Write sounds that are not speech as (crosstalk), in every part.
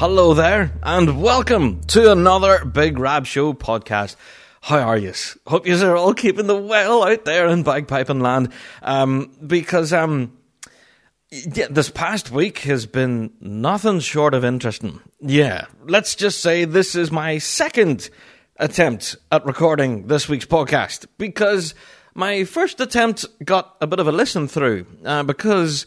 Hello there, and welcome to another Big Rab Show podcast. How are you? Hope you are all keeping the well out there in bagpiping land. Um, because um, yeah, this past week has been nothing short of interesting. Yeah, let's just say this is my second attempt at recording this week's podcast because my first attempt got a bit of a listen through uh, because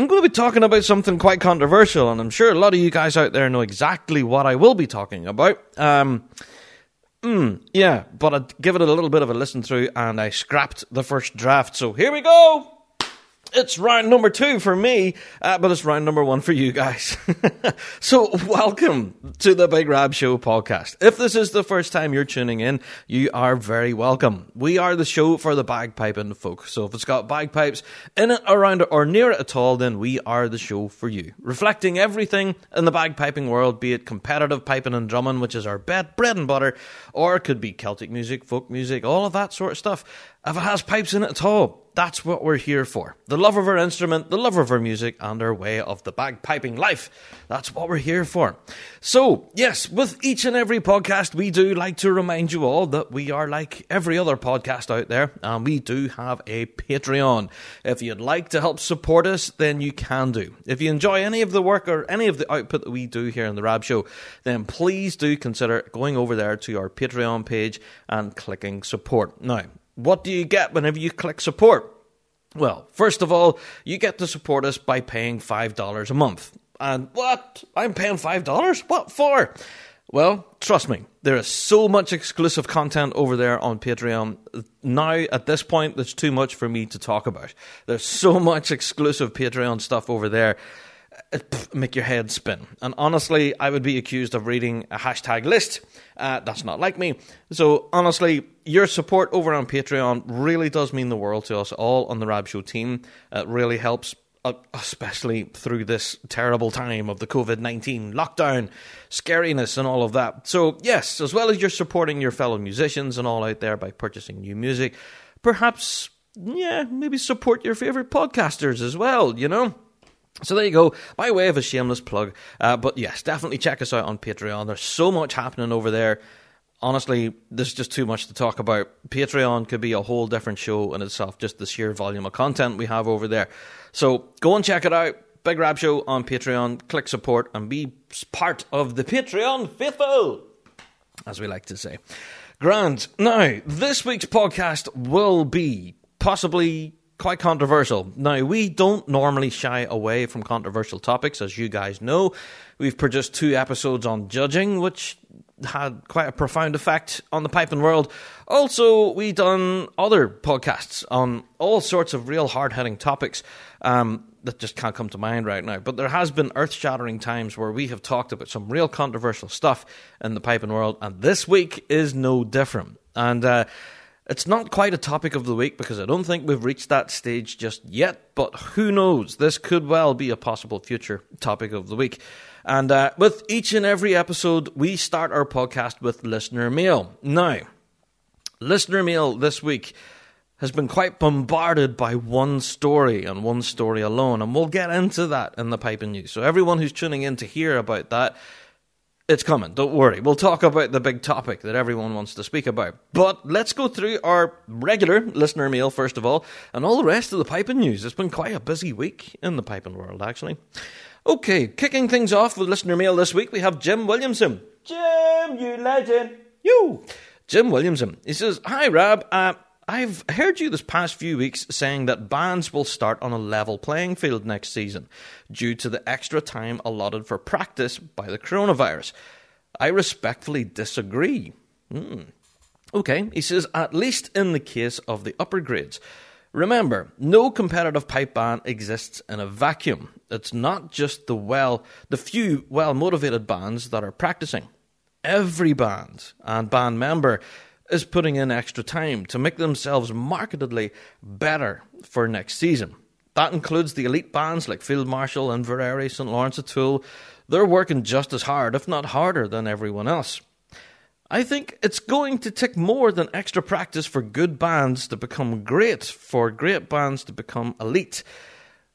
I'm going to be talking about something quite controversial, and I'm sure a lot of you guys out there know exactly what I will be talking about. Um, mm, yeah, but I'd give it a little bit of a listen through, and I scrapped the first draft. So here we go. It's round number two for me, uh, but it's round number one for you guys. (laughs) so, welcome to the Big Rab Show podcast. If this is the first time you're tuning in, you are very welcome. We are the show for the bagpiping folk. So, if it's got bagpipes in it, around it, or near it at all, then we are the show for you. Reflecting everything in the bagpiping world, be it competitive piping and drumming, which is our bread and butter, or it could be Celtic music, folk music, all of that sort of stuff. If it has pipes in it at all, that's what we're here for. The love of our instrument, the love of our music, and our way of the bagpiping life. That's what we're here for. So, yes, with each and every podcast, we do like to remind you all that we are like every other podcast out there, and we do have a Patreon. If you'd like to help support us, then you can do. If you enjoy any of the work or any of the output that we do here in the Rab Show, then please do consider going over there to our Patreon page and clicking support. Now, what do you get whenever you click support? Well, first of all, you get to support us by paying $5 a month. And what? I'm paying $5? What for? Well, trust me, there is so much exclusive content over there on Patreon. Now, at this point, there's too much for me to talk about. There's so much exclusive Patreon stuff over there make your head spin. And honestly, I would be accused of reading a hashtag list. Uh, that's not like me. So honestly, your support over on Patreon really does mean the world to us all on the Rab Show team. It really helps. Uh, especially through this terrible time of the COVID 19 lockdown, scariness, and all of that. So, yes, as well as you're supporting your fellow musicians and all out there by purchasing new music, perhaps, yeah, maybe support your favorite podcasters as well, you know? So there you go, by way of a shameless plug. Uh, but yes, definitely check us out on Patreon. There's so much happening over there. Honestly, there's just too much to talk about. Patreon could be a whole different show in itself, just the sheer volume of content we have over there. So go and check it out. Big Rab Show on Patreon. Click support and be part of the Patreon faithful, as we like to say. Grand. Now, this week's podcast will be possibly quite controversial. Now, we don't normally shy away from controversial topics, as you guys know. We've produced two episodes on judging, which had quite a profound effect on the piping world. Also, we've done other podcasts on all sorts of real hard hitting topics um, that just can't come to mind right now. But there has been earth shattering times where we have talked about some real controversial stuff in the piping world, and this week is no different. And uh, it's not quite a topic of the week because I don't think we've reached that stage just yet, but who knows? This could well be a possible future topic of the week. And uh, with each and every episode, we start our podcast with listener mail. Now, listener mail this week has been quite bombarded by one story and one story alone, and we'll get into that in the piping news. So, everyone who's tuning in to hear about that, it's coming, don't worry. We'll talk about the big topic that everyone wants to speak about. But let's go through our regular listener mail first of all, and all the rest of the piping news. It's been quite a busy week in the piping world, actually. Okay, kicking things off with listener mail this week, we have Jim Williamson. Jim, you legend. You. Jim Williamson. He says, Hi, Rab. Uh, I've heard you this past few weeks saying that bands will start on a level playing field next season due to the extra time allotted for practice by the coronavirus. I respectfully disagree. Hmm. Okay, he says, at least in the case of the upper grades. Remember, no competitive pipe band exists in a vacuum. It's not just the well, the few well-motivated bands that are practicing. Every band and band member is putting in extra time to make themselves markedly better for next season. That includes the elite bands like Field Marshal, Inveraray, St. Lawrence O'Toole. They're working just as hard, if not harder, than everyone else. I think it's going to take more than extra practice for good bands to become great, for great bands to become elite.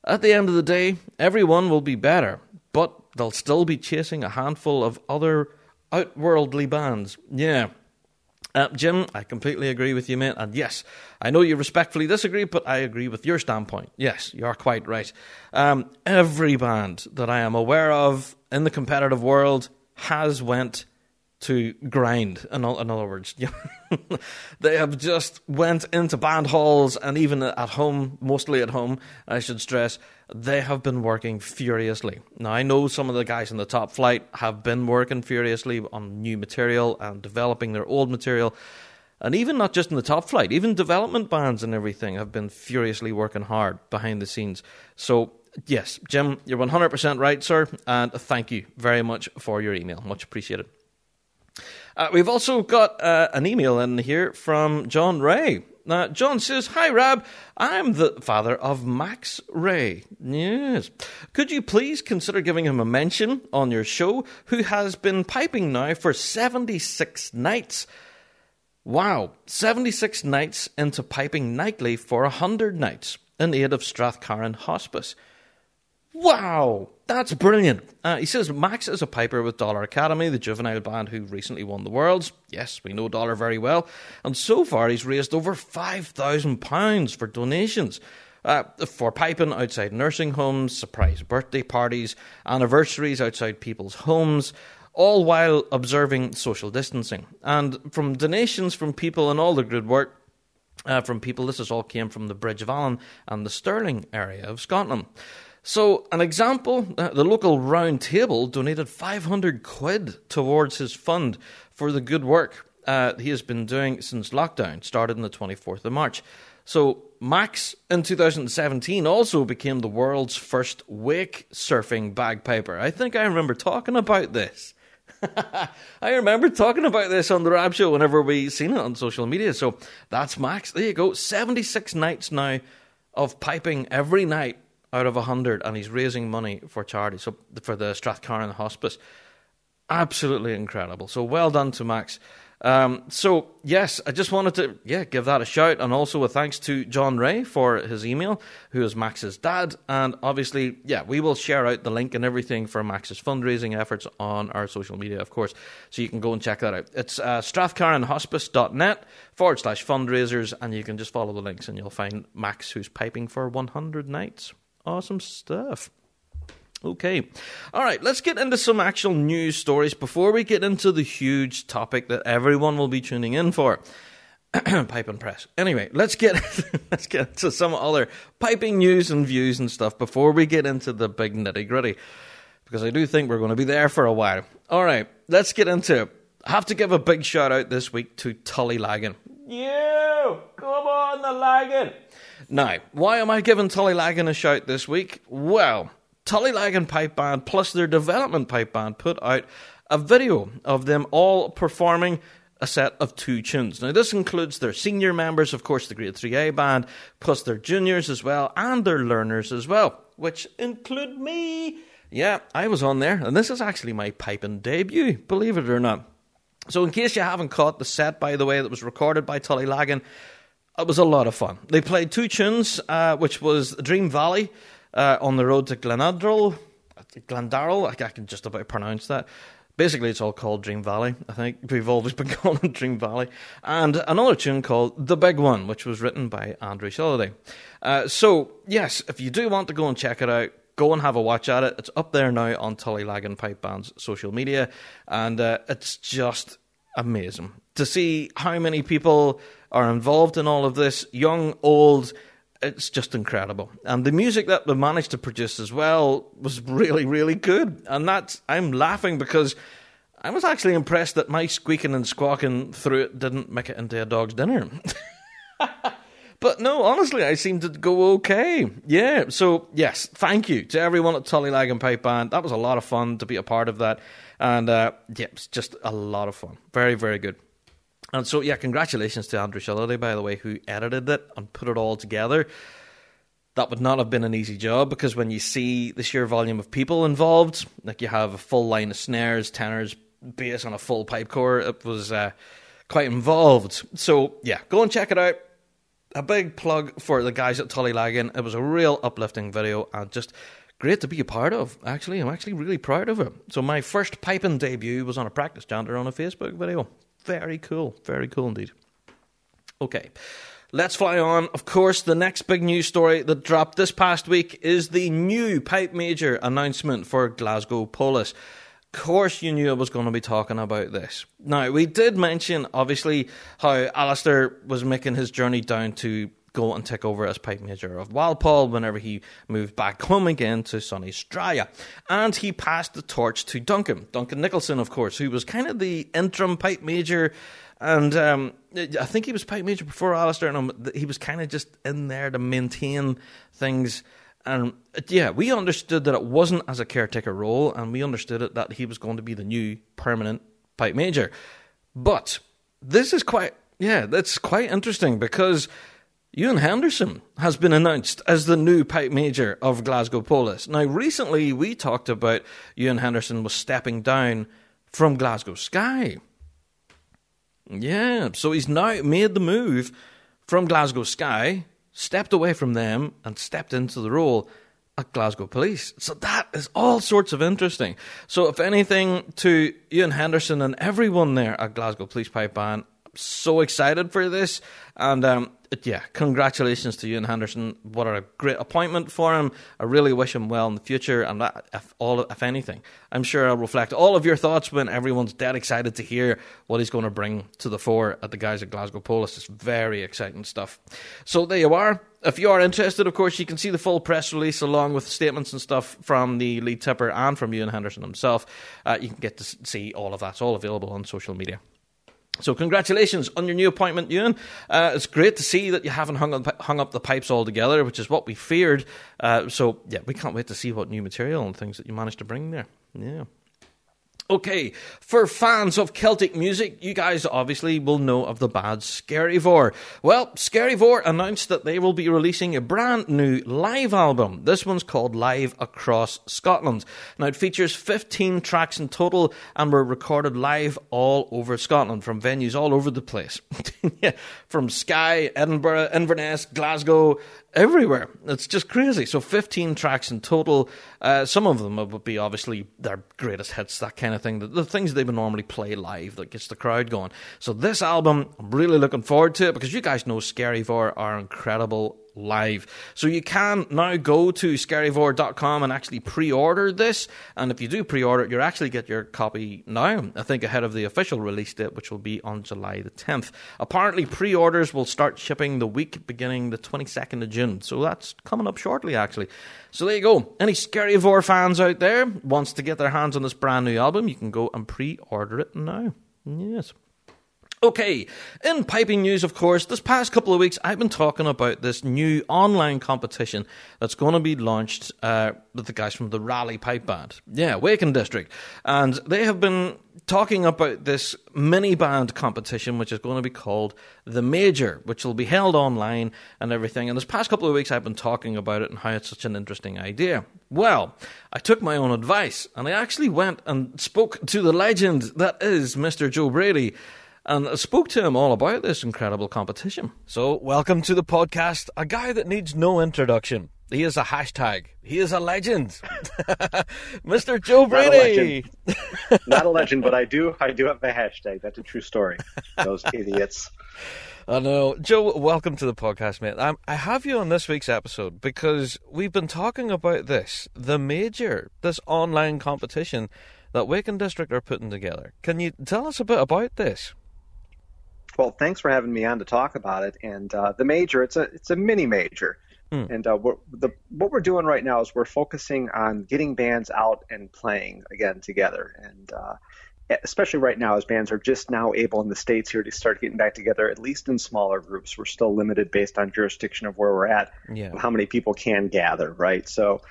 At the end of the day, everyone will be better, but they'll still be chasing a handful of other outworldly bands. Yeah. Uh, Jim, I completely agree with you, mate. And yes, I know you respectfully disagree, but I agree with your standpoint. Yes, you're quite right. Um, every band that I am aware of in the competitive world has went to grind. In, in other words, (laughs) they have just went into band halls and even at home, mostly at home, I should stress, they have been working furiously. Now I know some of the guys in the top flight have been working furiously on new material and developing their old material. And even not just in the top flight, even development bands and everything have been furiously working hard behind the scenes. So yes, Jim, you're 100% right, sir, and thank you very much for your email. Much appreciated. Uh, we've also got uh, an email in here from John Ray. Uh, John says, Hi, Rab. I'm the father of Max Ray. Yes. Could you please consider giving him a mention on your show, who has been piping now for 76 nights? Wow, 76 nights into piping nightly for 100 nights in aid of Strathcarron Hospice. Wow, that's brilliant. Uh, he says Max is a piper with Dollar Academy, the juvenile band who recently won the Worlds. Yes, we know Dollar very well. And so far, he's raised over £5,000 for donations. Uh, for piping outside nursing homes, surprise birthday parties, anniversaries outside people's homes, all while observing social distancing. And from donations from people and all the good work uh, from people, this has all came from the Bridge of Allan and the Stirling area of Scotland. So, an example uh, the local round table donated 500 quid towards his fund for the good work uh, he has been doing since lockdown started on the 24th of March. So, Max in 2017 also became the world's first wake surfing bagpiper. I think I remember talking about this. (laughs) I remember talking about this on the Rab Show whenever we seen it on social media. So that's Max. There you go. 76 nights now of piping every night out of 100 and he's raising money for charity, so for the Strathcarron Hospice. Absolutely incredible. So well done to Max. Um, so yes, I just wanted to yeah give that a shout, and also a thanks to John Ray for his email, who is Max's dad, and obviously yeah we will share out the link and everything for Max's fundraising efforts on our social media, of course, so you can go and check that out. It's uh, strathcarronhospice.net forward slash fundraisers, and you can just follow the links, and you'll find Max who's piping for 100 nights. Awesome stuff. Okay. All right, let's get into some actual news stories before we get into the huge topic that everyone will be tuning in for. (clears throat) Pipe and press. Anyway, let's get (laughs) let's get to some other piping news and views and stuff before we get into the big nitty gritty. Because I do think we're going to be there for a while. All right, let's get into it. I have to give a big shout out this week to Tullylagan. You! Come on, the Lagan! Now, why am I giving Tullylagan a shout this week? Well, Tullylagan Pipe Band plus their development pipe band put out a video of them all performing a set of two tunes. Now, this includes their senior members, of course, the Grade 3A band, plus their juniors as well, and their learners as well, which include me. Yeah, I was on there, and this is actually my piping debut, believe it or not. So, in case you haven't caught the set, by the way, that was recorded by Tullylagan, it was a lot of fun. They played two tunes, uh, which was Dream Valley uh, on the road to Glenadrel. Glendarrel, I can just about pronounce that. Basically, it's all called Dream Valley. I think we've always (laughs) been calling it Dream Valley. And another tune called The Big One, which was written by Andrew Shilliday. Uh, so, yes, if you do want to go and check it out, go and have a watch at it. It's up there now on tully Tullylagan Pipe Band's social media, and uh, it's just amazing to see how many people are involved in all of this, young, old. It's just incredible. And the music that they managed to produce as well was really, really good. And that's, I'm laughing because I was actually impressed that my squeaking and squawking through it didn't make it into a dog's dinner. (laughs) But no, honestly, I seem to go okay. Yeah. So yes, thank you to everyone at Tullylagan Pipe Band. That was a lot of fun to be a part of that, and uh, yeah, it's just a lot of fun. Very, very good. And so yeah, congratulations to Andrew Shilliday, by the way, who edited it and put it all together that would not have been an easy job because when you see the sheer volume of people involved, like you have a full line of snares, tenors, bass on a full pipe core, it was uh, quite involved. So yeah, go and check it out. A big plug for the guys at Tullylagan. It was a real uplifting video and just great to be a part of. Actually, I'm actually really proud of it. So my first piping debut was on a practice chanter on a Facebook video. Very cool, very cool indeed. Okay. Let's fly on. Of course, the next big news story that dropped this past week is the new Pipe Major announcement for Glasgow Polis. Of course, you knew I was going to be talking about this. Now, we did mention, obviously, how Alistair was making his journey down to go and take over as pipe major of WA Police whenever he moved back home again to sunny Straya. And he passed the torch to Duncan, Duncan Nicholson, of course, who was kind of the interim pipe major and um, I think he was pipe major before Alistair, and he was kind of just in there to maintain things. And yeah, we understood that it wasn't as a caretaker role, and we understood it that he was going to be the new permanent pipe major. But this is quite, yeah, that's quite interesting because Ewan Henderson has been announced as the new pipe major of Glasgow Polis. Now, recently we talked about Ewan Henderson was stepping down from Glasgow Skye. Yeah, so he's now made the move from Glasgow Skye, stepped away from them, and stepped into the role at Glasgow Police. So that is all sorts of interesting. So, if anything, to Ewan Henderson and everyone there at Glasgow Police Pipe Band, I'm so excited for this. And um, yeah, congratulations to Ewan Henderson. What a great appointment for him. I really wish him well in the future. And if all, if anything, I'm sure I'll reflect all of your thoughts when everyone's dead excited to hear what he's going to bring to the fore at the guys at Glasgow Polis. It's very exciting stuff. So there you are. If you are interested, of course, you can see the full press release along with statements and stuff from the lead tipper and from Ewan Henderson himself. Uh, you can get to see all of that. It's all available on social media. So, congratulations on your new appointment, Ewan. Uh, it's great to see that you haven't hung up, hung up the pipes altogether, which is what we feared. Uh, so, yeah, we can't wait to see what new material and things that you managed to bring there. Yeah. Okay, for fans of Celtic music, you guys obviously will know of the band Skerryvore. Well, Skerryvore announced that they will be releasing a brand new live album. This one's called Live Across Scotland. Now, it features 15 tracks in total and were recorded live all over Scotland from venues all over the place. (laughs) from Skye, Edinburgh, Inverness, Glasgow, everywhere. It's just crazy. So 15 tracks in total. Uh, some of them would be obviously their greatest hits, that kind of thing. The, the, things they would normally play live that gets the crowd going. So this album, I'm really looking forward to it because you guys know Skerryvore are incredible live. So you can now go to skerryvore.com and actually pre-order this. And if you do pre-order it, you actually get your copy now, I think ahead of the official release date, which will be on July the 10th. Apparently pre-orders will start shipping the week beginning the 22nd of June. So that's coming up shortly, actually. So there you go. Any Skerryvore fans out there wants to get their hands on this brand new album, you can go and pre-order it now. Yes. Okay, in piping news, of course, this past couple of weeks I've been talking about this new online competition that's going to be launched uh, with the guys from the Raleigh Pipe Band. Yeah, Wake and District. And they have been talking about this mini band competition, which is going to be called The Major, which will be held online and everything. And this past couple of weeks I've been talking about it and how it's such an interesting idea. Well, I took my own advice and I actually went and spoke to the legend that is Mr. Joe Brady and spoke to him all about this incredible competition. So, welcome to the podcast, a guy that needs no introduction. He is a hashtag. He is a legend, (laughs) Mr. Joe Brady. Not a, legend. (laughs) Not a legend, but I do. I do have a hashtag. That's a true story. Those (laughs) idiots. I know, Joe. Welcome to the podcast, mate. I'm, I have you on this week's episode because we've been talking about this, the major, this online competition that Wake and District are putting together. Can you tell us a bit about this? Well, thanks for having me on to talk about it. And uh, the major, it's a it's a mini major. Mm. And uh, the, what we're doing right now is we're focusing on getting bands out and playing again together. And uh, especially right now as bands are just now able in the states here to start getting back together at least in smaller groups we're still limited based on jurisdiction of where we're at Yeah. how many people can gather right so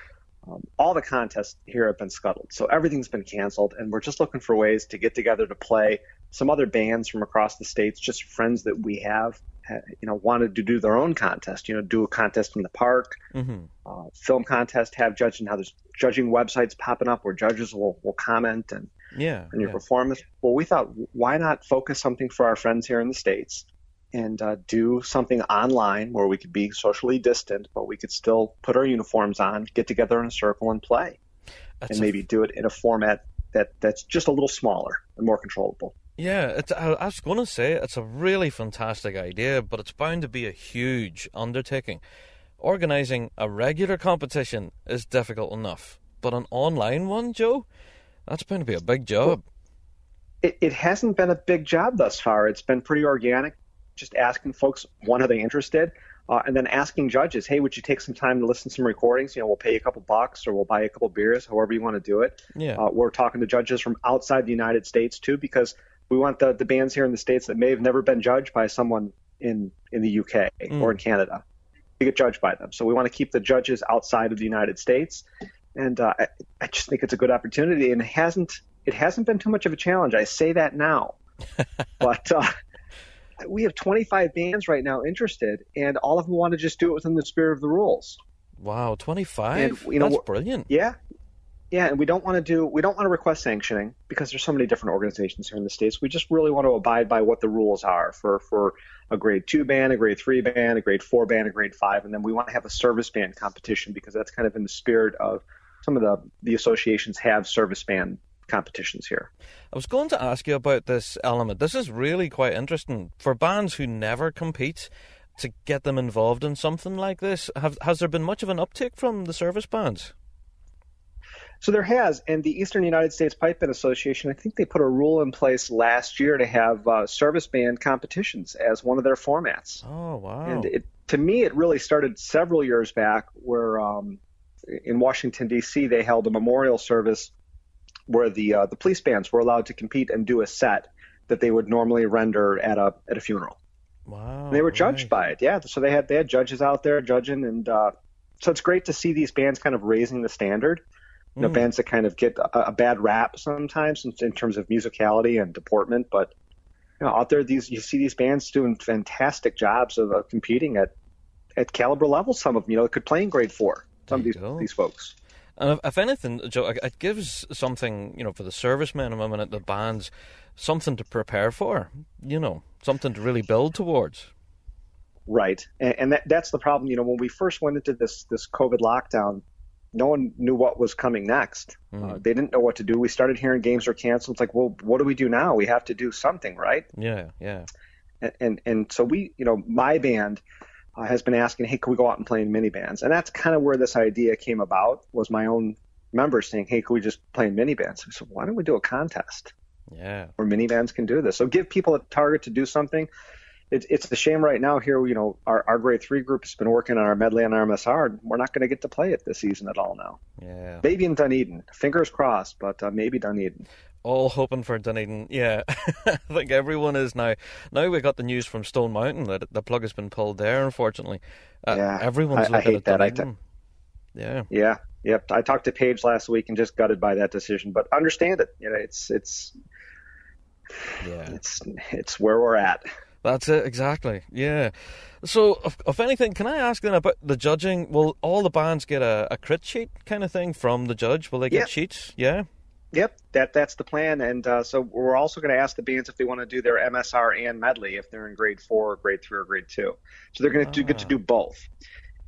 um, all the contests here have been scuttled so everything's been canceled and we're just looking for ways to get together to play some other bands from across the states just friends that we have uh, you know wanted to do their own contest you know do a contest in the park hmm uh, film contest have judging Now there's judging websites popping up where judges will, will comment and Yeah. on your yeah. performance. Well, we thought, why not focus something for our friends here in the States and uh, do something online where we could be socially distant, but we could still put our uniforms on, get together in a circle and play, It's and maybe do it in a format that, that's just a little smaller and more controllable. Yeah, it's, I, I was going to say it's a really fantastic idea, but it's bound to be a huge undertaking. Organising a regular competition is difficult enough, but an online one, Joe, that's bound to be a big job. It, it hasn't been a big job thus far. It's been pretty organic, just asking folks, one, are they interested? Uh, and then asking judges, hey, would you take some time to listen to some recordings? You know, we'll pay you a couple bucks or we'll buy you a couple beers, however you want to do it. yeah, Uh, we're talking to judges from outside the United States too, because we want the, the bands here in the states that may have never been judged by someone in in the UK or in Canada to get judged by them. So we want to keep the judges outside of the United States, and uh, I, I just think it's a good opportunity, and it hasn't it hasn't been too much of a challenge. I say that now, (laughs) but. Uh, we have 25 bands right now interested, and all of them want to just do it within the spirit of the rules. wow, twenty five. and, you know, That's brilliant. Yeah. Yeah, and we don't want to do we don't want to request sanctioning because there's so many different organizations here in the states. We just really want to abide by what the rules are for for a grade two band, a grade three band, a grade four band, a grade five, and then we want to have a service band competition because that's kind of in the spirit of some of the the associations have service band competitions here. I was going to ask you about this element. This is really quite interesting for bands who never compete. To get them involved in something like this, have has there been much of an uptick from the service bands? So there has, and the Eastern United States Pipe Band Association, I think they put a rule in place last year to have uh, service band competitions as one of their formats. Oh wow! And it, to me, it really started several years back, where um, in Washington D.C. they held a memorial service where the uh, the police bands were allowed to compete and do a set that they would normally render at a at a funeral. wow, And they were judged right. by it, yeah. So they had they had judges out there judging, and uh, so it's great to see these bands kind of raising the standard. You know, Mm. bands that kind of get a, a bad rap sometimes in, in terms of musicality and deportment, but you know, out there, these you see these bands doing fantastic jobs of, of competing at at caliber levels. Some of them, you know, could play in grade four. Some of these go. these folks. And if, if anything, Joe, it- it gives something, you know, for the servicemen and women at the bands, something to prepare for, you know, something to really build towards. Right, and, and that, that's the problem. You know, when we first went into this this COVID lockdown, no one knew what was coming next. Uh, they didn't know what to do. We started hearing games were canceled. It's like, well, what do we do now? We have to do something, right? Yeah, yeah. And and, and so we, you know, my band uh, has been asking, hey, can we go out and play in mini bands? And that's kind of where this idea came about. Was my own members saying, hey, can we just play in mini bands? So why don't we do a contest? Yeah. where minivans can do this. So give people a target to do something. It's it's a shame right now here. You know, our, our grade three group has been working on our medley and our MSR. And we're not going to get to play it this season at all now. Yeah. Maybe in Dunedin. Fingers crossed, but uh, maybe Dunedin. All hoping for Dunedin. Yeah. (laughs) I think everyone is now. Now we got the news from Stone Mountain that the plug has been pulled there, unfortunately. Uh, Yeah, Everyone's I- I looking hate at that. I Dunedin. yeah. Yeah, yep. I talked to Paige last week and just gutted by that decision, but understand it. You know, it's it's Yeah. it's it's where we're at. That's it, exactly. Yeah. So, if, if anything, can I ask then about the judging? Will all the bands get a, a crit sheet kind of thing from the judge? Will they get Yeah. sheets? Yeah. Yep, that that's the plan, and uh, so we're also going to ask the bands if they want to do their MSR and medley if they're in grade four, or grade three, or grade two. So they're going to get to do both.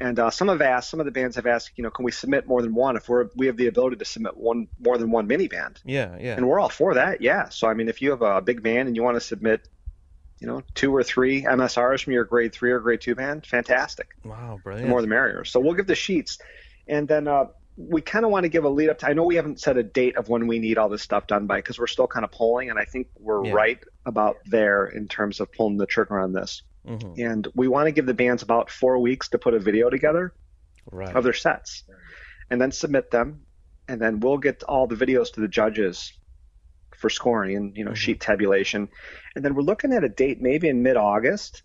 And uh, some have asked, some of the bands have asked, you know, can we submit more than one if we're we have the ability to submit one more than one mini band, Yeah, yeah. and we're all for that. Yeah. So I mean, if you have a big band and you want to submit, you know, two or three MSRs from your grade three or grade two band, fantastic wow, brilliant. the more the merrier. So we'll give the sheets, and then uh, we kind of want to give a lead up to. I know we haven't set a date of when we need all this stuff done by because we're still kind of polling, and I think we're Yeah. right about there in terms of pulling the trigger on this. hmm And we want to give the bands about four weeks to put a video together Right. of their sets, and then submit them, and then we'll get all the videos to the judges for scoring and you know sheet tabulation, and then we're looking at a date maybe in mid August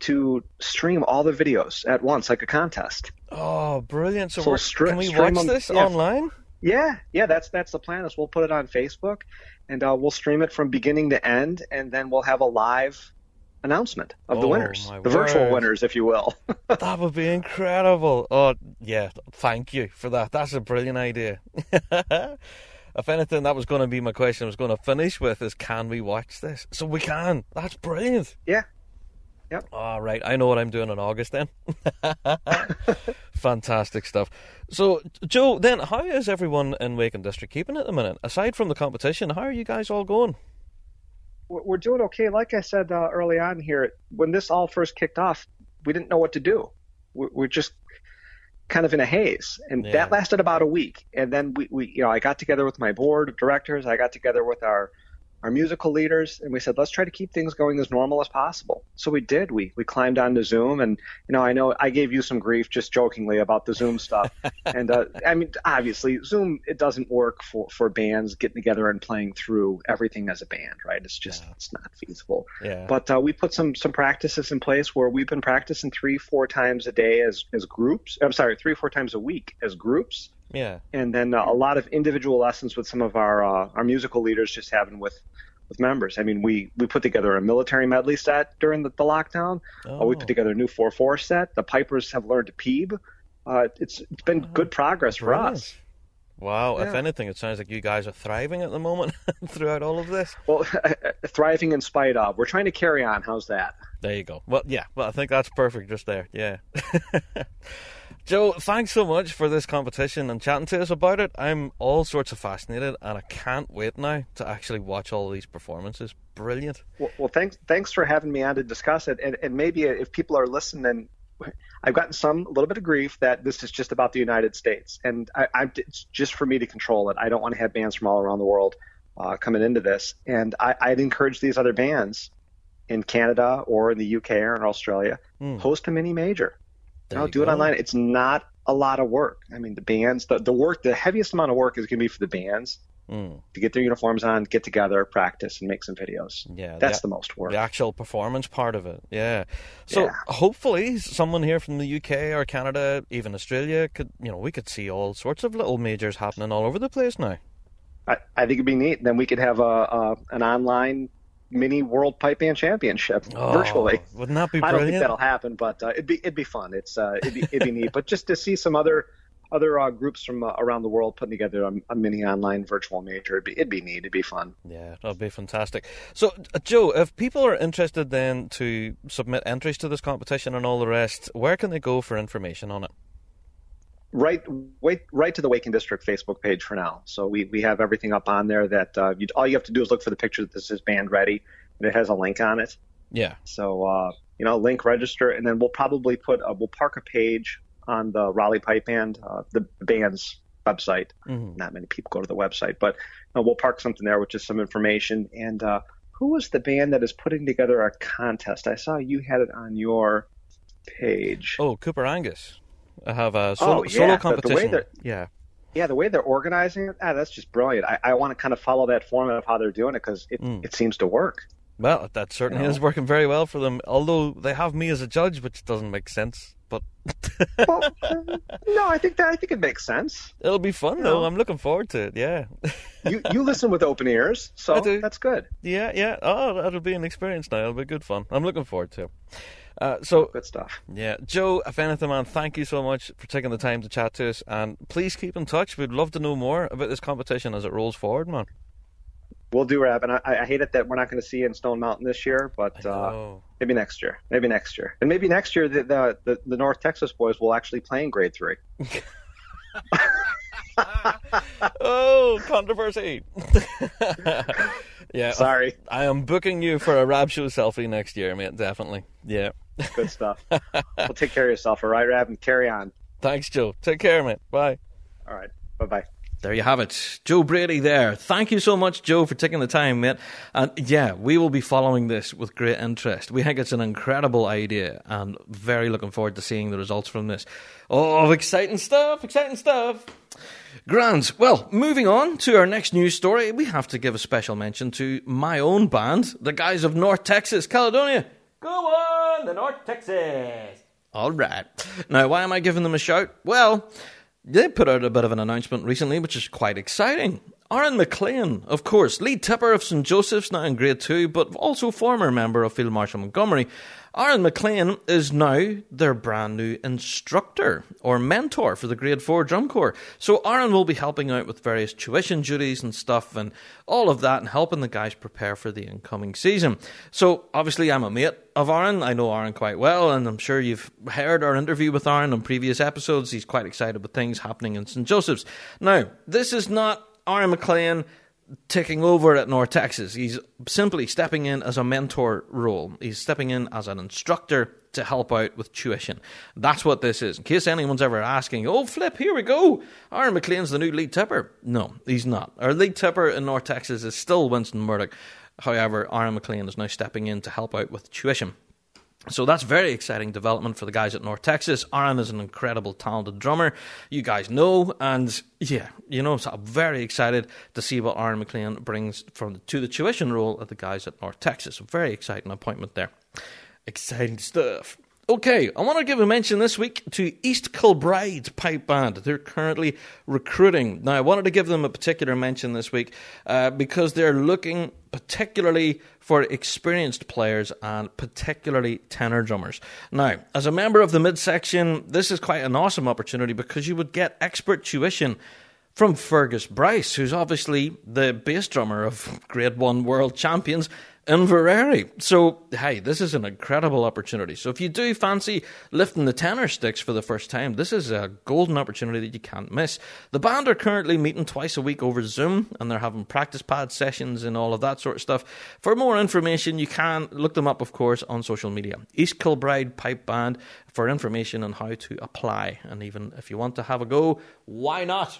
to stream all the videos at once like a contest. Oh, brilliant! So, So we're, stri- can we watch them- this yeah. online? Yeah, yeah, that's that's the plan. Is we'll put it on Facebook, and uh, we'll stream it from beginning to end, and then we'll have a live announcement of the Oh, winners, my the virtual winners, if you will. (laughs) That would be incredible. Oh, yeah. Thank you for that. That's a brilliant idea. (laughs) if anything, that was going to be my question. I was going to finish with is can we watch this? So we can. That's brilliant. yeah, Yep. All right. I know what I'm doing in August then. (laughs) Fantastic stuff. So, Joe, then how is everyone in Wake and District keeping at the minute? Aside from the competition, how are you guys all going? we're doing okay. Like I said uh, early on here, when this all first kicked off, we didn't know what to do. We're just kind of in a haze, and Yeah. that lasted about a week. And then we, we, you know, I got together with my board of directors. I got together with our our musical leaders, and we said, let's try to keep things going as normal as possible. So we did. We we climbed onto Zoom, and you know, I know I gave you some grief just jokingly about the Zoom stuff. (laughs) and uh, I mean, obviously, Zoom it doesn't work for for bands getting together and playing through everything as a band, right? It's just it's not feasible. Yeah. But uh, we put some some practices in place where we've been practicing three four times a day as as groups. I'm sorry, three four times a week as groups, yeah. and then uh, a lot of individual lessons with some of our uh, our musical leaders just having with with members. I mean, we we put together a military medley set during the, the lockdown. Uh, we Oh. put together a new four four set. The pipers have learned to peeb. Uh, it's it's been good progress for Brilliant. us. Wow, if anything, it sounds like you guys are thriving at the moment (laughs) throughout all of this. Well, (laughs) thriving in spite of. We're trying to carry on. How's that? There you go. Well, yeah, well, I think that's perfect just there. Yeah. (laughs) Joe, thanks so much for this competition and chatting to us about it. I'm all sorts of fascinated and I can't wait now to actually watch all these performances. Brilliant. Well, well, thanks thanks for having me on to discuss it. And, and maybe if people are listening, I've gotten some a little bit of grief that this is just about the United States, and I, I, it's just for me to control it. I don't want to have bands from all around the world uh, coming into this, and I, I'd encourage these other bands in Canada or in the UK or in Australia Hmm. host a mini major. No, do it online. It's not a lot of work. I mean, the bands, the, the work, the heaviest amount of work is going to be for the bands Mm, to get their uniforms on, get together, practice, and make some videos. yeah, That's the, the most work. the actual performance part of it. Yeah. So Yeah. hopefully, someone here from the UK or Canada, even Australia, could you know we could see all sorts of little majors happening all over the place now. I, I think it'd be neat. Then we could have a, a an online mini World Pipe Band Championship virtually. Oh, Wouldn't that be I don't think that'll happen, but uh, it'd be it'd be fun. It's uh, it'd be it'd be neat. But just to see some other other uh, groups from uh, around the world putting together a, a mini online virtual major, it'd be it'd be neat. It'd be fun. Yeah, that'd be fantastic. So, uh, Joe, if people are interested then to submit entries to this competition and all the rest, where can they go for information on it? Right, wait, right to the Wake and District Facebook page for now. So we, we have everything up on there. That uh, you, all you have to do is look for the picture that this is band ready, and it has a link on it. Yeah. So uh, you know, link register, and then we'll probably put a, we'll park a page on the Raleigh Pipe Band, uh, the band's website. Mhm. Not many people go to the website, but we'll park something there with just some information. And uh, who was the band that is putting together a contest? I saw you had it on your page. Oh, Coupar Angus. I have a solo, Oh, yeah, solo the- the way competition. yeah. Yeah, the way they're organizing it, ah, that's just brilliant. I, I want to kind of follow that format of how they're doing it because it, Mm. it seems to work. Well, that certainly You know. is working very well for them. Although they have me as a judge, which doesn't make sense. But (laughs) Well, uh, no, I think that I think it makes sense. it'll be fun You though. know. I'm looking forward to it. Yeah. (laughs) You you listen with open ears, so that's good. yeah, yeah. Oh, that'll be an experience now. It'll be good fun. I'm looking forward to it. Uh, so Good stuff. Yeah, Joe, if anything, man, thank you so much for taking the time to chat to us, and please keep in touch. We'd love to know more about this competition as it rolls forward, man. We'll do rap, and I, I hate it that we're not going to see you in Stone Mountain this year, but uh, maybe next year. Maybe next year, and maybe next year the, the the the North Texas boys will actually play in grade three. (laughs) (laughs) oh, controversy. (laughs) yeah, uh, Sorry, I am booking you for a Rab Show selfie next year, mate. Definitely. Yeah. good stuff. (laughs) well, take care of yourself, all right, Rab, and carry on. Thanks, Joe. Take care, mate. Bye. All right, bye bye. There you have it. Joe Brady there. Thank you so much, Joe, for taking the time, mate. And yeah, we will be following this with great interest. We think it's an incredible idea and very looking forward to seeing the results from this. Oh, exciting stuff, exciting stuff. Grand. Well, moving on to our next news story, we have to give a special mention to my own band, the guys of North Texas, Caledonia. Go on, the North Texas. All right. Now, why am I giving them a shout? Well, they put out a bit of an announcement recently, which is quite exciting. Aaron McLean, of course, lead tipper of St. Joseph's now in grade two, but also former member of Field Marshal Montgomery. Aaron McLean is now their brand new instructor or mentor for the grade four drum corps. So Aaron will be helping out with various tuition duties and stuff and all of that and helping the guys prepare for the incoming season. So obviously I'm a mate of Aaron. I know Aaron quite well and I'm sure you've heard our interview with Aaron on previous episodes. He's quite excited with things happening in St. Joseph's. Now, this is not Aaron McLean taking over at North Texas. He's simply stepping in as a mentor role. He's stepping in as an instructor to help out with tuition. That's what this is. In case anyone's ever asking, oh, flip, here we go. Aaron McLean's the new lead tipper. No, he's not. Our lead tipper in North Texas is still Winston Murdoch. However, Aaron McLean is now stepping in to help out with tuition. So that's very exciting development for the guys at North Texas. Aaron is an incredible, talented drummer. You guys know, and yeah, you know, so I'm very excited to see what Aaron McLean brings from the, to the tuition role at the guys at North Texas. A very exciting appointment there. Exciting stuff. Okay, I want to give a mention this week to East Kilbride Pipe Band. They're currently recruiting. Now, I wanted to give them a particular mention this week uh, because they're looking particularly for experienced players and particularly tenor drummers. Now, as a member of the midsection, this is quite an awesome opportunity because you would get expert tuition from Fergus Bryce, who's obviously the bass drummer of (laughs) Grade 1 World Champions Inveraray. So, hey, this is an incredible opportunity. So, if you do fancy lifting the tenor sticks for the first time, this is a golden opportunity that you can't miss. The band are currently meeting twice a week over Zoom and they're having practice pad sessions and all of that sort of stuff. For more information, you can look them up, of course, on social media. East Kilbride Pipe Band for information on how to apply. And even if you want to have a go, why not?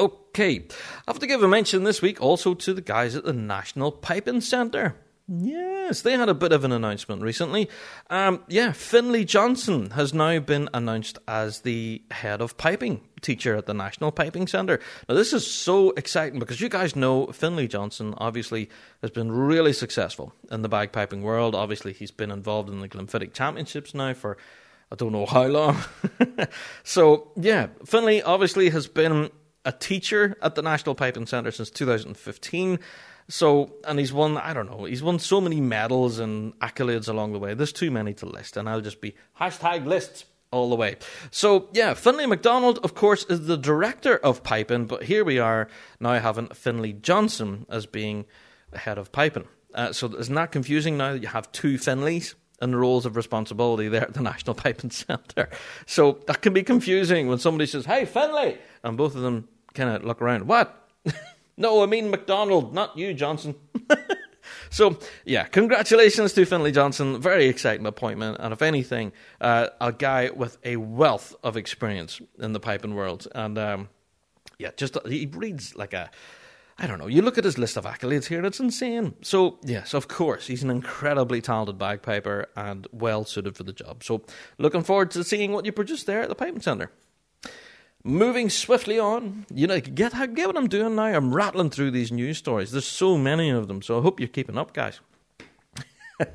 Okay, I have to give a mention this week also to the guys at the National Piping Centre. Yes, they had a bit of an announcement recently. Um, yeah, Finlay Johnston has now been announced as the head of piping teacher at the National Piping Centre. Now, this is so exciting because you guys know Finlay Johnston obviously has been really successful in the bagpiping world. Obviously, he's been involved in the Glenfiddich Championships now for I don't know how long. (laughs) so, yeah, Finlay obviously has been a teacher at the National Piping Centre since 2015. So, and he's won, I don't know, he's won so many medals and accolades along the way. There's too many to list, and I'll just be hashtag lists all the way. So, yeah, Finlay MacDonald, of course, is the director of piping, but here we are now having Finlay Johnston as being head of piping. Uh, so, isn't that confusing now that you have two Finlays? And roles of responsibility there at the (laughs) National Piping Centre. So that can be confusing when somebody says, Hey, Finlay! And both of them kind of look around. What? (laughs) no, I mean MacDonald, not you, Johnston. (laughs) so, yeah, congratulations to Finlay Johnston. Very exciting appointment. And if anything, uh, a guy with a wealth of experience in the piping world. And um, yeah, just he reads like a I don't know. You look at his list of accolades here, it's insane. So, yes, of course, he's an incredibly talented bagpiper and well suited for the job. So, looking forward to seeing what you produce there at the Piping Centre. Moving swiftly on, you know, get, get what I'm doing now. I'm rattling through these news stories. There's so many of them, so I hope you're keeping up, guys. (laughs)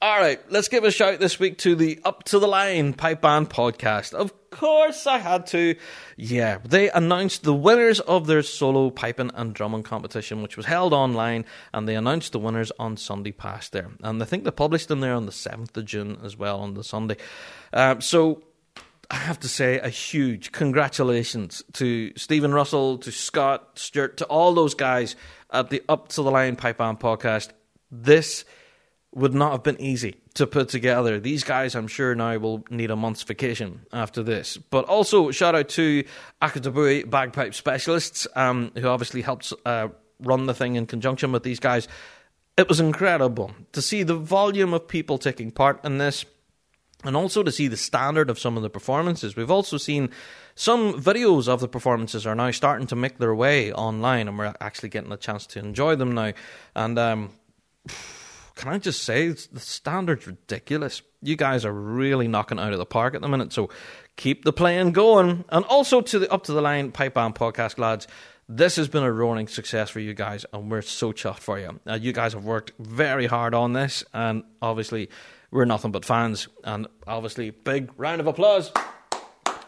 All right, let's give a shout this week to the Up to the Line Pipe Band podcast. Of course, I had to. Yeah, they announced the winners of their solo piping and drumming competition, which was held online, and they announced the winners on Sunday past there. And I think they published them there on the 7th of June as well, on the Sunday. Uh, so I have to say a huge congratulations to Stephen Russell, to Scott Stewart, to all those guys at the Up to the Line Pipe Band podcast. This would not have been easy to put together. These guys, I'm sure, now will need a month's vacation after this. But also, shout out to Akadabui Bagpipe Specialists, um, who obviously helped uh, run the thing in conjunction with these guys. It was incredible to see the volume of people taking part in this and also to see the standard of some of the performances. We've also seen some videos of the performances are now starting to make their way online, and we're actually getting a chance to enjoy them now. And um, can I just say the standard's ridiculous? You guys are really knocking out of the park at the minute, so keep the playing going. And also to the Up to the Line Pipe Band podcast, lads. This has been a roaring success for you guys, and we're so chuffed for you. Uh, you guys have worked very hard on this, and obviously, we're nothing but fans. And obviously, big round of applause.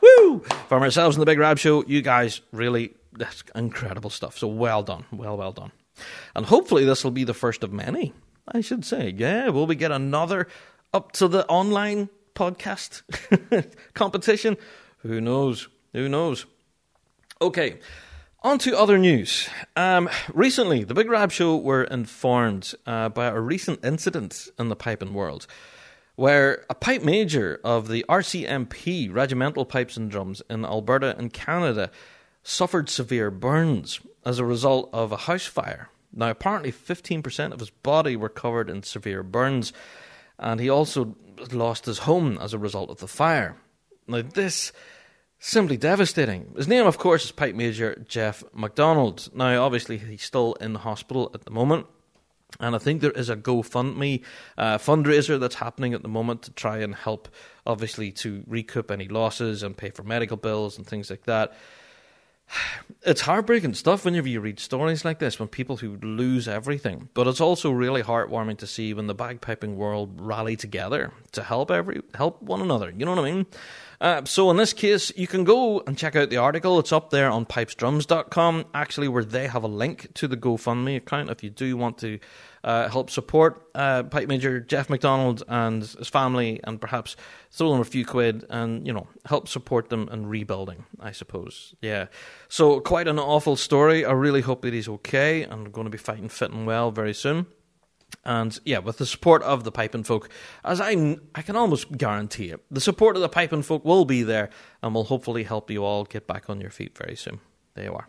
Woo! From ourselves in the Big Rab Show, you guys really, that's incredible stuff. So well done. Well, well done. And hopefully, this will be the first of many, I should say. Yeah, will we get another up to the online podcast (laughs) competition? Who knows? Who knows? Okay. On to other news. Um, recently, the Big Rab Show were informed uh, by a recent incident in the piping world where a pipe major of the RCMP, Regimental Pipes and Drums, in Alberta in Canada, suffered severe burns as a result of a house fire. Now, apparently, 15% of his body were covered in severe burns, and he also lost his home as a result of the fire. Now, this Simply devastating. His name, of course, is Pipe Major Jeff McDonald. Now, obviously, he's still in the hospital at the moment. And I think there is a GoFundMe uh, fundraiser that's happening at the moment to try and help, obviously, to recoup any losses and pay for medical bills and things like that. It's heartbreaking stuff whenever you read stories like this when people who lose everything. But it's also really heartwarming to see when the bagpiping world rally together to help every help one another. You know what I mean? Uh, so in this case, you can go and check out the article. It's up there on pipesdrums.com, actually, where they have a link to the GoFundMe account if you do want to uh, help support uh, Pipe Major Jeff McDonald and his family, and perhaps throw them a few quid and you know help support them in rebuilding. I suppose, yeah. So quite an awful story. I really hope that he's okay and going to be fighting fit and well very soon. And yeah, with the support of the Piping Folk, as I I can almost guarantee it, the support of the Piping Folk will be there and will hopefully help you all get back on your feet very soon. There you are.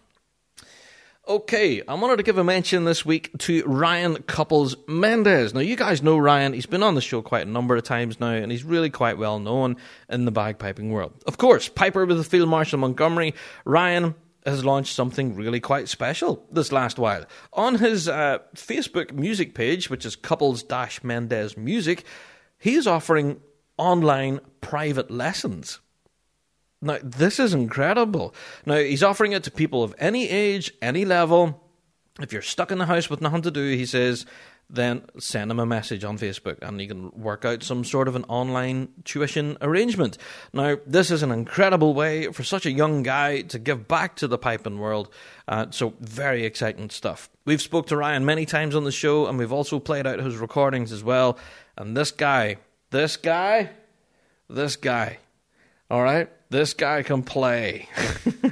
Okay, I wanted to give a mention this week to Ryan Couples Mendez. Now, you guys know Ryan. He's been on the show quite a number of times now, and he's really quite well known in the bagpiping world. Of course, Piper with the Field Marshal Montgomery. Ryan has launched something really quite special this last while. On his uh, Facebook music page, which is couples Mendez Music, he is offering online private lessons. Now, this is incredible. Now, he's offering it to people of any age, any level. If you're stuck in the house with nothing to do, he says, then send him a message on Facebook and you can work out some sort of an online tuition arrangement. Now, this is an incredible way for such a young guy to give back to the piping world. Uh, so, very exciting stuff. We've spoke to Ryan many times on the show and we've also played out his recordings as well. And this guy, this guy, this guy, all right, this guy can play.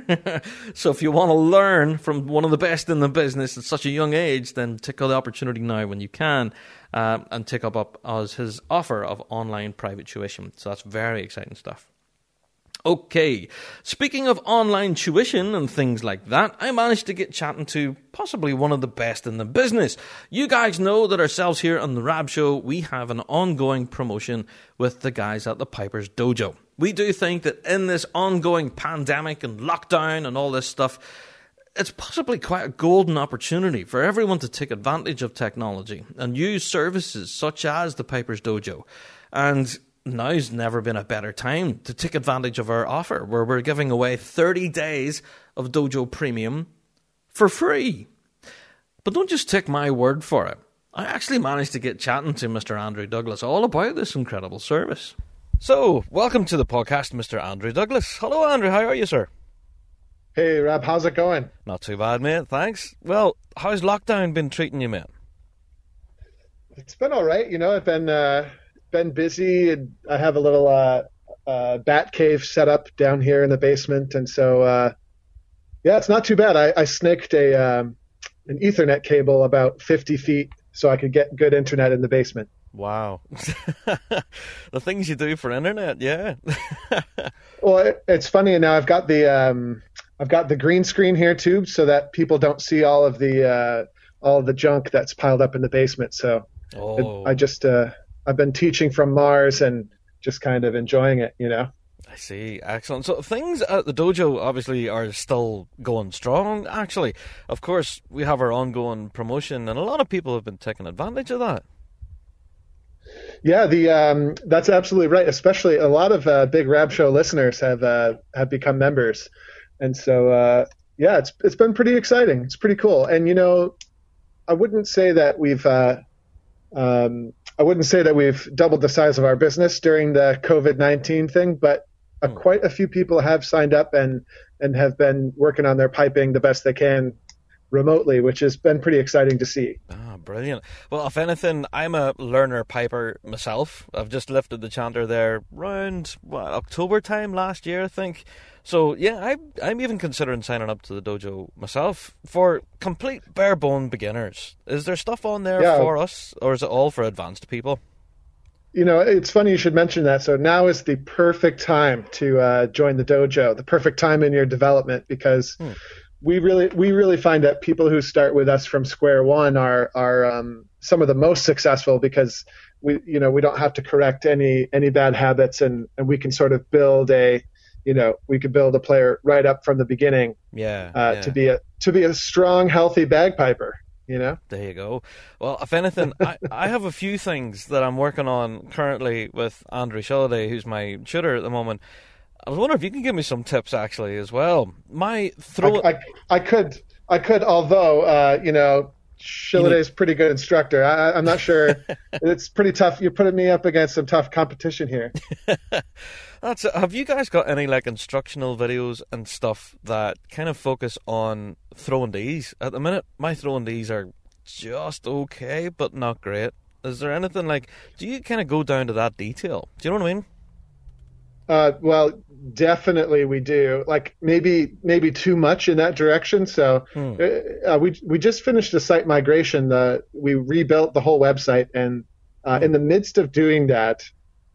(laughs) so if you want to learn from one of the best in the business at such a young age, then take the opportunity now when you can uh, and take up, up as his offer of online private tuition. So that's very exciting stuff. Okay, speaking of online tuition and things like that, I managed to get chatting to possibly one of the best in the business. You guys know that ourselves here on the Rab Show, we have an ongoing promotion with the guys at the Piper's Dojo. We do think that in this ongoing pandemic and lockdown and all this stuff, it's possibly quite a golden opportunity for everyone to take advantage of technology and use services such as the Piper's Dojo. And now's never been a better time to take advantage of our offer where we're giving away 30 days of Dojo Premium for free. But don't just take my word for it. I actually managed to get chatting to Mr. Andrew Douglas all about this incredible service. So, welcome to the podcast, Mr. Andrew Douglas. Hello, Andrew. How are you, sir? Hey, Rob. How's it going? Not too bad, mate. Thanks. Well, how's lockdown been treating you, mate? It's been all right. You know, I've been uh, been busy, and I have a little uh, uh, bat cave set up down here in the basement, and so uh, yeah, it's not too bad. I, I snaked a um, an Ethernet cable about 50 feet so I could get good internet in the basement. Wow. (laughs) the things you do for internet, yeah. (laughs) well, it, it's funny now. I've got the um, I've got the green screen here too, so that people don't see all of the uh, all of the junk that's piled up in the basement. So oh. it, I just uh, I've been teaching from Mars and just kind of enjoying it, you know. I see. Excellent. So things at the dojo obviously are still going strong. Actually, of course, we have our ongoing promotion, and a lot of people have been taking advantage of that. Yeah, the um, that's absolutely right. Especially a lot of uh, big Rab Show listeners have uh, have become members, and so uh, yeah, it's it's been pretty exciting. It's pretty cool. And you know, I wouldn't say that we've uh, um, I wouldn't say that we've doubled the size of our business during the COVID nineteen thing, but uh, Hmm. quite a few people have signed up and and have been working on their piping the best they can remotely, which has been pretty exciting to see. Ah, brilliant. Well, if anything, I'm a learner piper myself. I've just lifted the chanter there around what, October time last year, I think. So yeah, I, I'm even considering signing up to the dojo myself for complete bare bone beginners. Is there stuff on there Yeah. for us, or is it all for advanced people? You know, it's funny you should mention that. So now is the perfect time to uh, join the dojo, the perfect time in your development because Hmm. We really we really find that people who start with us from square one are are um, some of the most successful because we you know we don't have to correct any any bad habits and and we can sort of build a you know we could build a player right up from the beginning Yeah, uh, yeah. to be a to be a strong healthy bagpiper. You know. There you go. Well, if anything, I, I have a few things that I'm working on currently with Andrew Shilliday, who's my tutor at the moment. I was wondering if you can give me some tips actually as well. My throw. I, I, I could, I could, although, uh, you know, Shilliday's pretty good instructor. I, I'm not sure. (laughs) it's pretty tough. You're putting me up against some tough competition here. (laughs) That's have you guys got any like instructional videos and stuff that kind of focus on throwing D's? At the minute, my throwing D's are just okay, but not great. Is there anything like? Do you kind of go down to that detail? Do you know what I mean? Uh, well, definitely we do. Like maybe, maybe too much in that direction. So Hmm. uh, we we just finished a site migration. The we rebuilt the whole website, and uh, in the midst of doing that,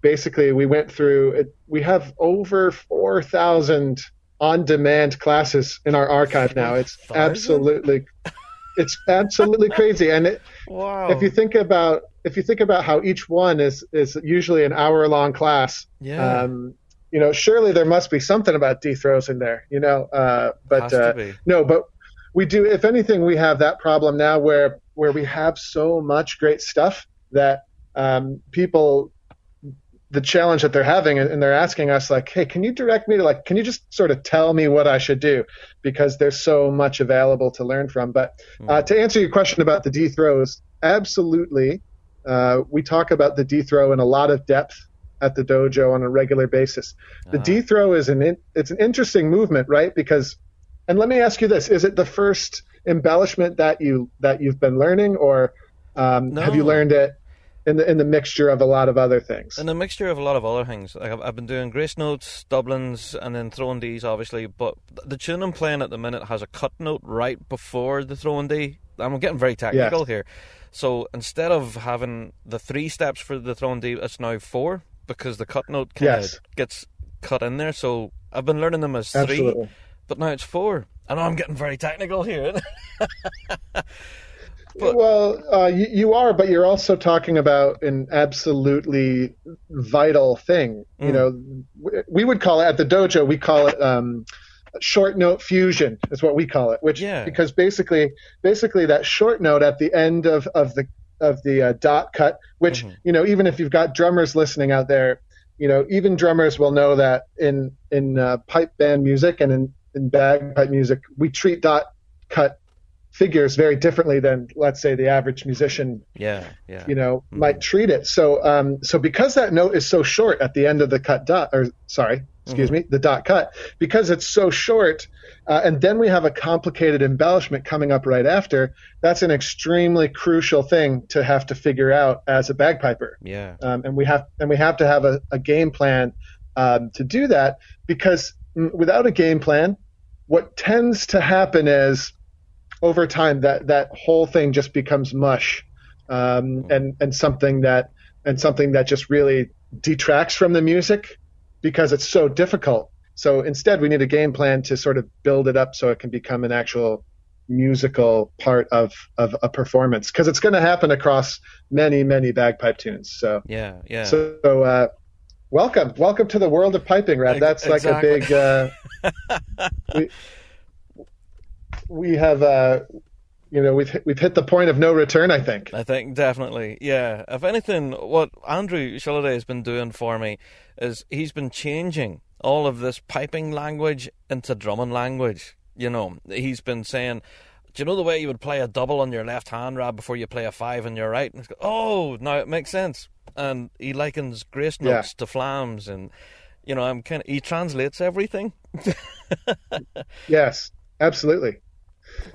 basically we went through. It, we have over four thousand on-demand classes in our archive now. It's 4,000? absolutely, it's absolutely crazy. And it, Wow. if you think about if you think about how each one is is usually an hour-long class, yeah, um, you know, surely there must be something about D throws in there, you know. Uh, but uh, no, but we do. If anything, we have that problem now where where we have so much great stuff that um, people, the challenge that they're having, and they're asking us like, hey, can you direct me to like, can you just sort of tell me what I should do? Because there's so much available to learn from. But uh, Hmm. to answer your question about the D throws, absolutely, uh, we talk about the D throw in a lot of depth at the dojo on a regular basis. The Ah. D throw is an in, it's an interesting movement, right? Because, and let me ask you this: Is it the first embellishment that you that you've been learning, or um, have you learned it in the in the mixture of a lot of other things? In a mixture of a lot of other things. Like I've, I've been doing grace notes, Dublins, and then throwing D's, obviously. But the tune I'm playing at the minute has a cut note right before the throwing D. I'm getting very technical Yes. here. So instead of having the three steps for the throwing D, it's now four because the cut note kind of Yes. gets cut in there. So I've been learning them as three, Absolutely. but now it's four. I know I'm getting very technical here. (laughs) But- well, uh, you, you are, but you're also talking about an absolutely vital thing. You Mm. know, w- we would call it at the dojo. We call it um, short note fusion, is what we call it. Which Yeah. because basically, basically that short note at the end of of the of the uh, dot cut, which Mhm. you know, even if you've got drummers listening out there, you know, even drummers will know that in in uh, pipe band music and in in bagpipe music, we treat dot cut figures very differently than let's say the average musician yeah, yeah. you know Mhm. might treat it so um so because that note is so short at the end of the cut dot or sorry excuse me the dot cut because it's so short uh, and then we have a complicated embellishment coming up right after that's an extremely crucial thing to have to figure out as a bagpiper yeah. um, and we have and we have to have a, a game plan um, to do that because without a game plan, what tends to happen is over time that that whole thing just becomes mush, um, and and something that and something that just really detracts from the music because it's so difficult. So instead, we need a game plan to sort of build it up so it can become an actual musical part of, of a performance because it's going to happen across many many bagpipe tunes so Yeah, yeah. so uh, welcome welcome to the world of piping Rab. That's like a big uh, (laughs) we, we have uh, you know we've we've hit the point of no return. I think. I think definitely, yeah. If anything, what Andrew Shilliday has been doing for me is he's been changing all of this piping language into drumming language. You know, he's been saying, "Do you know the way you would play a double on your left hand, Rab, before you play a five on your right?" And go, oh, now it makes sense. And he likens grace notes yeah. to flams, and you know, I'm kind of he translates everything. (laughs) yes, absolutely.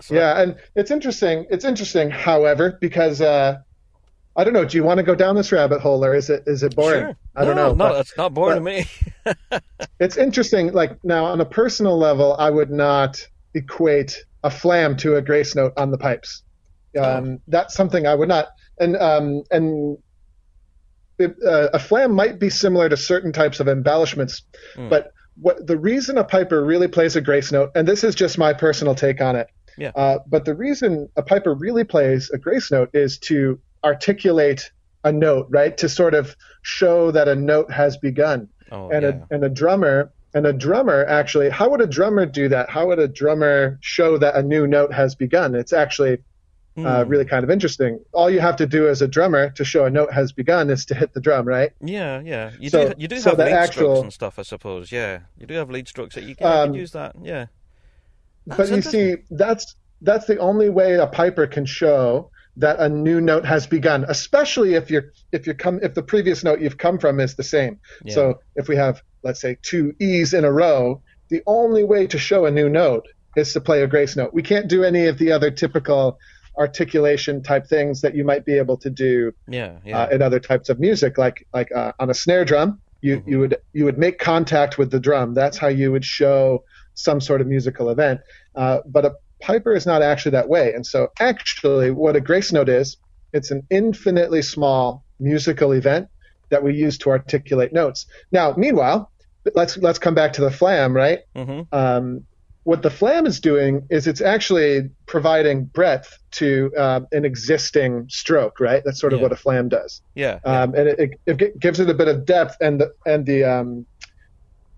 So, yeah, and it's interesting. It's interesting, however, because uh, I don't know. Do you want to go down this rabbit hole, or is it is it boring? Sure. I don't no, know. No, but, it's not boring to me. (laughs) it's interesting. Like now, on a personal level, I would not equate a flam to a grace note on the pipes. Oh. Um, oh. That's something I would not. And um, and it, uh, a flam might be similar to certain types of embellishments, mm. but what the reason a piper really plays a grace note, and this is just my personal take on it. Yeah. Uh, but the reason a piper really plays a grace note is to articulate a note, right? To sort of show that a note has begun. Oh, and yeah. a and a drummer and a drummer actually, how would a drummer do that? How would a drummer show that a new note has begun? It's actually mm. uh, really kind of interesting. All you have to do as a drummer to show a note has begun is to hit the drum, right? Yeah, yeah. You so, do you do so have lead actual, strokes and stuff, I suppose. Yeah, you do have lead strokes that you can, um, use that. Yeah. That's but you see, that's that's the only way a piper can show that a new note has begun, especially if you're if you come if the previous note you've come from is the same. Yeah. So if we have let's say two E's in a row, the only way to show a new note is to play a grace note. We can't do any of the other typical articulation type things that you might be able to do yeah, yeah. Uh, in other types of music, like like uh, on a snare drum. You, mm-hmm. you would you would make contact with the drum. That's how you would show some sort of musical event. Uh, but a Piper is not actually that way. And so, actually, what a grace note is, it's an infinitely small musical event that we use to articulate notes. Now, meanwhile, let's let's come back to the flam, right? Mm-hmm. Um, what the flam is doing is it's actually providing breadth to uh, an existing stroke, right? That's sort of yeah. what a flam does. Yeah. Um, and it, it, it, gives it a bit of depth, and the and the um,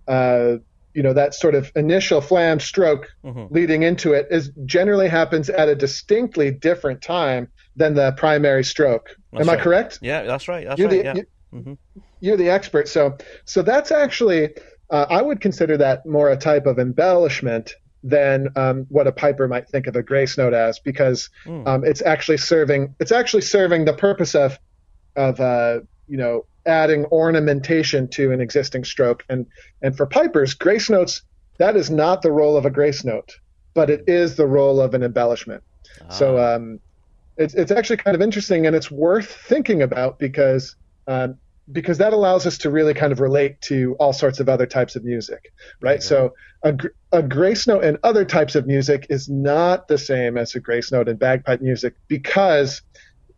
uh, you know that sort of initial flam stroke mm-hmm. leading into it is generally happens at a distinctly different time than the primary stroke. That's Am right. I correct? Yeah, that's right. That's you're right. The, yeah. you, mm-hmm. You're the expert. So so that's actually uh, I would consider that more a type of embellishment than um, what a piper might think of a grace note as, because mm. um, it's actually serving it's actually serving the purpose of of uh, you know adding ornamentation to an existing stroke. And and for pipers, grace notes that is not the role of a grace note, but it is the role of an embellishment. Ah. So um, it's it's actually kind of interesting and it's worth thinking about because um, because that allows us to really kind of relate to all sorts of other types of music, right? So a, a grace note in other types of music is not the same as a grace note in bagpipe music because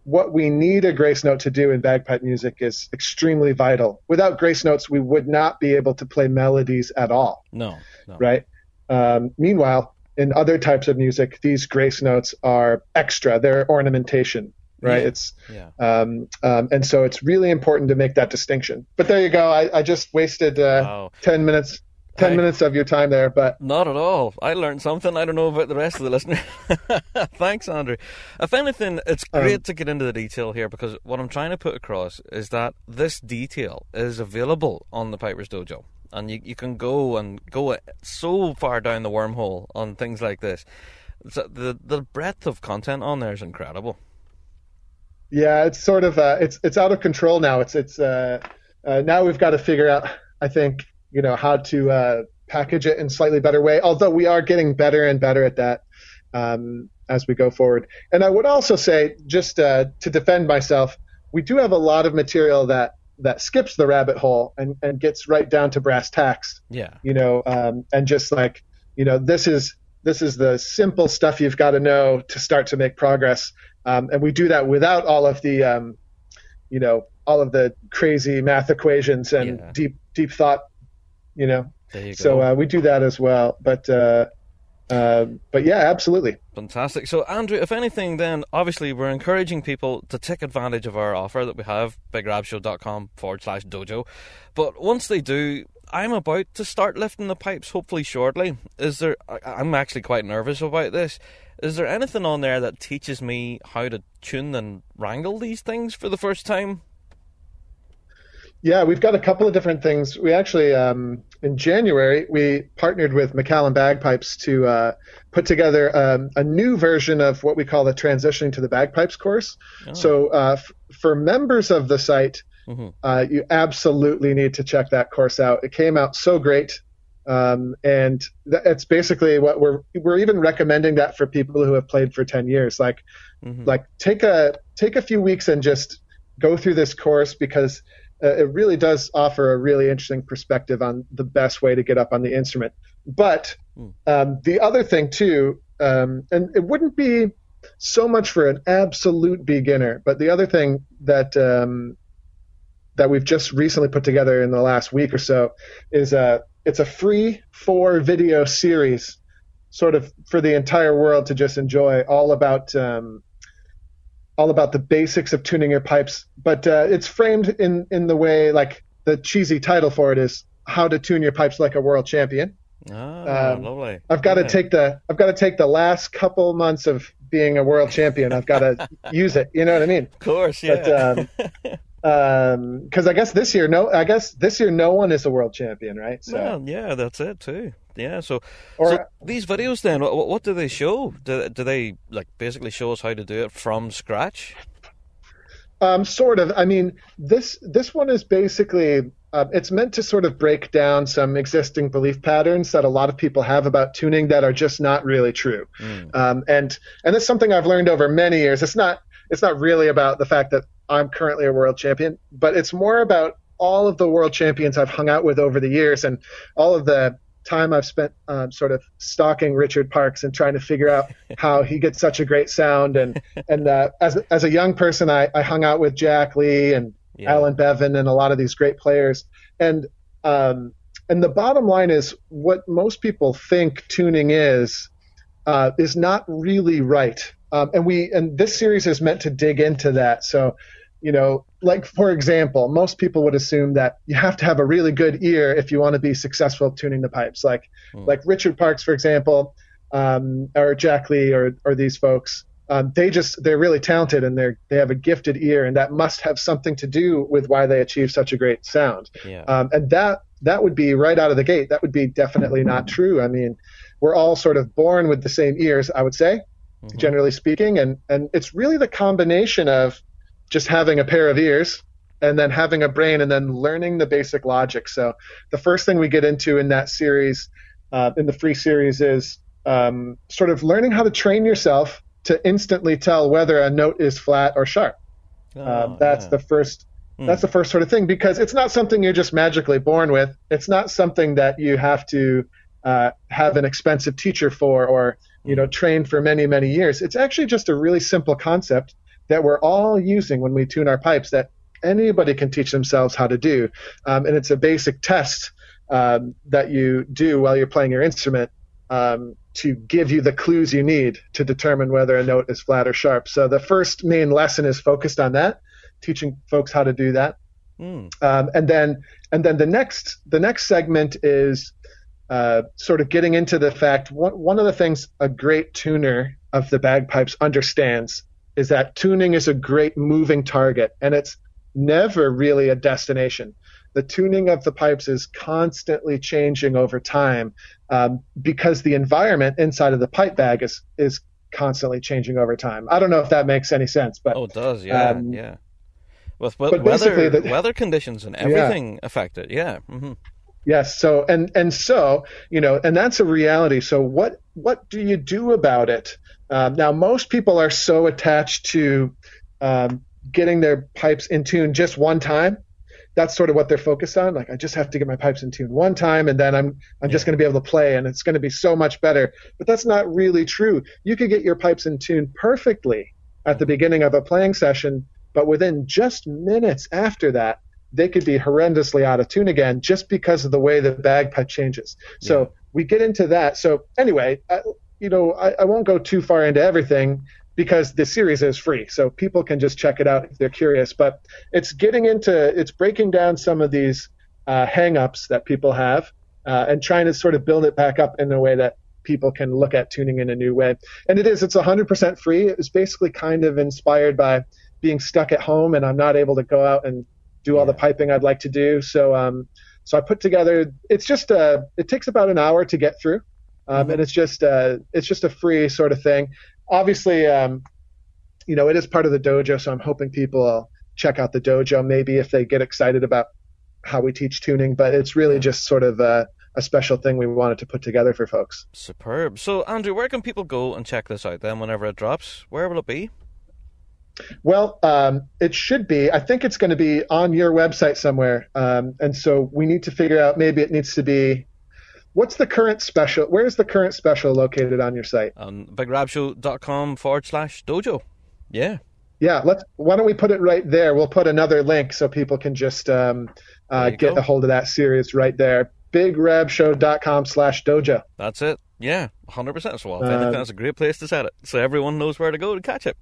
what we need a grace note to do in bagpipe music is extremely vital. Without grace notes, we would not be able to play melodies at all. No. no. Right? Um, meanwhile, in other types of music, these grace notes are extra, they're ornamentation. Right, yeah. it's yeah. Um, um, and so it's really important to make that distinction. But there you go. I, I just wasted uh, wow. ten minutes 10 minutes of your time there, but. Not at all. I learned something. I don't know about the rest of the listeners. (laughs) Thanks, Andrew. If anything, it's great um, to get into the detail here because what I'm trying to put across is that this detail is available on the Piper's Dojo. And you, you can go and go so far down the wormhole on things like this. So the the breadth of content on there is incredible. Yeah, it's sort of uh, it's it's out of control now. It's it's uh, uh, now we've got to figure out. I think you know how to uh, package it in slightly better way. Although we are getting better and better at that um, as we go forward. And I would also say, just uh, to defend myself, we do have a lot of material that that skips the rabbit hole and, and gets right down to brass tacks. Yeah. You know, um, and just like you know, this is this is the simple stuff you've got to know to start to make progress. Um, and we do that without all of the, um, you know, all of the crazy math equations and yeah. deep deep thought you know. You so uh, we do that as well, but uh, uh, but yeah, absolutely. Fantastic. So Andrew, if anything, then obviously we're encouraging people to take advantage of our offer that we have, bigrabshow.com forward slash dojo. But once they do, I'm about to start lifting the pipes, hopefully shortly. Is there? I'm actually quite nervous about this. is there anything on there that teaches me how to tune and wrangle these things for the first time? Yeah, we've got a couple of different things. We actually, um, in January, we partnered with McCallum Bagpipes to uh, put together um, a new version of what we call the Transitioning to the Bagpipes course. Oh. So, uh, f- for members of the site, mm-hmm. uh, you absolutely need to check that course out. It came out so great. Um, and th- it's basically what we're we're even recommending that for people who have played for 10 years like mm-hmm. like take a take a few weeks and just go through this course because uh, it really does offer a really interesting perspective on the best way to get up on the instrument. But hmm. um, the other thing too, um, and it wouldn't be so much for an absolute beginner, but the other thing that um, that we've just recently put together in the last week or so is a uh, it's a free four video series, sort of for the entire world to just enjoy, all about um, all about the basics of tuning your pipes, but uh, it's framed in in the way like the cheesy title for it is "How to Tune Your Pipes Like a World Champion." Ah, um, lovely. I've got yeah. to take the I've got to take the last couple months of being a world champion. I've got to (laughs) use it. You know what I mean? Of course, yeah. But, um, because (laughs) um, I guess this year, no, I guess this year no one is a world champion, right? So well, yeah, that's it too. Yeah, so, or, so these videos then, what, what, do they show? Do, do they like basically show us how to do it from scratch? Um, sort of. I mean, this this one is basically uh, it's meant to sort of break down some existing belief patterns that a lot of people have about tuning that are just not really true. Mm. Um, and and that's something I've learned over many years. It's not it's not really about the fact that I'm currently a world champion, but it's more about all of the world champions I've hung out with over the years and all of the time I've spent um, sort of stalking Richard Parkes and trying to figure out how he gets such a great sound. And (laughs) and uh, as as a young person, I, I hung out with Jack Lee and yeah. Alan Bevan and a lot of these great players. And um, and the bottom line is what most people think tuning is uh, is not really right. Um, and we and this series is meant to dig into that. So you know, like for example, most people would assume that you have to have a really good ear if you want to be successful tuning the pipes. Like mm. like Richard Parkes, for example, um, or Jack Lee, or or these folks. Um, they just they're really talented and they're they have a gifted ear and that must have something to do with why they achieve such a great sound. Yeah. Um, and that that would be right out of the gate. That would be definitely not true. I mean, we're all sort of born with the same ears, I would say, mm-hmm. generally speaking, and and it's really the combination of just having a pair of ears and then having a brain and then learning the basic logic. So the first thing we get into in that series, uh, in the free series, is um, sort of learning how to train yourself to instantly tell whether a note is flat or sharp. Oh, uh, that's yeah. the first. Mm. That's the first sort of thing because it's not something you're just magically born with. It's not something that you have to uh, have an expensive teacher for or you know train for many many years. It's actually just a really simple concept that we're all using when we tune our pipes that anybody can teach themselves how to do. Um, and it's a basic test um, that you do while you're playing your instrument um, to give you the clues you need to determine whether a note is flat or sharp. So the first main lesson is focused on that, teaching folks how to do that. Mm. and then and then the next the next segment is uh, sort of getting into the fact one, one of the things a great tuner of the bagpipes understands is that tuning is a great moving target and it's never really a destination. The tuning of the pipes is constantly changing over time um, because the environment inside of the pipe bag is is constantly changing over time. I don't know if that makes any sense, but oh, it does, yeah, um, yeah. With weather, the, weather conditions and everything yeah. affect it, yeah. Mm-hmm. Yes. So and and so you know, and that's a reality. So what what do you do about it? Um, now, most people are so attached to um, getting their pipes in tune just one time. That's sort of what they're focused on. Like, I just have to get my pipes in tune one time, and then I'm I'm just going to be able to play, and it's going to be so much better. But that's not really true. You could get your pipes in tune perfectly at the beginning of a playing session, but within just minutes after that, they could be horrendously out of tune again just because of the way the bagpipe changes. So yeah. we get into that. So anyway, uh, you know, I, I won't go too far into everything because the series is free, so people can just check it out if they're curious. But it's getting into, it's breaking down some of these uh, hangups that people have, uh, and trying to sort of build it back up in a way that people can look at tuning in a new way. And it is, it's 100% free. It was basically kind of inspired by being stuck at home and I'm not able to go out and do all the piping I'd like to do. So, um, so I put together, it's just, a, it takes about an hour to get through. Um, mm-hmm. and it's just, uh, it's just a free sort of thing. Obviously, um, you know, it is part of the dojo. So I'm hoping people check out the dojo, maybe if they get excited about how we teach tuning, but it's really just sort of, uh, a special thing we wanted to put together for folks. Superb. So, Andrew, where can people go and check this out then whenever it drops? Where will it be? Well, um, it should be. I think it's going to be on your website somewhere. Um, and so we need to figure out maybe it needs to be. What's the current special? Where's the current special located on your site? On bigrabshow.com forward slash dojo. Yeah. Yeah. Let's. Why don't we put it right there? We'll put another link so people can just um, uh, get go. a hold of that series right there bigrabshow.com slash dojo. That's it. Yeah, 100%. So I think that's a great place to set it. So everyone knows where to go to catch it.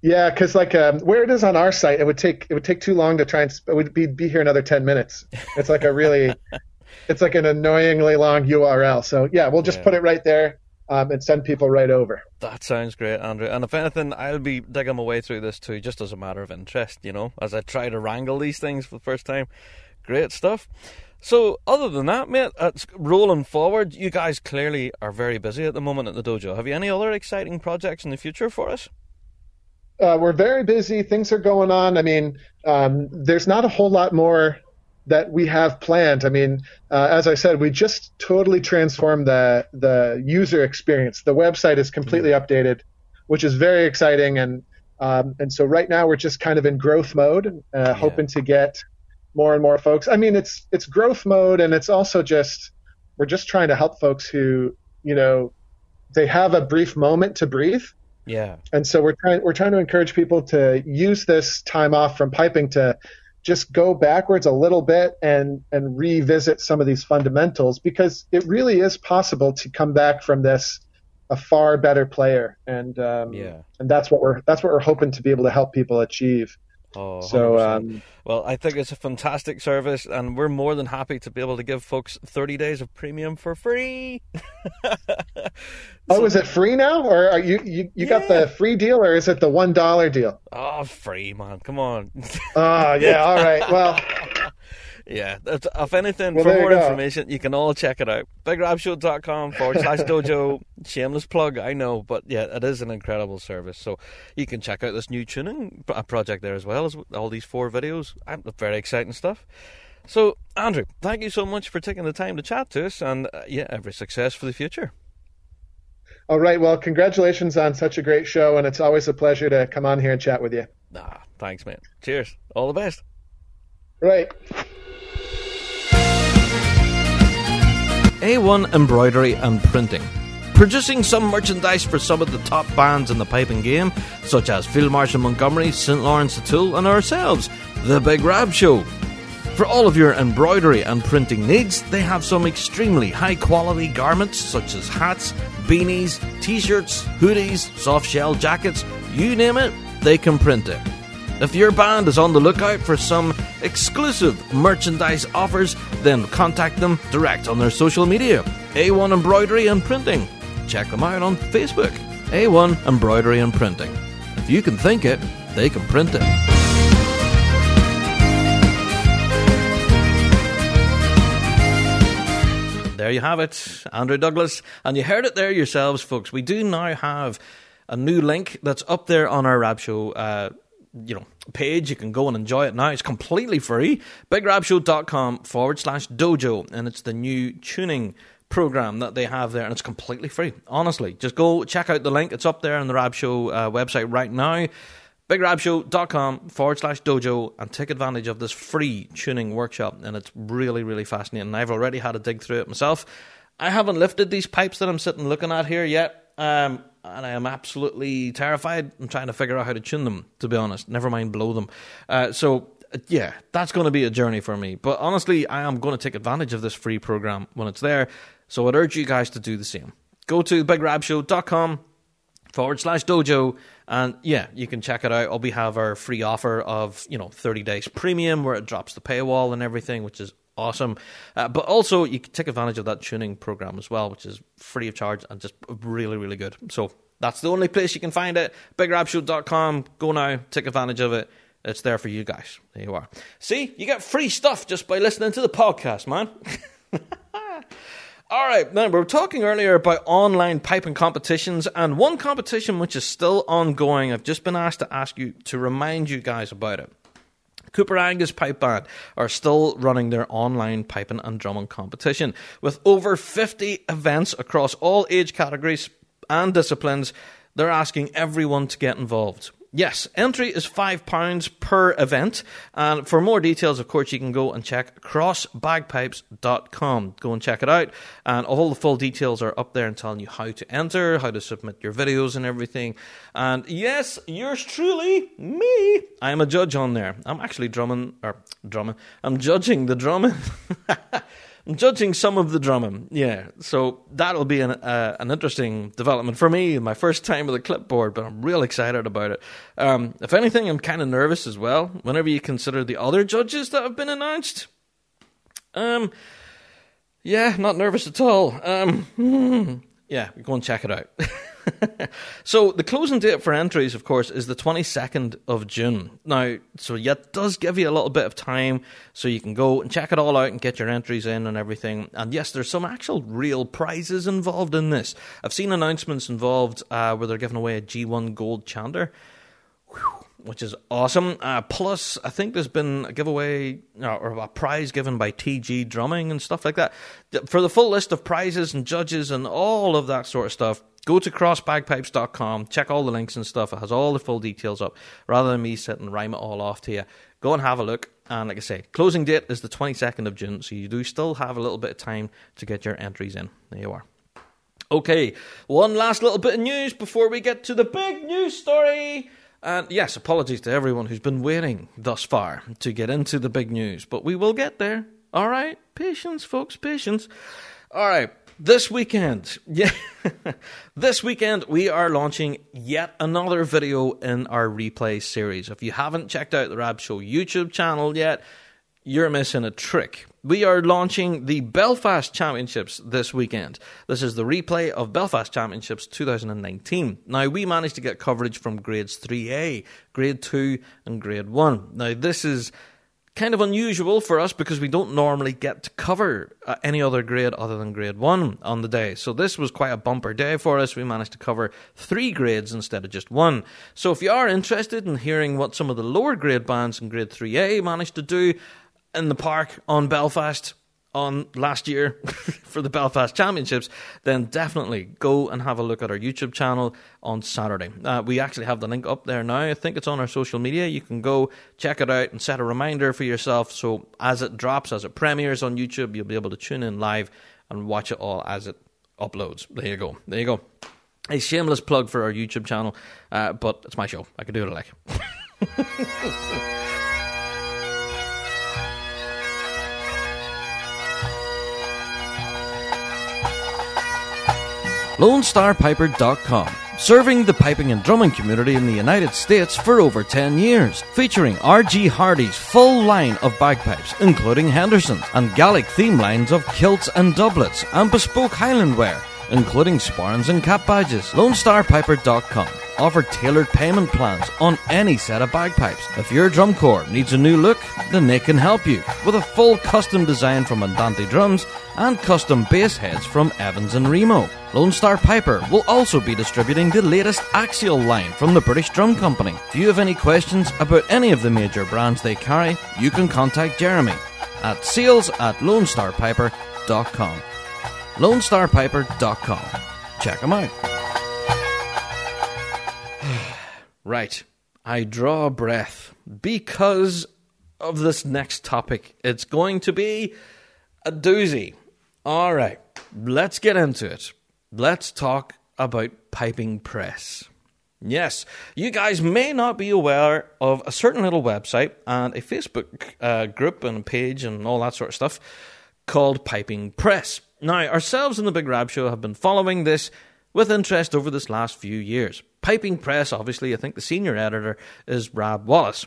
Yeah, because like um, where it is on our site, it would take it would take too long to try and it would be be here another ten minutes. It's like a really, (laughs) it's like an annoyingly long URL. So yeah, we'll just yeah. put it right there um, and send people right over. That sounds great, Andrew. And if anything, I'll be digging my way through this too, just as a matter of interest. You know, as I try to wrangle these things for the first time. Great stuff. So, other than that, mate, it's rolling forward. You guys clearly are very busy at the moment at the dojo. Have you any other exciting projects in the future for us? Uh, we're very busy. Things are going on. I mean, um, there's not a whole lot more that we have planned. I mean, uh, as I said, we just totally transformed the the user experience. The website is completely mm-hmm. updated, which is very exciting. And um, and so right now we're just kind of in growth mode, uh, yeah. hoping to get more and more folks. I mean, it's it's growth mode, and it's also just we're just trying to help folks who you know they have a brief moment to breathe. Yeah. And so we're trying we're trying to encourage people to use this time off from piping to just go backwards a little bit and and revisit some of these fundamentals because it really is possible to come back from this a far better player. And um, yeah. and that's what we're that's what we're hoping to be able to help people achieve Oh, so um, well, I think it's a fantastic service, and we're more than happy to be able to give folks 30 days of premium for free. so, (laughs) oh, is it free now, or are you you, you yeah. got the free deal, or is it the one dollar deal? Oh, free, man! Come on. oh yeah, all right. Well, (laughs) yeah, if anything, well, for more information, you can all check it out. BigRabShow.com forward (laughs) slash dojo. Shameless plug, I know, but yeah, it is an incredible service. So you can check out this new tuning project there as well as all these four videos. Very exciting stuff. So, Andrew, thank you so much for taking the time to chat to us, and uh, yeah, every success for the future. All right. Well, congratulations on such a great show, and it's always a pleasure to come on here and chat with you. Ah, thanks, man. Cheers. All the best. Right. A1 Embroidery and Printing. Producing some merchandise for some of the top bands in the piping game, such as Field Marshal Montgomery, St. Laurence O'Toole, and ourselves, The Big Rab Show. For all of your embroidery and printing needs, they have some extremely high quality garments such as hats, beanies, t shirts, hoodies, soft shell jackets, you name it, they can print it. If your band is on the lookout for some exclusive merchandise offers, then contact them direct on their social media A1 Embroidery and Printing. Check them out on Facebook A1 Embroidery and Printing. If you can think it, they can print it. There you have it, Andrew Douglas. And you heard it there yourselves, folks. We do now have a new link that's up there on our Rab Show uh, you know page. You can go and enjoy it now. It's completely free. BigRabShow.com forward slash dojo, and it's the new tuning program that they have there, and it's completely free. Honestly, just go check out the link. It's up there on the Rab Show uh, website right now. BigRabShow.com forward slash dojo and take advantage of this free tuning workshop. And it's really, really fascinating. I've already had a dig through it myself. I haven't lifted these pipes that I'm sitting looking at here yet. Um, and I am absolutely terrified. I'm trying to figure out how to tune them, to be honest. Never mind blow them. Uh, so, yeah, that's going to be a journey for me. But honestly, I am going to take advantage of this free program when it's there. So I'd urge you guys to do the same. Go to bigrabshow.com forward slash dojo and yeah you can check it out we have our free offer of you know 30 days premium where it drops the paywall and everything which is awesome. Uh, but also, you can take advantage of that tuning program as well, which is free of charge and just really, really good. So that's the only place you can find it. BigRabShow.com. Go now, take advantage of it. It's there for you guys. There you are. See, you get free stuff just by listening to the podcast, man. (laughs) All right, now we were talking earlier about online piping competitions, and one competition which is still ongoing. I've just been asked to ask you to remind you guys about it. Coupar Angus Pipe Band are still running their online piping and drumming competition with over 50 events across all age categories and disciplines. They're asking everyone to get involved. Yes, entry is £5 per event. And for more details, of course, you can go and check crossbagpipes.com. Go and check it out. And all the full details are up there and telling you how to enter, how to submit your videos and everything. And yes, yours truly, me, I'm a judge on there. I'm actually drumming, or drumming, I'm judging the drumming. (laughs) Judging some of the drumming. Yeah, so that'll be an uh, an interesting development for me. My first time with a clipboard, but I'm real excited about it. Um, if anything, I'm kind of nervous as well. Whenever you consider the other judges that have been announced, um, yeah, not nervous at all. Um, (laughs) yeah, go and check it out. (laughs) (laughs) so the closing date for entries, of course, is the 22nd of June. Now, so it does give you a little bit of time so you can go and check it all out and get your entries in and everything. And yes, there's some actual real prizes involved in this. I've seen announcements involved uh, where they're giving away a G1 Gold Chanter. Whew which is awesome. Uh, plus, I think there's been a giveaway or a prize given by TG Drumming and stuff like that. For the full list of prizes and judges and all of that sort of stuff, go to crossbagpipes.com, check all the links and stuff. It has all the full details up rather than me sit and rhyme it all off to you. Go and have a look. And like I say, closing date is the 22nd of June, so you do still have a little bit of time to get your entries in. There you are. Okay, one last little bit of news before we get to the big news story. And yes, apologies to everyone who's been waiting thus far to get into the big news, but we will get there. All right, patience, folks, patience. All right, this weekend, (laughs) yeah, this weekend we are launching yet another video in our replay series. If you haven't checked out the Rab Show YouTube channel yet, you're missing a trick. We are launching the Belfast Championships this weekend. This is the replay of Belfast Championships 2019. Now, we managed to get coverage from grades 3A, grade 2, and grade 1. Now, this is kind of unusual for us because we don't normally get to cover uh, any other grade other than grade 1 on the day. So this was quite a bumper day for us. We managed to cover 3 grades instead of just 1. So if you are interested in hearing what some of the lower grade bands in grade 3A managed to do, in the park on Belfast on last year (laughs) for the Belfast Championships, then definitely go and have a look at our YouTube channel on Saturday. Uh, we actually have the link up there now. I think it's on our social media. You can go check it out and set a reminder for yourself. So as it drops, as it premieres on YouTube, you'll be able to tune in live and watch it all as it uploads. There you go. There you go. A shameless plug for our YouTube channel, uh, but it's my show. I can do it like. (laughs) LoneStarPiper.com, serving the piping and drumming community in the United States for over 10 years, featuring R.G. Hardy's full line of bagpipes, including Henderson's, and Gallic theme lines of kilts and doublets, and bespoke Highland wear, including sporrans and cap badges. LoneStarPiper.com offer tailored payment plans on any set of bagpipes. If your drum corps needs a new look, then they can help you with a full custom design from Andante Drums and custom bass heads from Evans and Remo. Lone Star Piper will also be distributing the latest Axial line from the British Drum Company. If you have any questions about any of the major brands they carry, you can contact Jeremy at sales at lonestarpiper.com. lonestarpiper.com. Check them out. (sighs) right. I draw a breath because of this next topic. It's going to be a doozy. All right, let's get into it. Let's talk about piping press. Yes, you guys may not be aware of a certain little website and a Facebook uh, group and a page and all that sort of stuff called Piping Press. Now, ourselves in the Big Rab Show have been following this with interest over this last few years. Piping Press, obviously, I think the senior editor is Rab Wallace.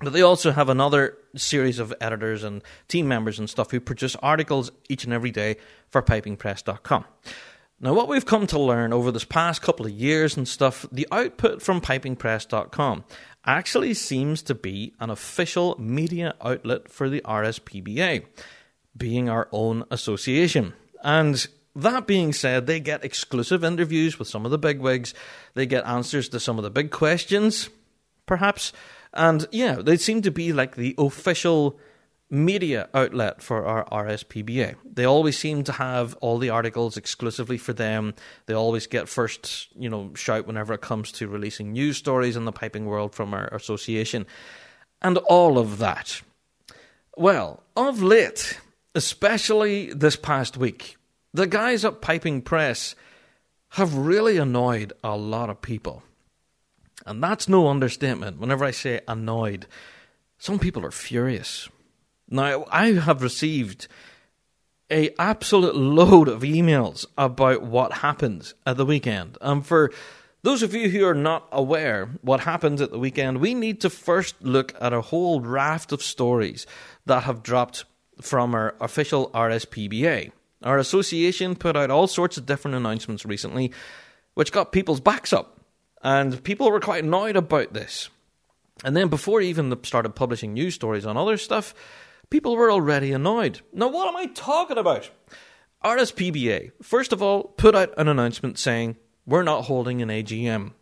But they also have another series of editors and team members and stuff who produce articles each and every day for pipingpress.com. Now, what we've come to learn over this past couple of years and stuff, the output from pipingpress.com actually seems to be an official media outlet for the RSPBA, being our own association. And that being said, they get exclusive interviews with some of the bigwigs, they get answers to some of the big questions, perhaps and yeah, they seem to be like the official media outlet for our RSPBA. They always seem to have all the articles exclusively for them. They always get first, you know, shout whenever it comes to releasing news stories in the piping world from our association. And all of that. Well, of late, especially this past week, the guys at Piping Press have really annoyed a lot of people. And that's no understatement whenever I say annoyed. Some people are furious. Now, I have received a absolute load of emails about what happened at the weekend. And for those of you who are not aware what happened at the weekend, we need to first look at a whole raft of stories that have dropped from our official RSPBA. Our association put out all sorts of different announcements recently, which got people's backs up. And people were quite annoyed about this. And then before even started publishing news stories on other stuff, people were already annoyed. Now, what am I talking about? RSPBA, first of all, put out an announcement saying, we're not holding an AGM.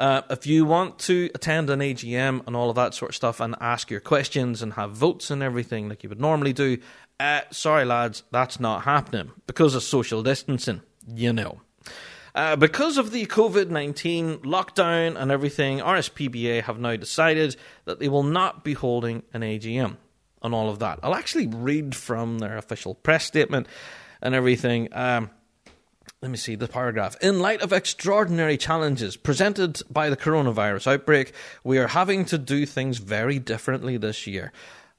Uh, if you want to attend an AGM and all of that sort of stuff and ask your questions and have votes and everything like you would normally do, uh, sorry lads, that's not happening because of social distancing, you know. Uh, because of the COVID 19 lockdown and everything, RSPBA have now decided that they will not be holding an AGM on all of that. I'll actually read from their official press statement and everything. Um, let me see the paragraph. In light of extraordinary challenges presented by the coronavirus outbreak, we are having to do things very differently this year.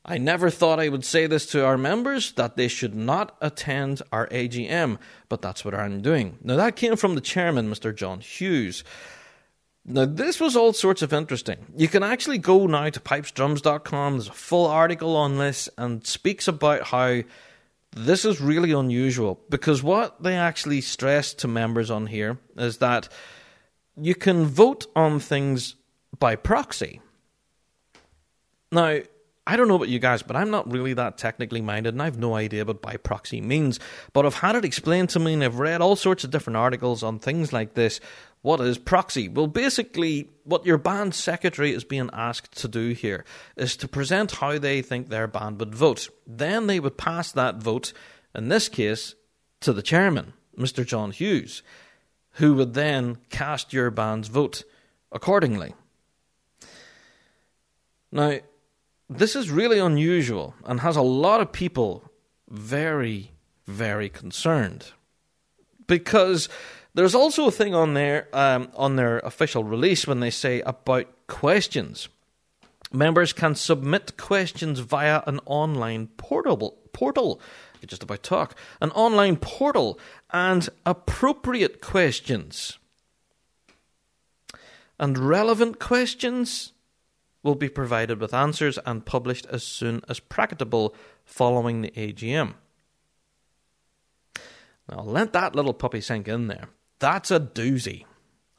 I never thought I would say this to our members that they should not attend our AGM, but that's what I'm doing. Now, that came from the chairman, Mr. John Hughes. Now, this was all sorts of interesting. You can actually go now to pipesdrums.com. There's a full article on this and speaks about how this is really unusual because what they actually stress to members on here is that you can vote on things by proxy. Now, I don't know about you guys, but I'm not really that technically minded, and I have no idea what by proxy means. But I've had it explained to me, and I've read all sorts of different articles on things like this. What is proxy? Well, basically, what your band secretary is being asked to do here is to present how they think their band would vote. Then they would pass that vote, in this case, to the chairman, Mr. John Hughes, who would then cast your band's vote accordingly. Now, this is really unusual and has a lot of people very, very concerned. Because there's also a thing on there um, on their official release when they say about questions. Members can submit questions via an online portable portal. I just about talk. An online portal and appropriate questions. And relevant questions will be provided with answers and published as soon as practicable following the AGM. Now, let that little puppy sink in there. That's a doozy.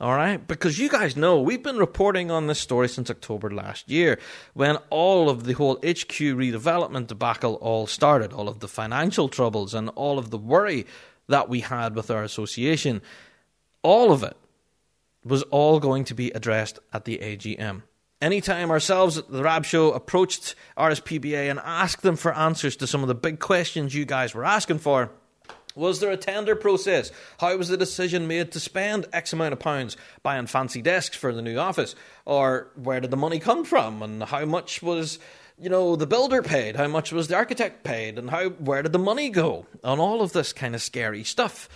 All right? Because you guys know we've been reporting on this story since October last year when all of the whole HQ redevelopment debacle all started, all of the financial troubles and all of the worry that we had with our association. All of it was all going to be addressed at the AGM. Anytime ourselves at the Rab Show approached RSPBA and asked them for answers to some of the big questions you guys were asking for, was there a tender process? How was the decision made to spend X amount of pounds buying fancy desks for the new office? Or where did the money come from? And how much was, you know, the builder paid? How much was the architect paid? And how where did the money go? On all of this kind of scary stuff.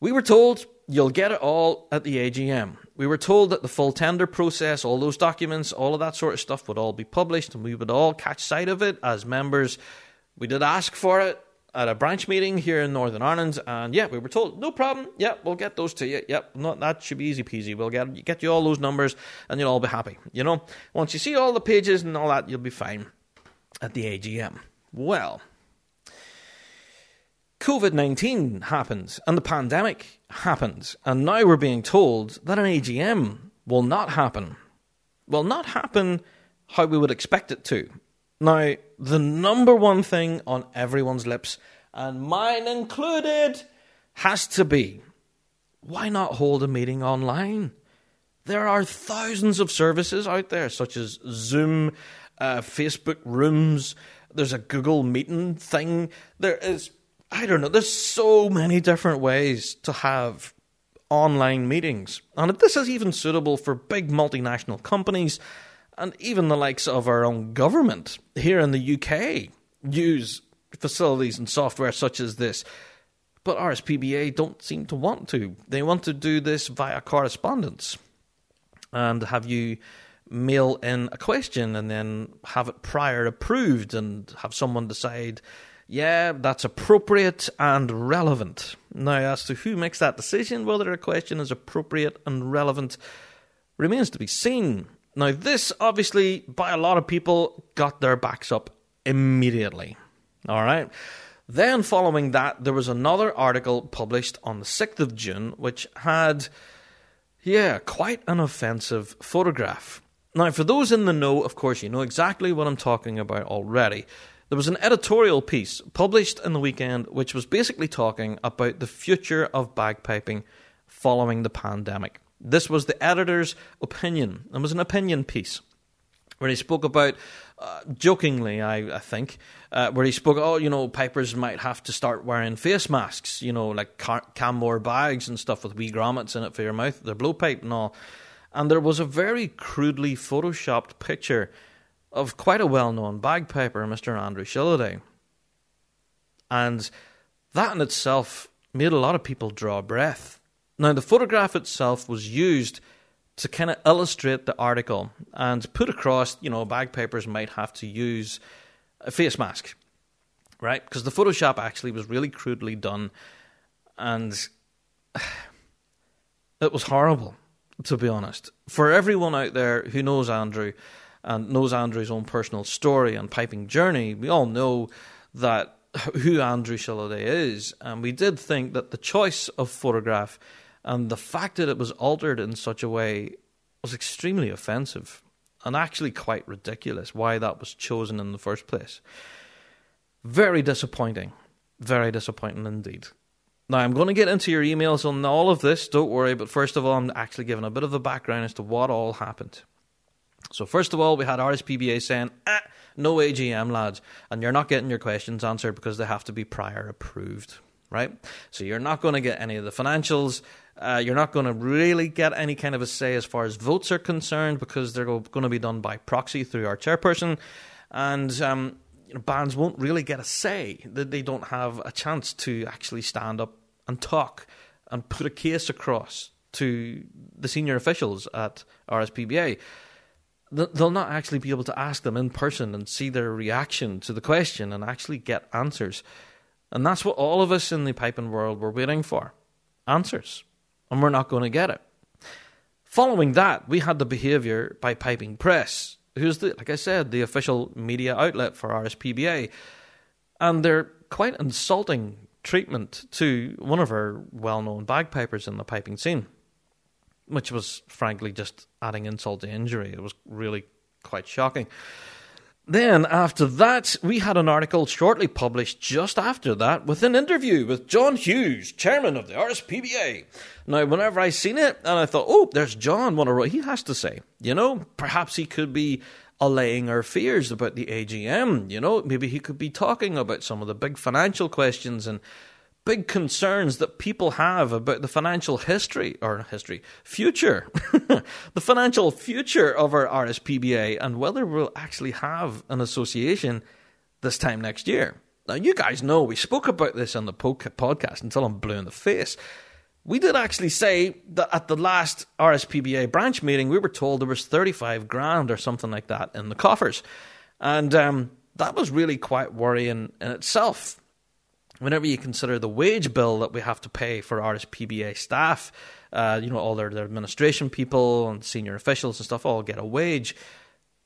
We were told you'll get it all at the AGM. We were told that the full tender process, all those documents, all of that sort of stuff would all be published and we would all catch sight of it as members. We did ask for it, at a branch meeting here in Northern Ireland, and yeah, we were told no problem. Yeah, we'll get those to you. Yep, not that should be easy peasy. We'll get get you all those numbers, and you'll all be happy. You know, once you see all the pages and all that, you'll be fine at the AGM. Well, COVID 19 happens and the pandemic happens, and now we're being told that an AGM will not happen. Will not happen how we would expect it to. Now, the number one thing on everyone's lips, and mine included, has to be why not hold a meeting online? There are thousands of services out there, such as Zoom, uh, Facebook Rooms, there's a Google Meeting thing. There is I don't know. There's so many different ways to have online meetings. And this is even suitable for big multinational companies and even the likes of our own government here in the UK use facilities and software such as this. But RSPBA don't seem to want to. They want to do this via correspondence and have you mail in a question and then have it prior approved and have someone decide yeah, that's appropriate and relevant. Now, as to who makes that decision, whether a question is appropriate and relevant, remains to be seen. Now, this obviously, by a lot of people, got their backs up immediately. All right. Then, following that, there was another article published on the 6th of June, which had, yeah, quite an offensive photograph. Now, for those in the know, of course, you know exactly what I'm talking about already. There was an editorial piece published in the weekend which was basically talking about the future of bagpiping following the pandemic. This was the editor's opinion. It was an opinion piece where he spoke about, uh, jokingly, I, I think, uh, where he spoke, oh, you know, pipers might have to start wearing face masks, you know, like car- Canmore bags and stuff with wee grommets in it for your mouth, their blowpipe and all. And there was a very crudely photoshopped picture of quite a well known bagpiper, Mr. Andrew Shilliday. And that in itself made a lot of people draw breath. Now, the photograph itself was used to kind of illustrate the article and put across, you know, bagpipers might have to use a face mask, right? Because the Photoshop actually was really crudely done and (sighs) it was horrible, to be honest. For everyone out there who knows Andrew, and knows Andrew's own personal story and piping journey, we all know that (laughs) who Andrew Shilliday is, and we did think that the choice of photograph and the fact that it was altered in such a way was extremely offensive and actually quite ridiculous why that was chosen in the first place. Very disappointing. Very disappointing indeed. Now, I'm going to get into your emails on all of this, don't worry, but first of all, I'm actually giving a bit of a background as to what all happened. So first of all, we had RSPBA saying, ah, no AGM, lads, and you're not getting your questions answered because they have to be prior approved, right? So you're not going to get any of the financials. Uh, you're not going to really get any kind of a say as far as votes are concerned because they're going to be done by proxy through our chairperson, and um, you know, bands won't really get a say. That they don't have a chance to actually stand up and talk and put a case across to the senior officials at RSPBA they'll not actually be able to ask them in person and see their reaction to the question and actually get answers. And that's what all of us in the piping world were waiting for answers. And we're not going to get it. Following that, we had the behaviour by Piping Press, who's, the, like I said, the official media outlet for RSPBA. And their quite insulting treatment to one of our well known bagpipers in the piping scene which was frankly just adding insult to injury. It was really quite shocking. Then, after that, we had an article shortly published just after that with an interview with John Hughes, chairman of the RSPBA. Now, whenever I seen it, and I thought, oh, there's John, what a he has to say. You know, perhaps he could be allaying our fears about the AGM. You know, maybe he could be talking about some of the big financial questions and big concerns that people have about the financial history or history future (laughs) the financial future of our RSPBA and whether we'll actually have an association this time next year. Now you guys know we spoke about this on the podcast until I'm blue in the face. We did actually say that at the last RSPBA branch meeting we were told there was 35 grand or something like that in the coffers. And um, that was really quite worrying in itself whenever you consider the wage bill that we have to pay for RSPBA staff, uh, you know, all their, their administration people and senior officials and stuff all get a wage.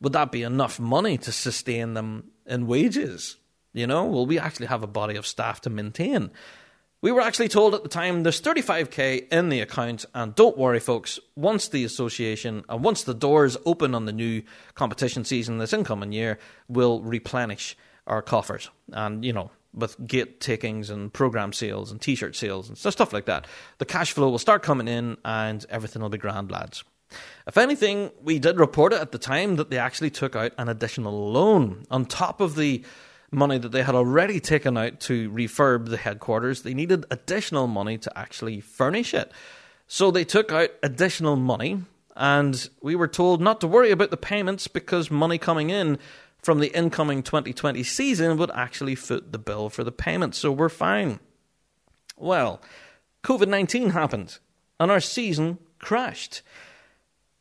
Would that be enough money to sustain them in wages? You know, will we actually have a body of staff to maintain? We were actually told at the time there's 35k in the account, and don't worry, folks. Once the association and once the doors open on the new competition season this incoming year, we'll replenish our coffers. And you know, with gate takings and program sales and t-shirt sales and stuff like that. The cash flow will start coming in and everything will be grand, lads. If anything, we did report it at the time that they actually took out an additional loan on top of the money that they had already taken out to refurb the headquarters. They needed additional money to actually furnish it. So they took out additional money and we were told not to worry about the payments because money coming in from the incoming 2020 season would actually foot the bill for the payment, so we're fine. Well, COVID 19 happened, and our season crashed.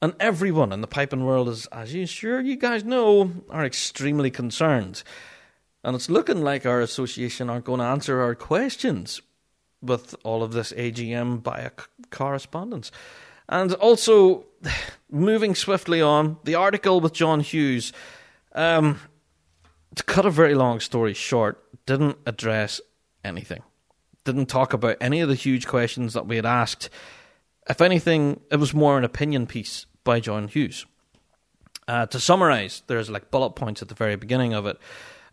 And everyone in the piping world is, as you sure you guys know, are extremely concerned. And it's looking like our association aren't going to answer our questions with all of this AGM via correspondence. And also, (sighs) moving swiftly on, the article with John Hughes um, to cut a very long story short, didn't address anything. Didn't talk about any of the huge questions that we had asked. If anything, it was more an opinion piece by John Hughes. Uh, to summarize, there's like bullet points at the very beginning of it.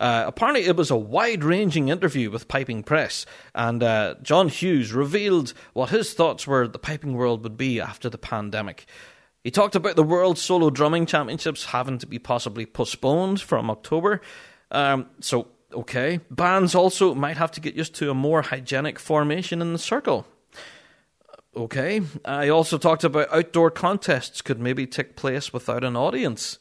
Uh, apparently, it was a wide ranging interview with Piping Press, and uh, John Hughes revealed what his thoughts were the piping world would be after the pandemic. He talked about the World Solo Drumming Championships having to be possibly postponed from October. Um, so, okay. Bands also might have to get used to a more hygienic formation in the circle. Okay. I also talked about outdoor contests could maybe take place without an audience.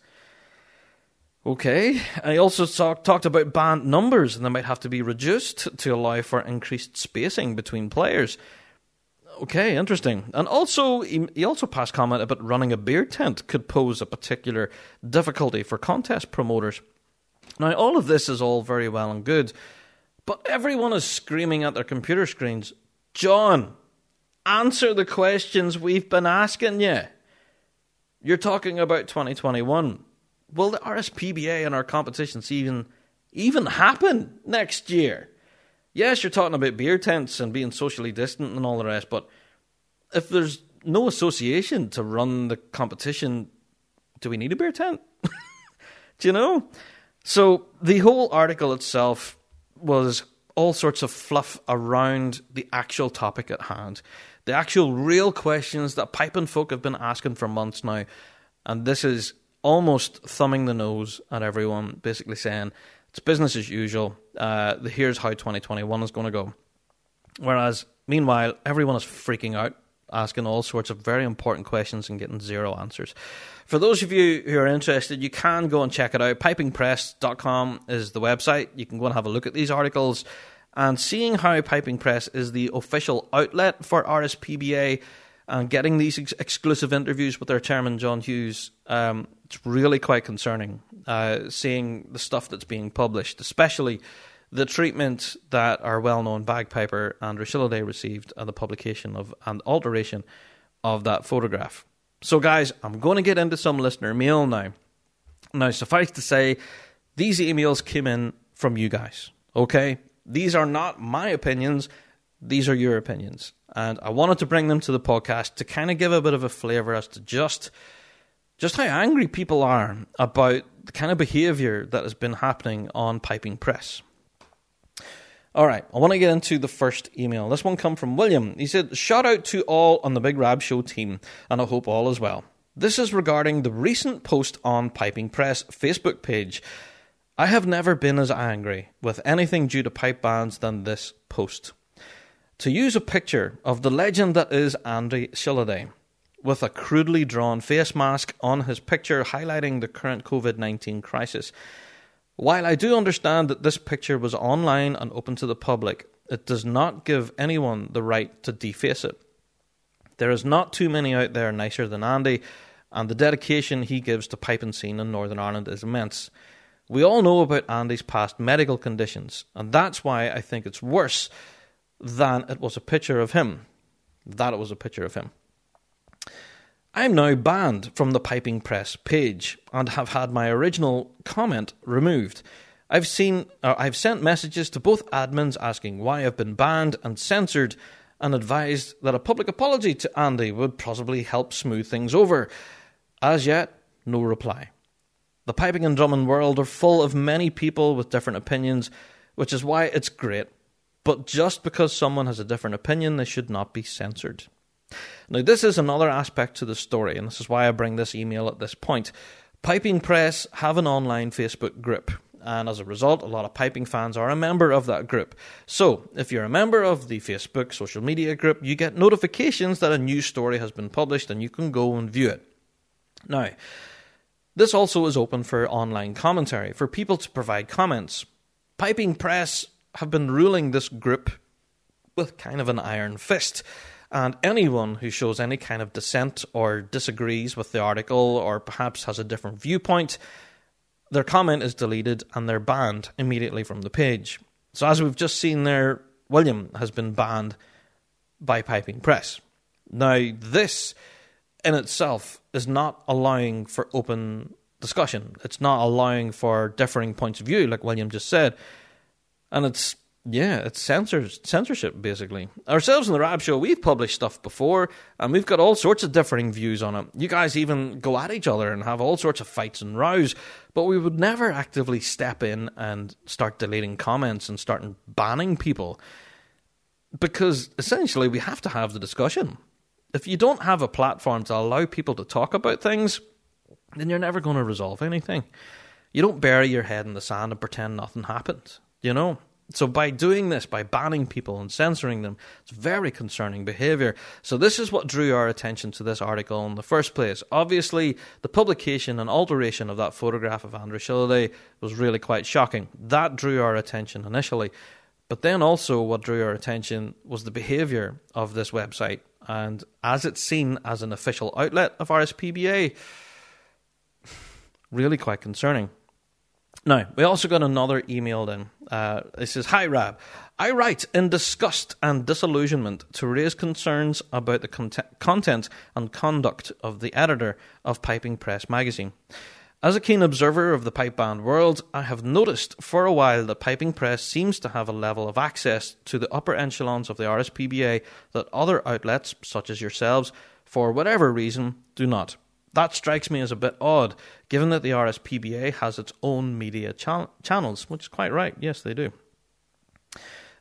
Okay. I also talk, talked about band numbers and they might have to be reduced to allow for increased spacing between players. Okay, interesting. And also, he, also passed comment about running a beer tent could pose a particular difficulty for contest promoters. Now, all of this is all very well and good, but everyone is screaming at their computer screens, John, answer the questions we've been asking you. You're talking about 2021. Will the RSPBA and our competitions even even happen next year? Yes, you're talking about beer tents and being socially distant and all the rest, but if there's no association to run the competition, do we need a beer tent? (laughs) do you know? So the whole article itself was all sorts of fluff around the actual topic at hand. The actual real questions that piping folk have been asking for months now. And this is almost thumbing the nose at everyone, basically saying, it's business as usual. Uh, here's how 2021 is going to go. Whereas, meanwhile, everyone is freaking out, asking all sorts of very important questions and getting zero answers. For those of you who are interested, you can go and check it out. Pipingpress.com is the website. You can go and have a look at these articles. And seeing how Piping Press is the official outlet for RSPBA and getting these ex- exclusive interviews with their chairman, John Hughes, um, it's really quite concerning uh, seeing the stuff that's being published, especially the treatment that our well-known bagpiper Andrew Shilliday received at the publication of an alteration of that photograph. So, guys, I'm going to get into some listener mail now. Now, suffice to say, these emails came in from you guys. Okay, these are not my opinions; these are your opinions, and I wanted to bring them to the podcast to kind of give a bit of a flavour as to just just how angry people are about the kind of behaviour that has been happening on Piping Press. All right, I want to get into the first email. This one come from William. He said, "Shout out to all on the Big Rab Show team, and I hope all is well. This is regarding the recent post on Piping Press Facebook page. I have never been as angry with anything due to pipe bands than this post. To use a picture of the legend that is Andy Shilliday." With a crudely drawn face mask on his picture highlighting the current COVID 19 crisis. While I do understand that this picture was online and open to the public, it does not give anyone the right to deface it. There is not too many out there nicer than Andy, and the dedication he gives to pipe and scene in Northern Ireland is immense. We all know about Andy's past medical conditions, and that's why I think it's worse than it was a picture of him. That it was a picture of him. I'm now banned from the Piping Press page and have had my original comment removed. I've seen, uh, I've sent messages to both admins asking why I've been banned and censored, and advised that a public apology to Andy would possibly help smooth things over. As yet, no reply. The piping and drumming world are full of many people with different opinions, which is why it's great. But just because someone has a different opinion, they should not be censored. Now, this is another aspect to the story, and this is why I bring this email at this point. Piping Press have an online Facebook group, and as a result, a lot of piping fans are a member of that group. So, if you're a member of the Facebook social media group, you get notifications that a new story has been published and you can go and view it. Now, this also is open for online commentary, for people to provide comments. Piping Press have been ruling this group with kind of an iron fist. And anyone who shows any kind of dissent or disagrees with the article or perhaps has a different viewpoint, their comment is deleted and they're banned immediately from the page. So, as we've just seen there, William has been banned by Piping Press. Now, this in itself is not allowing for open discussion. It's not allowing for differing points of view, like William just said. And it's yeah, it's censors, censorship, basically. Ourselves in the Rab Show, we've published stuff before, and we've got all sorts of differing views on it. You guys even go at each other and have all sorts of fights and rows, but we would never actively step in and start deleting comments and start banning people. Because essentially, we have to have the discussion. If you don't have a platform to allow people to talk about things, then you're never going to resolve anything. You don't bury your head in the sand and pretend nothing happened, you know? So by doing this, by banning people and censoring them, it's very concerning behaviour. So this is what drew our attention to this article in the first place. Obviously, the publication and alteration of that photograph of Andrew Shilliday was really quite shocking. That drew our attention initially. But then also what drew our attention was the behaviour of this website. And as it's seen as an official outlet of RSPBA, (sighs) really quite concerning. Now, we also got another email then. Uh, it says, Hi, Rab. I write in disgust and disillusionment to raise concerns about the content, content and conduct of the editor of Piping Press magazine. As a keen observer of the pipe band world, I have noticed for a while that Piping Press seems to have a level of access to the upper echelons of the RSPBA that other outlets, such as yourselves, for whatever reason, do not. That strikes me as a bit odd, given that the RSPBA has its own media channels, which is quite right. Yes, they do.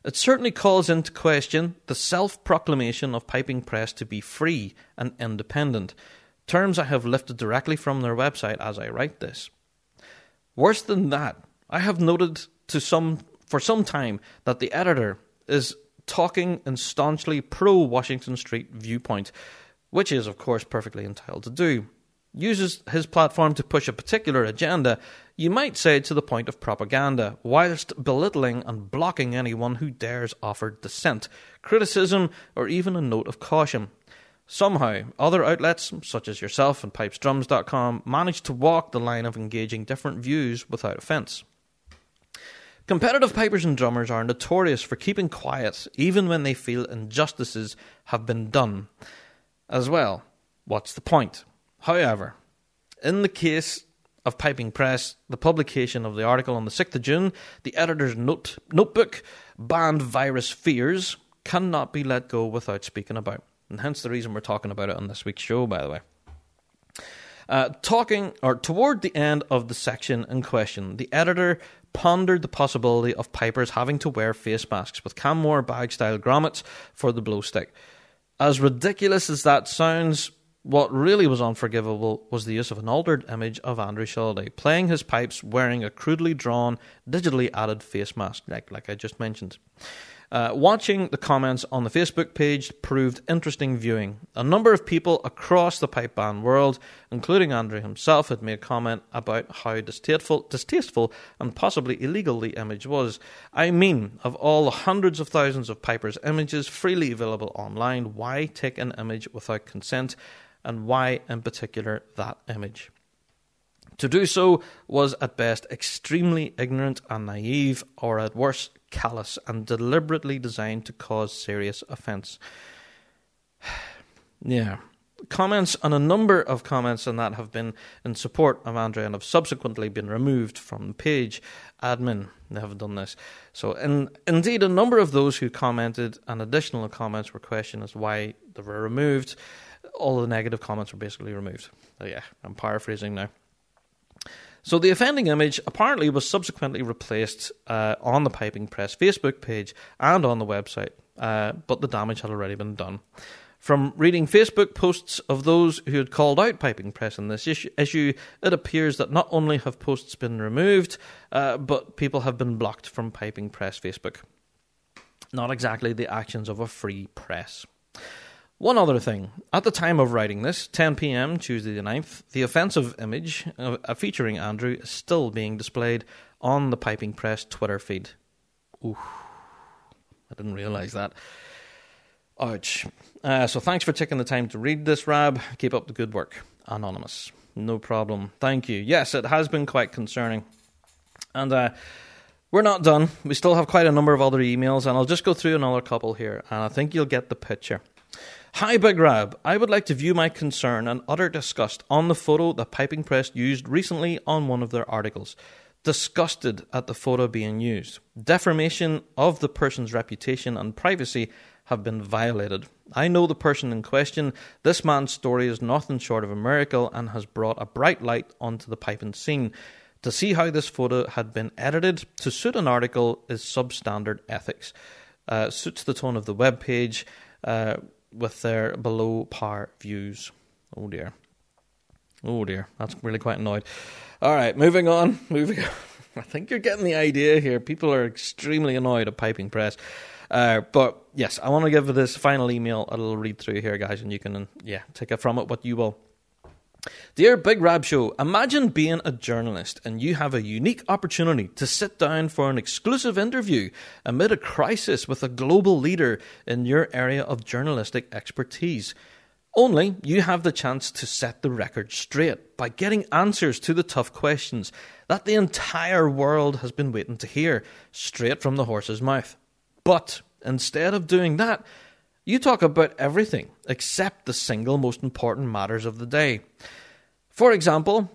It certainly calls into question the self proclamation of Piping Press to be free and independent, terms I have lifted directly from their website as I write this. Worse than that, I have noted to some for some time that the editor is talking in staunchly pro Washington Street viewpoint, which is, of course, perfectly entitled to do uses his platform to push a particular agenda, you might say to the point of propaganda, whilst belittling and blocking anyone who dares offer dissent, criticism, or even a note of caution. Somehow, other outlets, such as yourself and pipesdrums.com, manage to walk the line of engaging different views without offence. Competitive pipers and drummers are notorious for keeping quiet even when they feel injustices have been done. As well, what's the point? However, in the case of Piping Press, the publication of the article on the 6th of June, the editor's note, notebook, band virus fears, cannot be let go without speaking about. And hence the reason we're talking about it on this week's show, by the way. Uh, talking, or toward the end of the section in question, the editor pondered the possibility of pipers having to wear face masks with Canmore bag style grommets for the blow stick. As ridiculous as that sounds, what really was unforgivable was the use of an altered image of Andrew Shilliday playing his pipes wearing a crudely drawn, digitally added face mask, like, like I just mentioned. Uh, watching the comments on the Facebook page proved interesting viewing. A number of people across the pipe band world, including Andrew himself, had made comment about how distasteful, distasteful and possibly illegal the image was. I mean, of all the hundreds of thousands of pipers' images freely available online, why take an image without consent? And why in particular that image. To do so was at best extremely ignorant and naive, or at worst callous and deliberately designed to cause serious offence. (sighs) yeah. Comments on a number of comments on that have been in support of Andrew and have subsequently been removed from the page. Admin they have done this. So, in, indeed, a number of those who commented and additional comments were questioned as why they were removed. All the negative comments were basically removed. So yeah, I'm paraphrasing now. So the offending image apparently was subsequently replaced uh, on the Piping Press Facebook page and on the website, uh, but the damage had already been done. From reading Facebook posts of those who had called out Piping Press in this issue, it appears that not only have posts been removed, uh, but people have been blocked from Piping Press Facebook. Not exactly the actions of a free press. One other thing. At the time of writing this, 10 pm, Tuesday the 9th, the offensive image uh, featuring Andrew is still being displayed on the Piping Press Twitter feed. Ooh, I didn't realise that. Ouch. Uh, so thanks for taking the time to read this, Rab. Keep up the good work. Anonymous. No problem. Thank you. Yes, it has been quite concerning. And uh, we're not done. We still have quite a number of other emails, and I'll just go through another couple here, and I think you'll get the picture. Hi, Big Rab. I would like to view my concern and utter disgust on the photo that Piping Press used recently on one of their articles. Disgusted at the photo being used. Defamation of the person's reputation and privacy have been violated. I know the person in question. This man's story is nothing short of a miracle and has brought a bright light onto the piping scene. To see how this photo had been edited to suit an article is substandard ethics. Uh, suits the tone of the web page. Uh, with their below par views. Oh dear. Oh dear. That's really quite annoyed. All right, moving on. (laughs) Moving on. I think you're getting the idea here. People are extremely annoyed at Piping Press. Uh, but yes, I want to give this final email a little read through here, guys, and you can, yeah, take it from it what you will. Dear Big Rab Show, imagine being a journalist and you have a unique opportunity to sit down for an exclusive interview amid a crisis with a global leader in your area of journalistic expertise. Only you have the chance to set the record straight by getting answers to the tough questions that the entire world has been waiting to hear straight from the horse's mouth. But instead of doing that, you talk about everything except the single most important matters of the day. For example,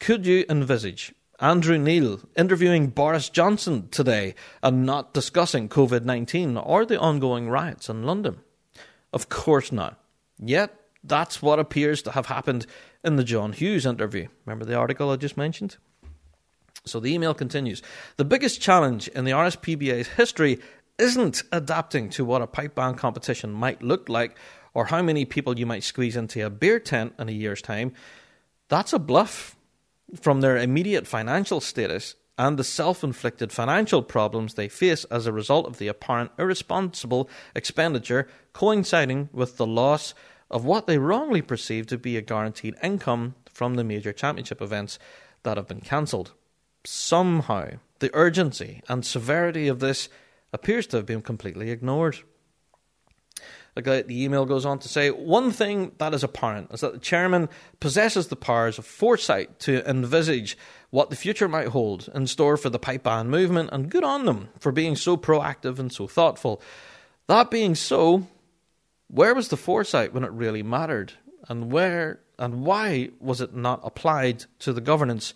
could you envisage Andrew Neil interviewing Boris Johnson today and not discussing COVID 19 or the ongoing riots in London? Of course not. Yet, that's what appears to have happened in the John Hughes interview. Remember the article I just mentioned? So the email continues. The biggest challenge in the RSPBA's history isn't adapting to what a pipe band competition might look like or how many people you might squeeze into a beer tent in a year's time, that's a bluff from their immediate financial status and the self inflicted financial problems they face as a result of the apparent irresponsible expenditure coinciding with the loss of what they wrongly perceive to be a guaranteed income from the major championship events that have been cancelled. Somehow, the urgency and severity of this appears to have been completely ignored. The email goes on to say one thing that is apparent is that the chairman possesses the powers of foresight to envisage what the future might hold in store for the pipe band movement, and good on them for being so proactive and so thoughtful. That being so, where was the foresight when it really mattered, and where and why was it not applied to the governance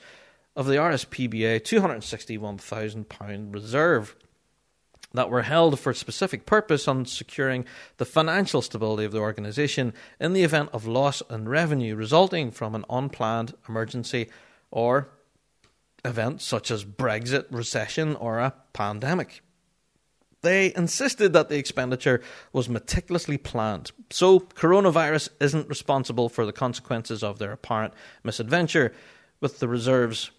of the RSPBA £261,000 reserve? That were held for specific purpose on securing the financial stability of the organisation in the event of loss in revenue resulting from an unplanned emergency or events such as Brexit, recession, or a pandemic. They insisted that the expenditure was meticulously planned, so coronavirus isn't responsible for the consequences of their apparent misadventure. With the reserves,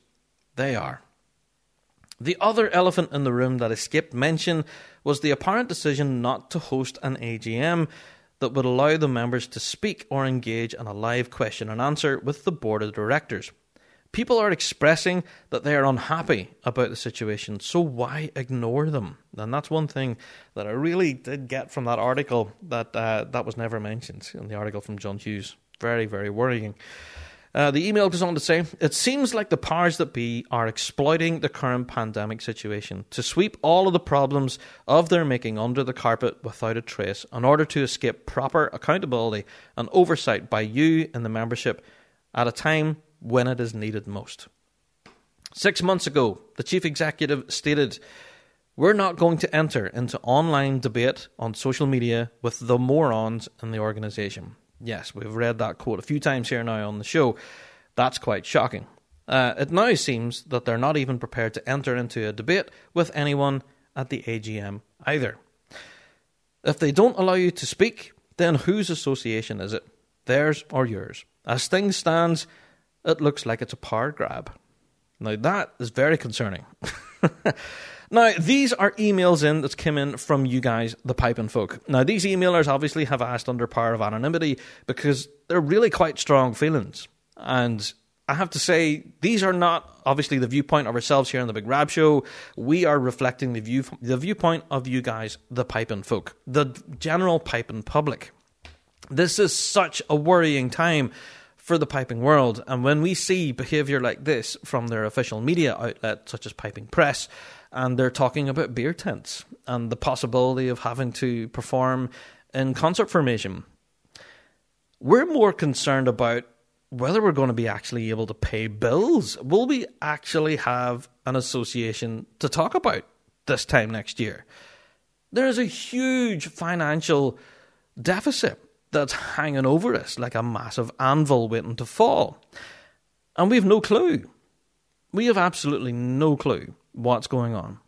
they are. The other elephant in the room that escaped mention was the apparent decision not to host an AGM that would allow the members to speak or engage in a live question and answer with the board of directors. People are expressing that they are unhappy about the situation, so why ignore them? And that's one thing that I really did get from that article that uh, that was never mentioned in the article from John Hughes. Very, very worrying. Uh, the email goes on to say It seems like the powers that be are exploiting the current pandemic situation to sweep all of the problems of their making under the carpet without a trace in order to escape proper accountability and oversight by you and the membership at a time when it is needed most. Six months ago, the chief executive stated, We're not going to enter into online debate on social media with the morons in the organisation. Yes, we've read that quote a few times here now on the show. That's quite shocking. Uh, it now seems that they're not even prepared to enter into a debate with anyone at the AGM either. If they don't allow you to speak, then whose association is it? Theirs or yours? As things stands, it looks like it's a power grab. Now that is very concerning. (laughs) Now, these are emails in that's come in from you guys, the piping folk. Now, these emailers obviously have asked under power of anonymity because they're really quite strong feelings. And I have to say, these are not obviously the viewpoint of ourselves here on the Big Rab Show. We are reflecting the view, the viewpoint of you guys, the piping folk, the general piping public. This is such a worrying time for the piping world, and when we see behaviour like this from their official media outlet, such as Piping Press, and they're talking about beer tents and the possibility of having to perform in concert formation. We're more concerned about whether we're going to be actually able to pay bills. Will we actually have an association to talk about this time next year? There is a huge financial deficit that's hanging over us like a massive anvil waiting to fall. And we have no clue. We have absolutely no clue what's going on.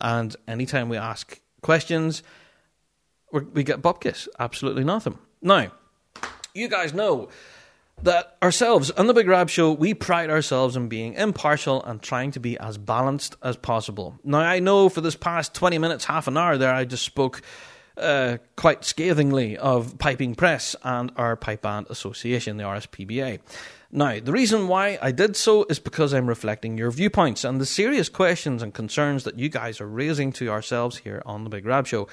And anytime we ask questions, we get bupkis. Absolutely nothing. Now, you guys know that ourselves on the Big Rab Show, we pride ourselves in being impartial and trying to be as balanced as possible. Now, I know for this past 20 minutes, half an hour there, I just spoke uh, quite scathingly of Piping Press and our Pipe Band Association, the RSPBA. Now, the reason why I did so is because I'm reflecting your viewpoints and the serious questions and concerns that you guys are raising to ourselves here on the Big Rab Show.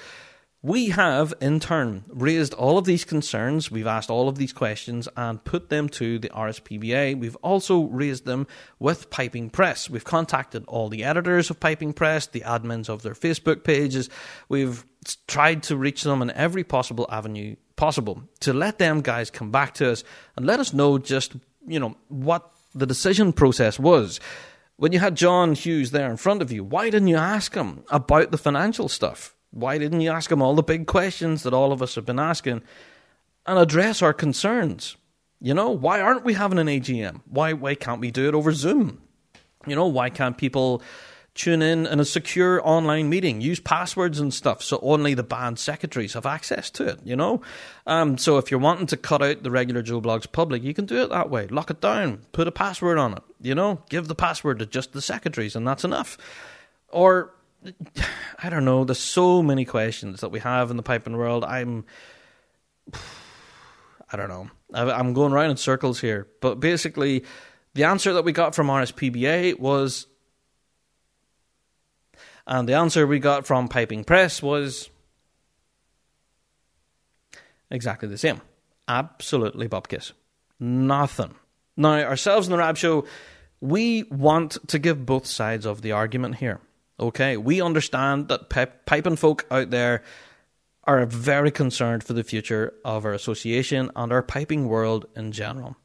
We have, in turn, raised all of these concerns. We've asked all of these questions and put them to the RSPBA. We've also raised them with Piping Press. We've contacted all the editors of Piping Press, the admins of their Facebook pages. We've tried to reach them in every possible avenue possible to let them guys come back to us and let us know just you know, what the decision process was. When you had John Hughes there in front of you, why didn't you ask him about the financial stuff? Why didn't you ask him all the big questions that all of us have been asking and address our concerns? You know, why aren't we having an AGM? Why why can't we do it over Zoom? You know, why can't people tune in in a secure online meeting, use passwords and stuff, so only the band secretaries have access to it, you know? Um, so if you're wanting to cut out the regular Joe Bloggs public, you can do it that way. Lock it down, put a password on it, you know? Give the password to just the secretaries, and that's enough. Or, (sighs) I don't know, there's so many questions that we have in the piping world. I'm. (sighs) I don't know. I'm going around in circles here. But basically, the answer that we got from RSPBA was and the answer we got from Piping Press was exactly the same. Absolutely bupkis. Nothing. Now, ourselves in the Rab Show, we want to give both sides of the argument here. Okay, we understand that pip- piping folk out there are very concerned for the future of our association and our piping world in general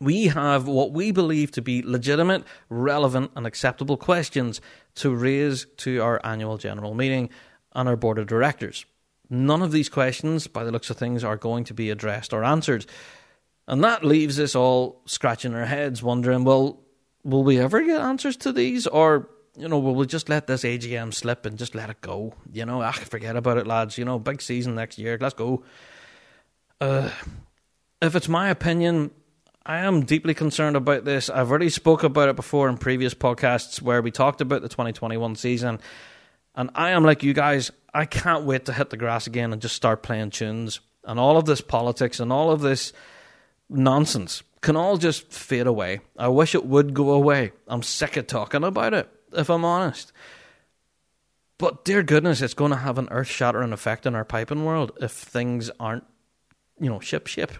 we have what we believe to be legitimate, relevant, and acceptable questions to raise to our annual general meeting and our board of directors. None of these questions, by the looks of things, are going to be addressed or answered. And that leaves us all scratching our heads, wondering, well, will we ever get answers to these? Or, you know, will we just let this AGM slip and just let it go? You know, ah, forget about it, lads. You know, big season next year. Let's go. Uh, if it's my opinion, I am deeply concerned about this. I've already spoke about it before in previous podcasts where we talked about the 2021 season. And I am like you guys, I can't wait to hit the grass again and just start playing tunes. And all of this politics and all of this nonsense can all just fade away. I wish it would go away. I'm sick of talking about it, if I'm honest. But dear goodness, it's going to have an earth shattering effect in our piping world if things aren't, you know, ship ship.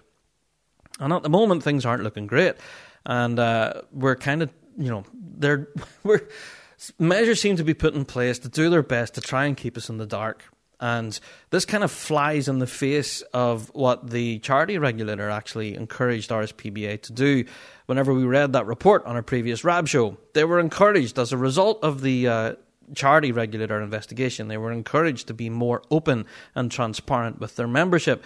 And at the moment, things aren't looking great. And uh, we're kind of, you know, they're, (laughs) we're, measures seem to be put in place to do their best to try and keep us in the dark. And this kind of flies in the face of what the charity regulator actually encouraged RSPBA to do whenever we read that report on our previous RAB show. They were encouraged, as a result of the uh, charity regulator investigation, they were encouraged to be more open and transparent with their membership.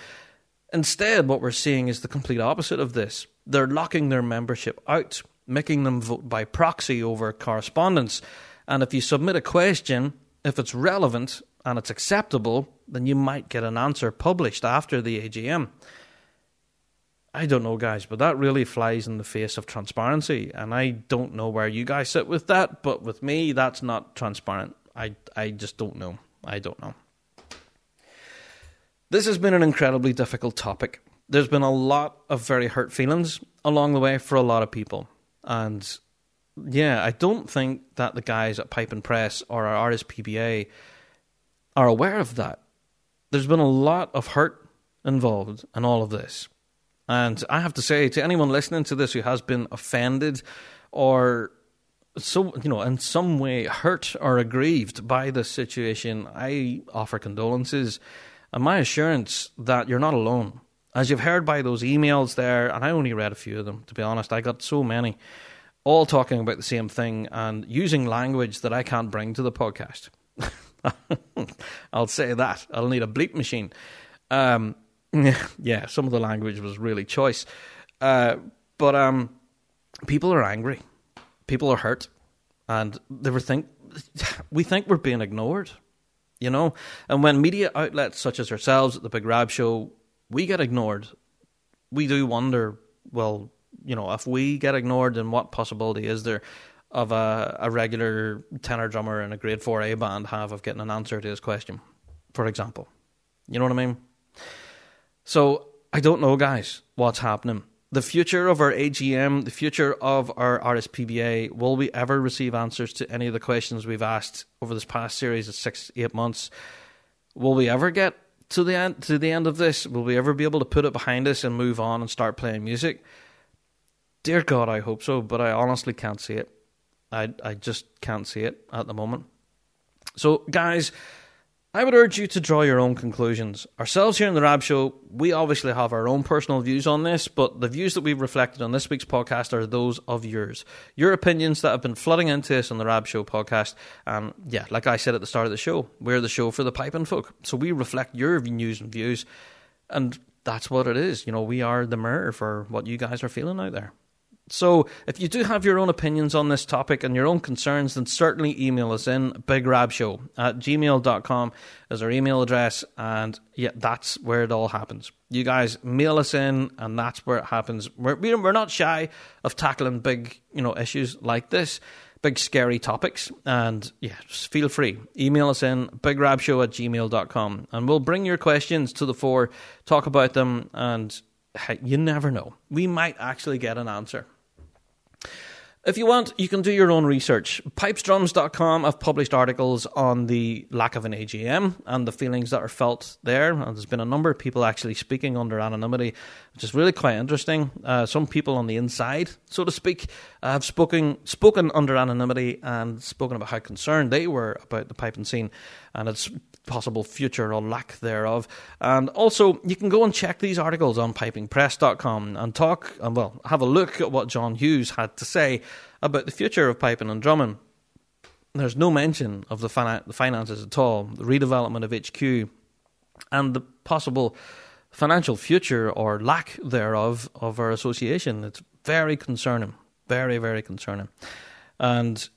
Instead, what we're seeing is the complete opposite of this. They're locking their membership out, making them vote by proxy over correspondence. And if you submit a question, if it's relevant and it's acceptable, then you might get an answer published after the AGM. I don't know, guys, but that really flies in the face of transparency, and I don't know where you guys sit with that. But with me, that's not transparent. I I just don't know. I don't know. This has been an incredibly difficult topic. There's been a lot of very hurt feelings along the way for a lot of people, and yeah, I don't think that the guys at Piping Press or our RSPBA are aware of that. There's been a lot of hurt involved in all of this. And I have to say to anyone listening to this who has been offended or so you know in some way hurt or aggrieved by this situation, I offer condolences and my assurance that you're not alone. As you've heard by those emails there, and I only read a few of them, to be honest, I got so many, all talking about the same thing and using language that I can't bring to the podcast. (laughs) I'll say that. I'll need a bleep machine. Um, (laughs) yeah, some of the language was really choice. Uh, but um, people are angry. People are hurt. And they were think (sighs) we think we're being ignored. You know? And when media outlets such as ourselves at the Big Rab Show, we get ignored, we do wonder, well, you know, if we get ignored, then what possibility is there of a, a regular tenor drummer in a grade 4A band have of getting an answer to his question, for example. You know what I mean? So I don't know, guys, what's happening. The future of our AGM, the future of our RSPBA, will we ever receive answers to any of the questions we've asked over this past series of six, eight months? Will we ever get to the end to the end of this? Will we ever be able to put it behind us and move on and start playing music? Dear God, I hope so, but I honestly can't see it. I I just can't see it at the moment. So, guys, I would urge you to draw your own conclusions. Ourselves here in the Rab Show, we obviously have our own personal views on this, but the views that we've reflected on this week's podcast are those of yours. Your opinions that have been flooding into us on the Rab Show podcast. And yeah, like I said at the start of the show, we're the show for the piping folk. So we reflect your news and views. And that's what it is. You know, we are the mirror for what you guys are feeling out there. So, if you do have your own opinions on this topic and your own concerns, then certainly email us in bigrabshow at gmail.com as our email address. And yeah, that's where it all happens. You guys mail us in, and that's where it happens. We're, we're not shy of tackling big you know issues like this, big scary topics. And yeah, feel free. Email us in bigrabshow at gmail.com, and we'll bring your questions to the fore, talk about them, and you never know. We might actually get an answer. If you want, you can do your own research. Pipesdrums.com have published articles on the lack of an AGM and the feelings that are felt there. And there's been a number of people actually speaking under anonymity, which is really quite interesting. Uh, some people on the inside, so to speak, have spoken spoken under anonymity and spoken about how concerned they were about the piping scene and its possible future or lack thereof. And also, you can go and check these articles on pipingpress.com and talk, and well, have a look at what John Hughes had to say about the future of piping and drumming. There's no mention of the, the finances at all, the redevelopment of HQ, and the possible financial future or lack thereof of our association. It's very concerning. Very, very concerning. And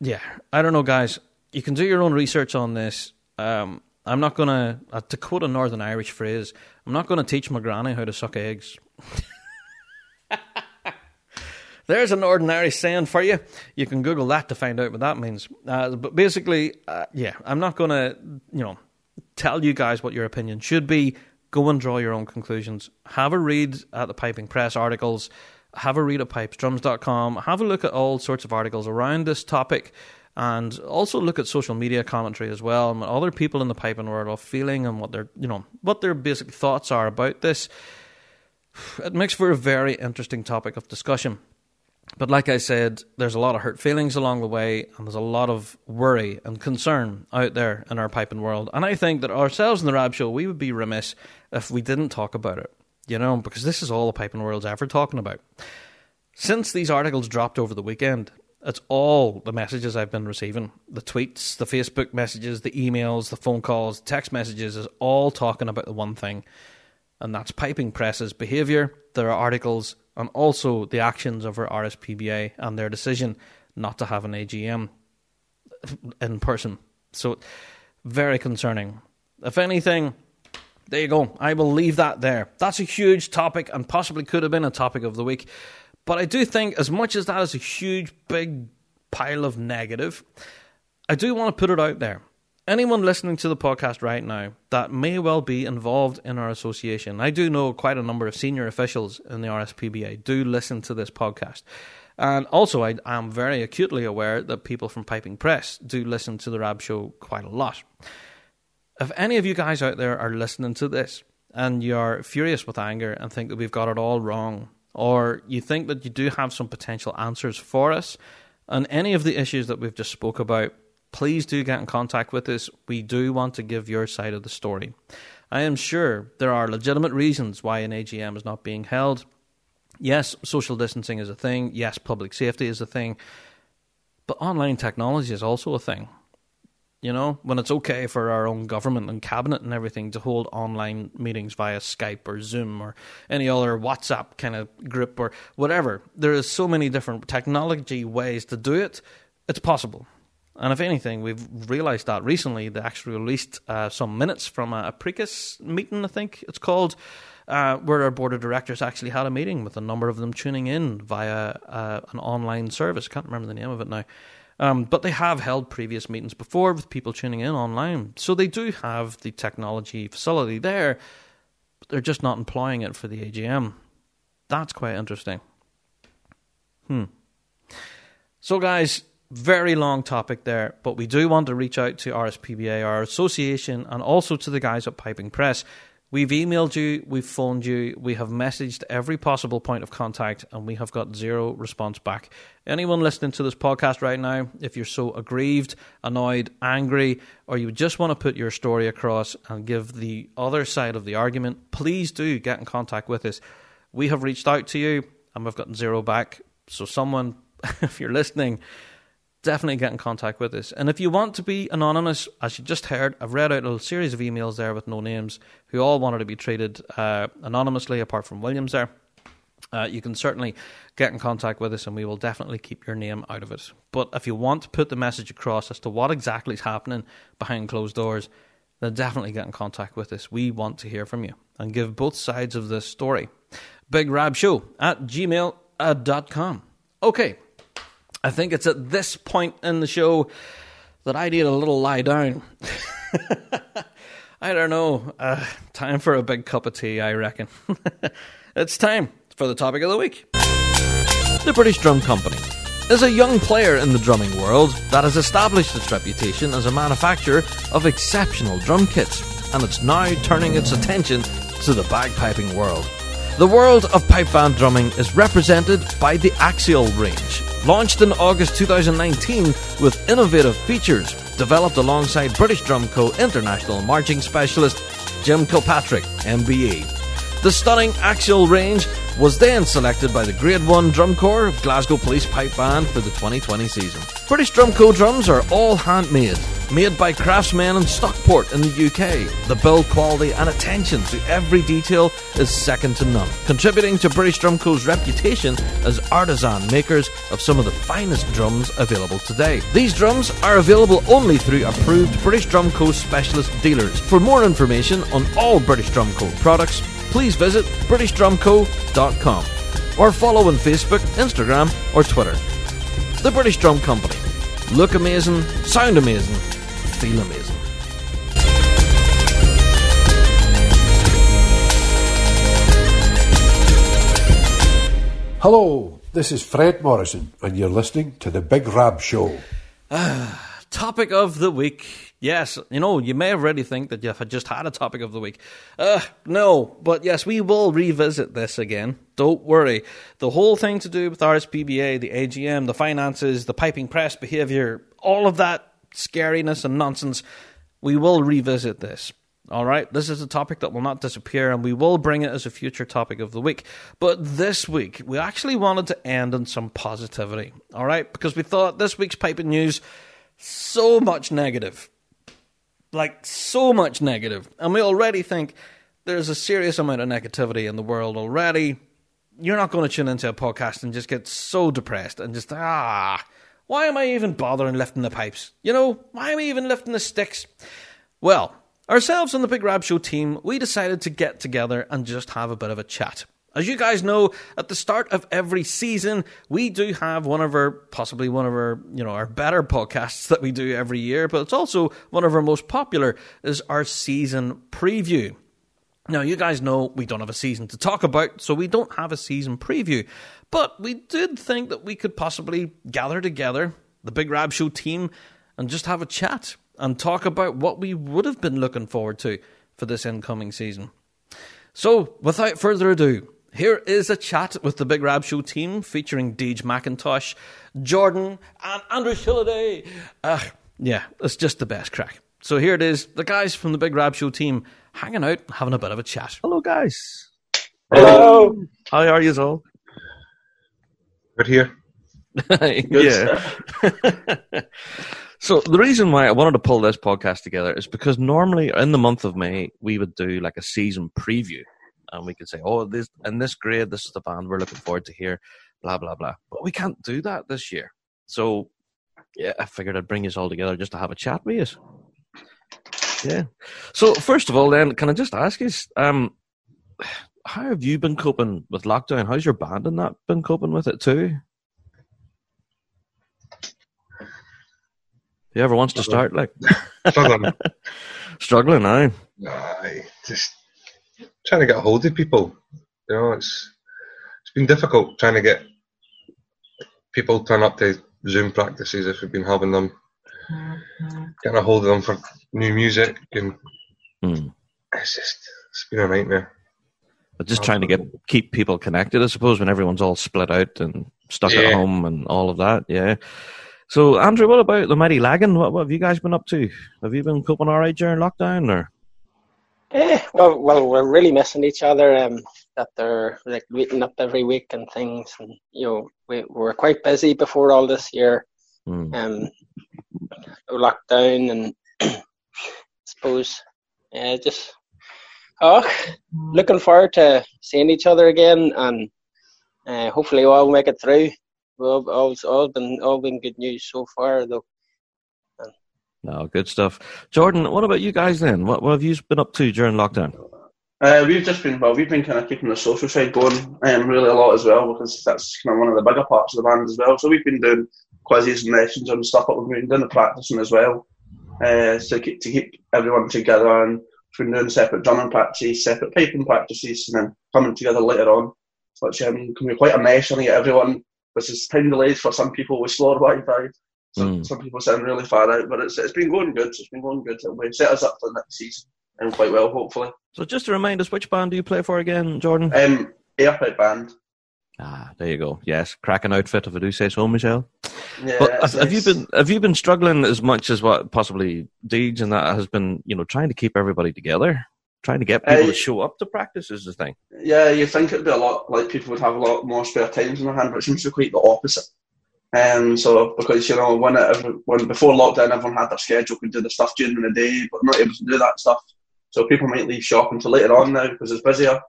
yeah, I don't know, guys. You can do your own research on this. Um, I'm not going to, uh, to quote a Northern Irish phrase, I'm not going to teach my granny how to suck eggs. (laughs) There's an ordinary saying for you. You can Google that to find out what that means. Uh, but basically, uh, yeah, I'm not going to, you know, tell you guys what your opinion should be. Go and draw your own conclusions. Have a read at the Piping Press articles. Have a read at pipesdrums.com. Have a look at all sorts of articles around this topic and also look at social media commentary as well and what other people in the piping world are feeling and what their you know what their basic thoughts are about this it makes for a very interesting topic of discussion. But like I said, there's a lot of hurt feelings along the way, and there's a lot of worry and concern out there in our piping world. And I think that ourselves in the Rab Show, we would be remiss if we didn't talk about it, you know, because this is all the piping world's ever talking about. Since these articles dropped over the weekend, it's all the messages I've been receiving the tweets, the Facebook messages, the emails, the phone calls, text messages is all talking about the one thing, and that's piping press's behaviour. There are articles and also the actions of our RSPBA and their decision not to have an AGM in person. So, very concerning. If anything, there you go. I will leave that there. That's a huge topic and possibly could have been a topic of the week. But I do think, as much as that is a huge, big pile of negative, I do want to put it out there anyone listening to the podcast right now that may well be involved in our association, I do know quite a number of senior officials in the RSPBA do listen to this podcast. And also, I am very acutely aware that people from Piping Press do listen to the Rab Show quite a lot. If any of you guys out there are listening to this and you're furious with anger and think that we've got it all wrong, or you think that you do have some potential answers for us on any of the issues that we've just spoke about, please do get in contact with us. We do want to give your side of the story. I am sure there are legitimate reasons why an AGM is not being held. Yes, social distancing is a thing. Yes, public safety is a thing. But online technology is also a thing. You know, when it's okay for our own government and cabinet and everything to hold online meetings via Skype or Zoom or any other WhatsApp kind of group or whatever, there is so many different technology ways to do it. It's possible. And if anything, we've realised that recently. They actually released uh, some minutes from a, a Precus meeting, I think it's called, uh, where our board of directors actually had a meeting with a number of them tuning in via uh, an online service. I can't remember the name of it now. Um, but they have held previous meetings before with people tuning in online. So they do have the technology facility there, but they're just not employing it for the AGM. That's quite interesting. Hmm. So, guys, very long topic there, but we do want to reach out to RSPBA, our association, and also to the guys at Piping Press. We've emailed you, we've phoned you, we have messaged every possible point of contact, and we have got zero response back. Anyone listening to this podcast right now, if you're so aggrieved, annoyed, angry, or you just want to put your story across and give the other side of the argument, please do get in contact with us. We have reached out to you, and we've gotten zero back. So, someone, (laughs) if you're listening, definitely get in contact with us. And if you want to be anonymous, as you just heard, I've read out a series of emails there with no names who all wanted to be treated uh, anonymously, apart from Williams there. Uh, you can certainly get in contact with us and we will definitely keep your name out of it. But if you want to put the message across as to what exactly is happening behind closed doors, then definitely get in contact with us. We want to hear from you and give both sides of this story. Big Rab Show at gmail.com. Okay, I think it's at this point in the show that I need a little lie down. (laughs) I don't know. Uh, time for a big cup of tea, I reckon. (laughs) it's time for the topic of the week. The British Drum Company is a young player in the drumming world that has established its reputation as a manufacturer of exceptional drum kits, and it's now turning its attention to the bagpiping world. The world of pipe band drumming is represented by the Axial range, launched in August 2019 with innovative features developed alongside British Drum Co. international marching specialist Jim Kilpatrick, MBE. The stunning Axial range was then selected by the Grade 1 Drum Corps of Glasgow Police Pipe Band for the 2020 season. British Drum Co drums are all handmade, made by craftsmen in Stockport in the UK. The build quality and attention to every detail is second to none, contributing to British Drum Co's reputation as artisan makers of some of the finest drums available today. These drums are available only through approved British Drum Co specialist dealers. For more information on all British Drum Co products, please visit BritishDrumCo.com or follow on Facebook, Instagram, or Twitter. The British Drum Company. Look amazing, sound amazing, feel amazing. Hello, this is Fred Morrison, and you're listening to The Big Rab Show. Ah, topic of the week. Yes, you know, you may already think that you've just had a topic of the week. Uh, no, but yes, we will revisit this again. Don't worry. The whole thing to do with RSPBA, the AGM, the finances, the piping press behaviour, all of that scariness and nonsense, we will revisit this. All right, this is a topic that will not disappear, and we will bring it as a future topic of the week. But this week, we actually wanted to end on some positivity. All right, because we thought this week's piping news so much negative, like so much negative, and we already think there's a serious amount of negativity in the world already. You're not going to tune into a podcast and just get so depressed and just ah, why am I even bothering lifting the pipes? You know, why am I even lifting the sticks? Well Ourselves and the Big Rab Show team, we decided to get together and just have a bit of a chat. As you guys know, at the start of every season, we do have one of our, possibly one of our, you know, our better podcasts that we do every year, but it's also one of our most popular, is our season preview. Now, you guys know we don't have a season to talk about, so we don't have a season preview. But we did think that we could possibly gather together, the Big Rab Show team, and just have a chat and talk about what we would have been looking forward to for this incoming season. So, without further ado, here is a chat with the Big Rab Show team featuring Deej McIntosh, Jordan, and Andrew Shilliday. Uh, yeah, it's just the best crack. So here it is, the guys from the Big Rab Show team hanging out, having a bit of a chat. Hello, guys. Hello. How are you all? Good here. (laughs) yeah. (laughs) So the reason why I wanted to pull this podcast together is because normally in the month of May we would do like a season preview, and we could say, "Oh, this in this grade, this is the band we're looking forward to hear," blah blah blah. But we can't do that this year. So yeah, I figured I'd bring you all together just to have a chat with you. Yeah. So first of all, then, can I just ask you, um, how have you been coping with lockdown? How's your band and that been coping with it too? Whoever wants to start, like struggling, (laughs) struggling now. Aye, just trying to get a hold of people. You know, it's it's been difficult trying to get people turn up to Zoom practices if we've been having them. Getting a hold of them for new music and hmm. it's just it's been a nightmare. But just trying to get keep people connected, I suppose, when everyone's all split out and stuck yeah. at home and all of that. Yeah. So, Andrew, what about the mighty Lagan? What, what have you guys been up to? Have you been coping all right during lockdown, or? Eh, well, well, we're really missing each other. Um, that they're like meeting up every week and things, and you know, we, we were quite busy before all this year. Mm. Um, lockdown, and (clears throat) I suppose, yeah, just oh, looking forward to seeing each other again, and uh, hopefully we'll all make it through. Well, all, all been all been good news so far, though. No, good stuff. Jordan, what about you guys then? What, what have you been up to during lockdown? Uh, we've just been well. We've been kind of keeping the social side going, um, really a lot as well because that's kind of one of the bigger parts of the band as well. So we've been doing quizzes and lessons and stuff that we've been doing the practicing as well, uh, to keep to keep everyone together. And we've been doing separate drumming practices, separate piping practices, and then coming together later on, which um, can be quite a mess to get everyone which is time delays for some people with slower Wi-Fi. Some, mm. some people sound really far out, but it's, it's been going good. It's been going good. We've set us up for the next season and quite well, hopefully. So just to remind us, which band do you play for again, Jordan? Um, Airpipe Band. Ah, there you go. Yes, cracking outfit if I do say so, Michelle. Yeah, but have, nice. have you been have you been struggling as much as what possibly Deej and that has been, you know, trying to keep everybody together? trying to get people uh, to show up to practice is the thing. Yeah, you think it'd be a lot like people would have a lot more spare times in their hand, but it seems to be quite the opposite. And um, so because you know when it, when before lockdown everyone had their schedule could do the stuff during the day, but not able to do that stuff. So people might leave shop until later on now because it's busier,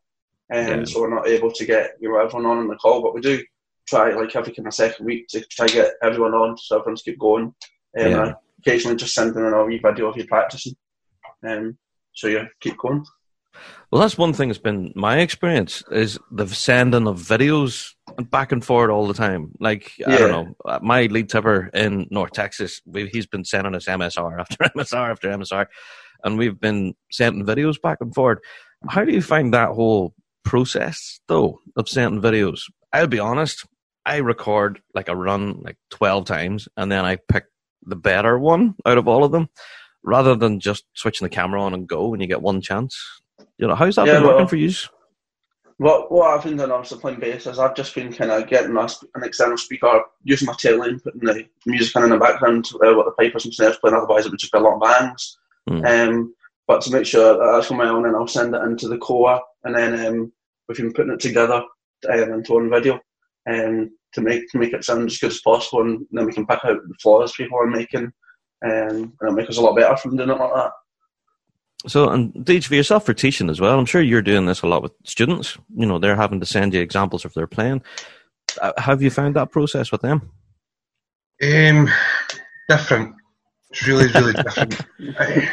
and um, yeah. so we're not able to get you know everyone on in the call. But we do try like every kind of second week to try to get everyone on so everyone's keep going. And um, yeah. occasionally just sending in a wee video of you practicing. Um, so yeah, keep going. Well, that's one thing that's been my experience is the sending of videos back and forth all the time. Like yeah. I don't know, uh, my lead tipper in North Texas, he's been sending us MSR after (laughs) MSR after MSR, and we've been sending videos back and forth. How do you find that whole process though of sending videos? I'll be honest, I record like a run like twelve times, and then I pick the better one out of all of them, rather than just switching the camera on and go when you get one chance. You know, how's that Yeah, been working well- for you? What what I've been doing on a plain basis, I've just been kind of getting a, an external speaker, using my tail end, putting the music in in the background uh, with the pipers and snares playing. Otherwise, it would just be a lot of bangs. Hmm. Um, but to make sure that that's on my own, and I'll send it into the corps, and then um, we've been putting it together um, into one video, um, to make to make it sound as good as possible, and then we can pick out the flaws people are making, um, and it'll make us a lot better from doing it like that. So, and Deej, for yourself for teaching as well, I'm sure you're doing this a lot with students. You know, they're having to send you examples of their playing. Uh, have you found that process with them? Um, different. It's really, really (laughs) different. I,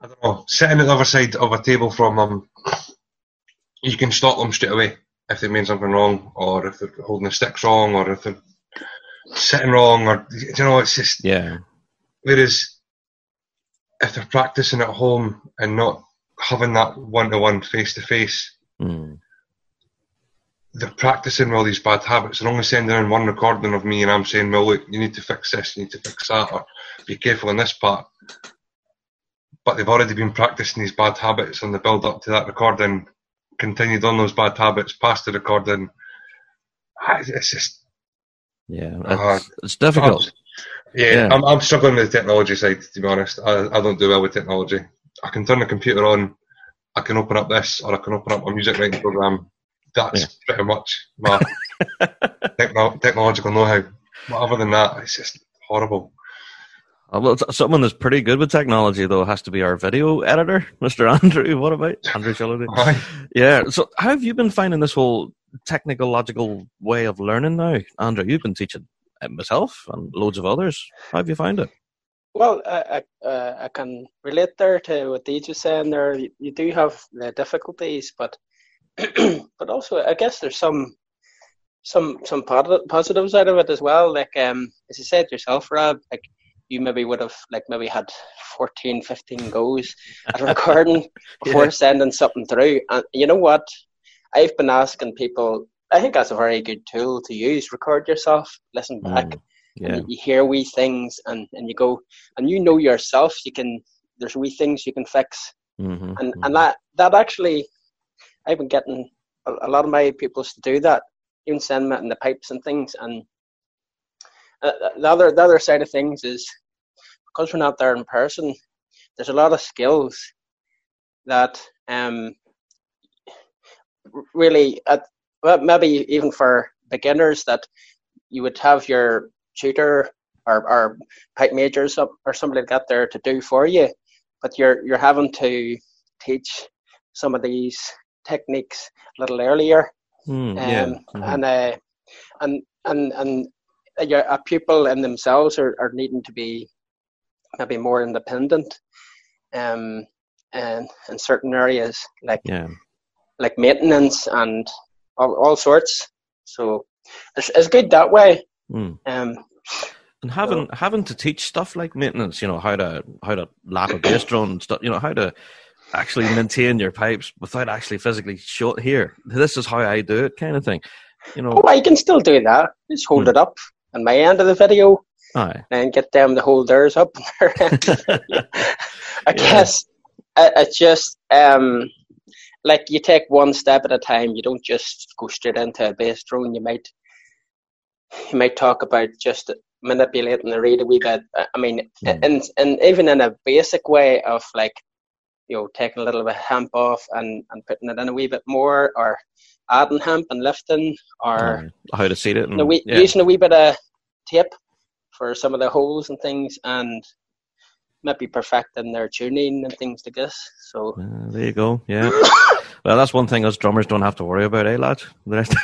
I don't know. Sitting at the other side of a table from them, you can stop them straight away if they mean something wrong, or if they're holding the sticks wrong, or if they're sitting wrong, or you know, it's just. Yeah. Whereas if they're practicing at home and not having that one to one face to face, Mm. they're practicing all these bad habits. They're only sending in one recording of me and I'm saying, well, look, you need to fix this, you need to fix that, or be careful in this part. But they've already been practicing these bad habits and the build up to that recording, continued on those bad habits past the recording. Ah, It's just, Yeah. Uh, It's, it's difficult. Yeah, Yeah. I'm, I'm struggling with the technology side, to be honest. I, I don't do well with technology. I can turn the computer on, I can open up this, or I can open up my music writing program. That's Yeah. pretty much my (laughs) techno- technological know-how. But other than that, it's just horrible. Uh, well, someone that's pretty good with technology, though, has to be our video editor, (laughs) Mr. Andrew. What about (laughs) Andrew Shilliday? Aye. Yeah. So, how have you been finding this whole technological way of learning now, Andrew? You've been teaching myself and loads of others. How have you found it? Well, I, I, uh, I can relate there to what Deej was saying there. You, you do have the difficulties, but (clears throat) but also I guess there's some some some positives out of it as well. Like um, as you said yourself, Rab, like you maybe would have like maybe had 14, 15 goes at (laughs) recording before Yeah. sending something through. And you know what? I've been asking people. I think that's a very good tool to use. Record yourself, listen back Mm, yeah. you hear wee things and, and you go and you know yourself you can there's wee things you can fix hmm and and that that actually I've been getting a, a lot of my pupils to do that even send me in the pipes and things and uh, the other the other side of things is because we're not there in person there's a lot of skills that um really at well, maybe even for beginners that you would have your tutor or, or pipe major or or somebody like that there to do for you, but you're you're having to teach some of these techniques a little earlier, Mm, um, yeah. mhm. and uh, and and and your a pupil in themselves are, are needing to be maybe more independent, um, and in certain areas like yeah. like maintenance and all, all sorts. So it's, it's good that way. Mm. Um, And having having to teach stuff like maintenance, you know, how to how to lap a bass drone and stuff, you know, how to actually maintain your pipes without actually physically show here. This is how I do it, kind of thing. You know, oh, I can still do that. Just hold Hmm. it up on my end of the video aye. and get them to hold theirs up. on their end. I Yeah. guess it, it's just um, like you take one step at a time. You don't just go straight into a bass drone. You might you might talk about just manipulating the reed a wee bit. I mean, Hmm. and and even in a basic way of like you know taking a little bit of hemp off and and putting it in a wee bit more, or adding hemp and lifting, or Aye. how to seat it. And, you know, we, yeah. using a wee bit of tape for some of the holes and things, and maybe perfecting their tuning and things like this. So Uh, there you go. Yeah. (coughs) well, that's one thing us drummers don't have to worry about, eh, lads? (laughs) The rest-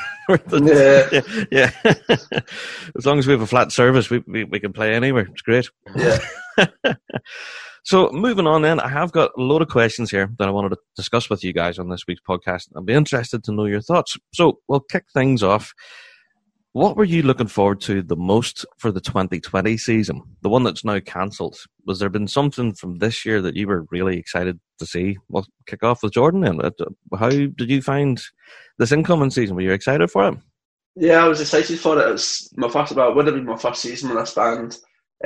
Yeah. (laughs) yeah. yeah. (laughs) as long as we have a flat service, we, we, we can play anywhere. It's great. Yeah. So, moving on then, I have got a load of questions here that I wanted to discuss with you guys on this week's podcast. I'd be interested to know your thoughts. So, we'll kick things off. What were you looking forward to the most for the 2020 season? The one that's now cancelled. Was there been something from this year that you were really excited to see? Well, kick off with Jordan then. How did you find this incoming season? Were you excited for it? Yeah, I was excited for it. It was my first, it would have been my first season with this band.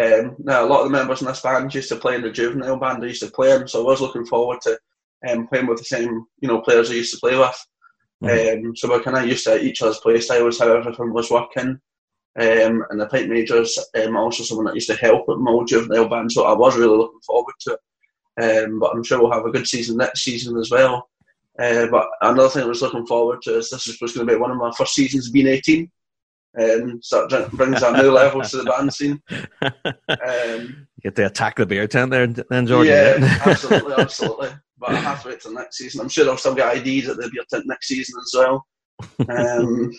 Um, now, a lot of the members in this band used to play in the juvenile band I used to play in, so I was looking forward to um, playing with the same you know players I used to play with. Mhm. Um, so we're kind of used to each other's play styles, how everything was working. Um, and the pipe majors, um, also someone that used to help at old juvenile band, so I was really looking forward to it. Um, but I'm sure we'll have a good season next season as well. Uh, but another thing I was looking forward to is this is was going to be one of my first seasons being 18. Um, so it brings a new level to the band scene. (laughs) Um, You get to attack the beer tent there, then Jordan. yeah, absolutely, absolutely. (laughs) But I have to wait till next season. I'm sure they'll still get IDs at the beer tent next season as well. (laughs) Um,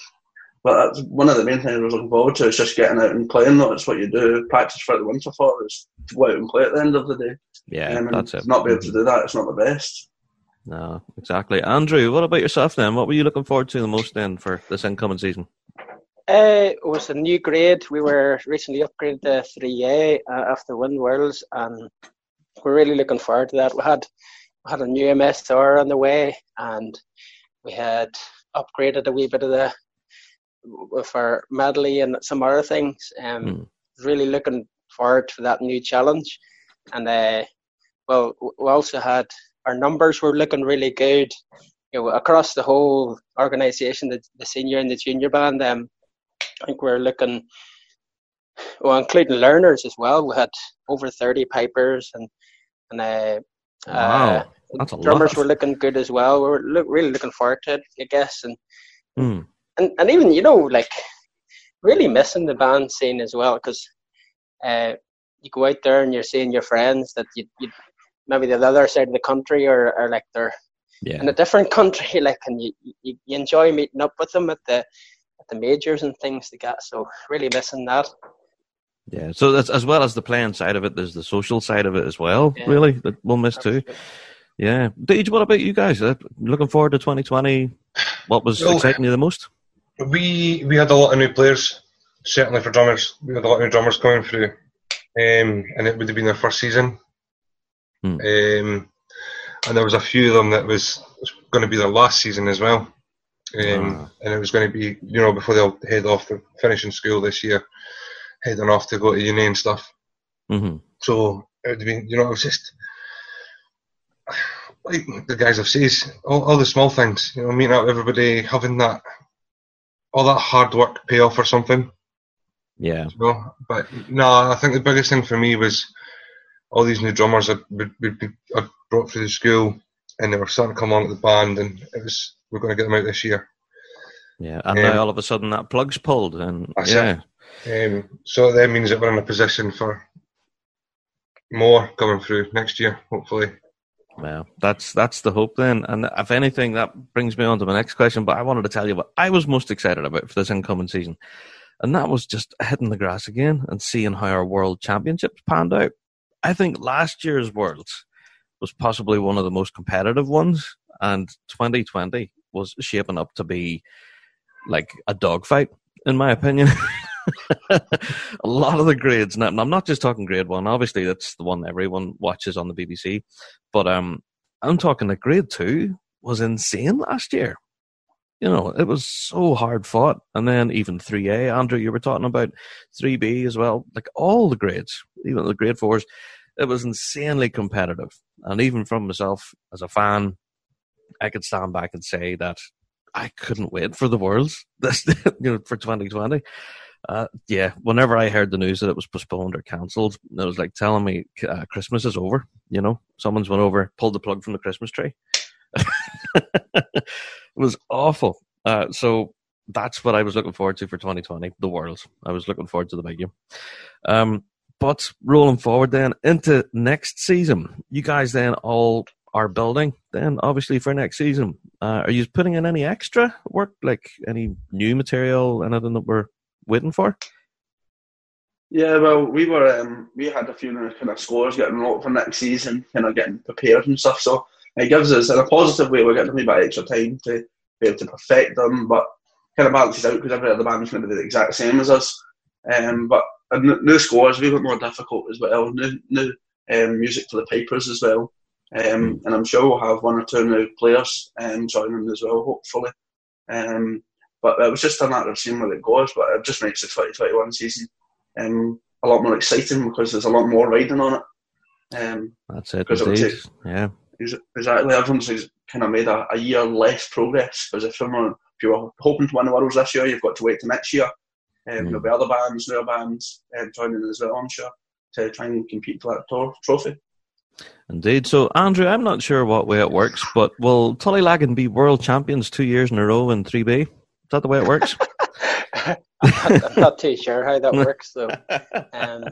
but that's one of the main things I was looking forward to is just getting out and playing. That's what you do. Practice for the winter for is to go out and play at the end of the day. yeah, Um, that's it. Not be able to do that, it's not the best. No, exactly. Andrew, what about yourself then? What were you looking forward to the most then for this incoming season? Uh, it was a new grade. We were recently upgraded to 3A uh, after Wind Worlds, and we're really looking forward to that. We had we had a new MSR on the way, and we had upgraded a wee bit of the with our medley and some other things. Um, Hmm. Really looking forward to that new challenge, and uh, well, we also had our numbers were looking really good. You know, across the whole organisation, the, the senior and the junior band. Um, I think we're looking, well, including learners as well. We had over 30 pipers and and uh, Wow, uh, that's a drummers lot. were looking good as well. We were look, really looking forward to it, I guess. And, Hmm. and and even you know like really missing the band scene as well because uh, you go out there and you're seeing your friends that you you maybe the other side of the country or, or like they're Yeah, in a different (laughs) country like and you, you, you enjoy meeting up with them at the at the majors and things like that so really missing that yeah. So that's as well as the playing side of it, there's the social side of it as well. Yeah. Really, that we'll miss too. Yeah, Deej, what about you guys? Uh, looking forward to 2020. What was Well- exciting you the most? We we had a lot of new players, certainly for drummers. We had a lot of new drummers coming through, um, and it would have been their first season. Hmm. Um, and there was a few of them that was, going to be their last season as well. Um, Ah. And it was going to be, you know, before they'll head off to finishing school this year, heading off to go to uni and stuff. hmm So it would have been, you know, it was just like the guys have said, all, all the small things, you know, meeting up everybody, having that, all that hard work pay off or something, Yeah, you know. But no, I think the biggest thing for me was all these new drummers that would, would be I'd brought through the school and they were starting to come on to the band and it was, we're going to get them out this year. yeah. And Um, now all of a sudden that plug's pulled, and yeah, Um, so that means that we're in a position for more coming through next year, hopefully. Well, that's that's the hope then. And if anything, that brings me on to my next question. But I wanted to tell you what I was most excited about for this incoming season, and that was just hitting the grass again and seeing how our World Championships panned out. I think last year's Worlds was possibly one of the most competitive ones, and 2020 was shaping up to be like a dogfight, in my opinion. (laughs) (laughs) a lot of the grades, and I'm not just talking grade one. Obviously, that's the one everyone watches on the BBC. But um, I'm talking like grade two was insane last year. You know, it was so hard fought. And then even 3A, Andrew, you were talking about 3B as well. Like all the grades, even the grade fours, it was insanely competitive. And even from myself as a fan, I could stand back and say that I couldn't wait for the Worlds this, (laughs) you know, for 2020. Uh, yeah, whenever I heard the news that it was postponed or cancelled, it was like telling me uh, Christmas is over. You know, someone's went over, pulled the plug from the Christmas tree. (laughs) it was awful. Uh, so that's what I was looking forward to for 2020, the World. I was looking forward to the big game. Um, but rolling forward then into next season, you guys then all are building then obviously for next season. Uh, are you putting in any extra work, like any new material, anything that we're waiting for? Yeah, well, we were um, we had a few kind of scores getting wrote for next season, kind of getting prepared and stuff. So it gives us, in a positive way, we're getting a wee bit extra time to be able to perfect them, but kind of balances out because every other band is going to be the exact same as us. Um, but new scores, a wee bit more difficult as well. New new um, music for the papers as well, um, and I'm sure we'll have one or two new players um, joining as well, hopefully. Um, but it was just a matter of seeing where it goes. But it just makes the 2021 season um, a lot more exciting because there's a lot more riding on it. Um, That's it. Because it Indeed. take- Yeah. Exactly. Everyone's kind of made a, a year less progress because if someone, if you were hoping to win the Worlds this year, you've got to wait to next year. Um, There'll be other bands, newer bands um, joining as well, I'm sure, to try and compete for that tor- trophy. Indeed. So, Andrew, I'm not sure what way it works, but will Tullylagan be world champions two years in a row in 3B? Is that the way it works? I'm not, I'm not too sure how that works though. Um,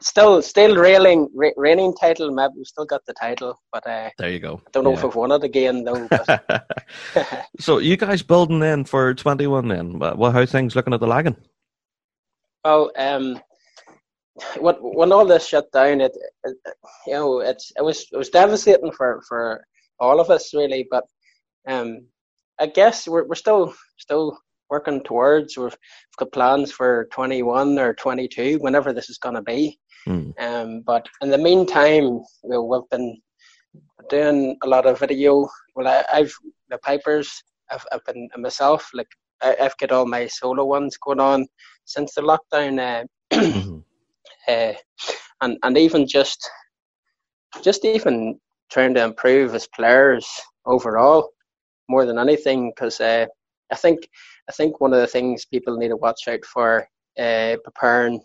still, still reigning, re- reigning title. Maybe we've still got the title, but uh, there you go. I don't know Yeah. if we've won it again though. (laughs) (laughs) So, you guys building then for 21 then? Well, how things looking at the Lagan? well, um, when when all this shut down, it, it you know it's it was it was devastating for for all of us really. But um, I guess we're we're still still working towards. We've, we've got plans for 21 or 22, whenever this is going to be. Hmm. Um, but in the meantime, you know, we've been doing a lot of video. Well, I, I've the Pipers. I've, I've been myself like I, I've got all my solo ones going on since the lockdown. Uh, Mhm. (clears throat) uh, and and even just just even trying to improve as players overall more than anything because uh, I think I think one of the things people need to watch out for uh, preparing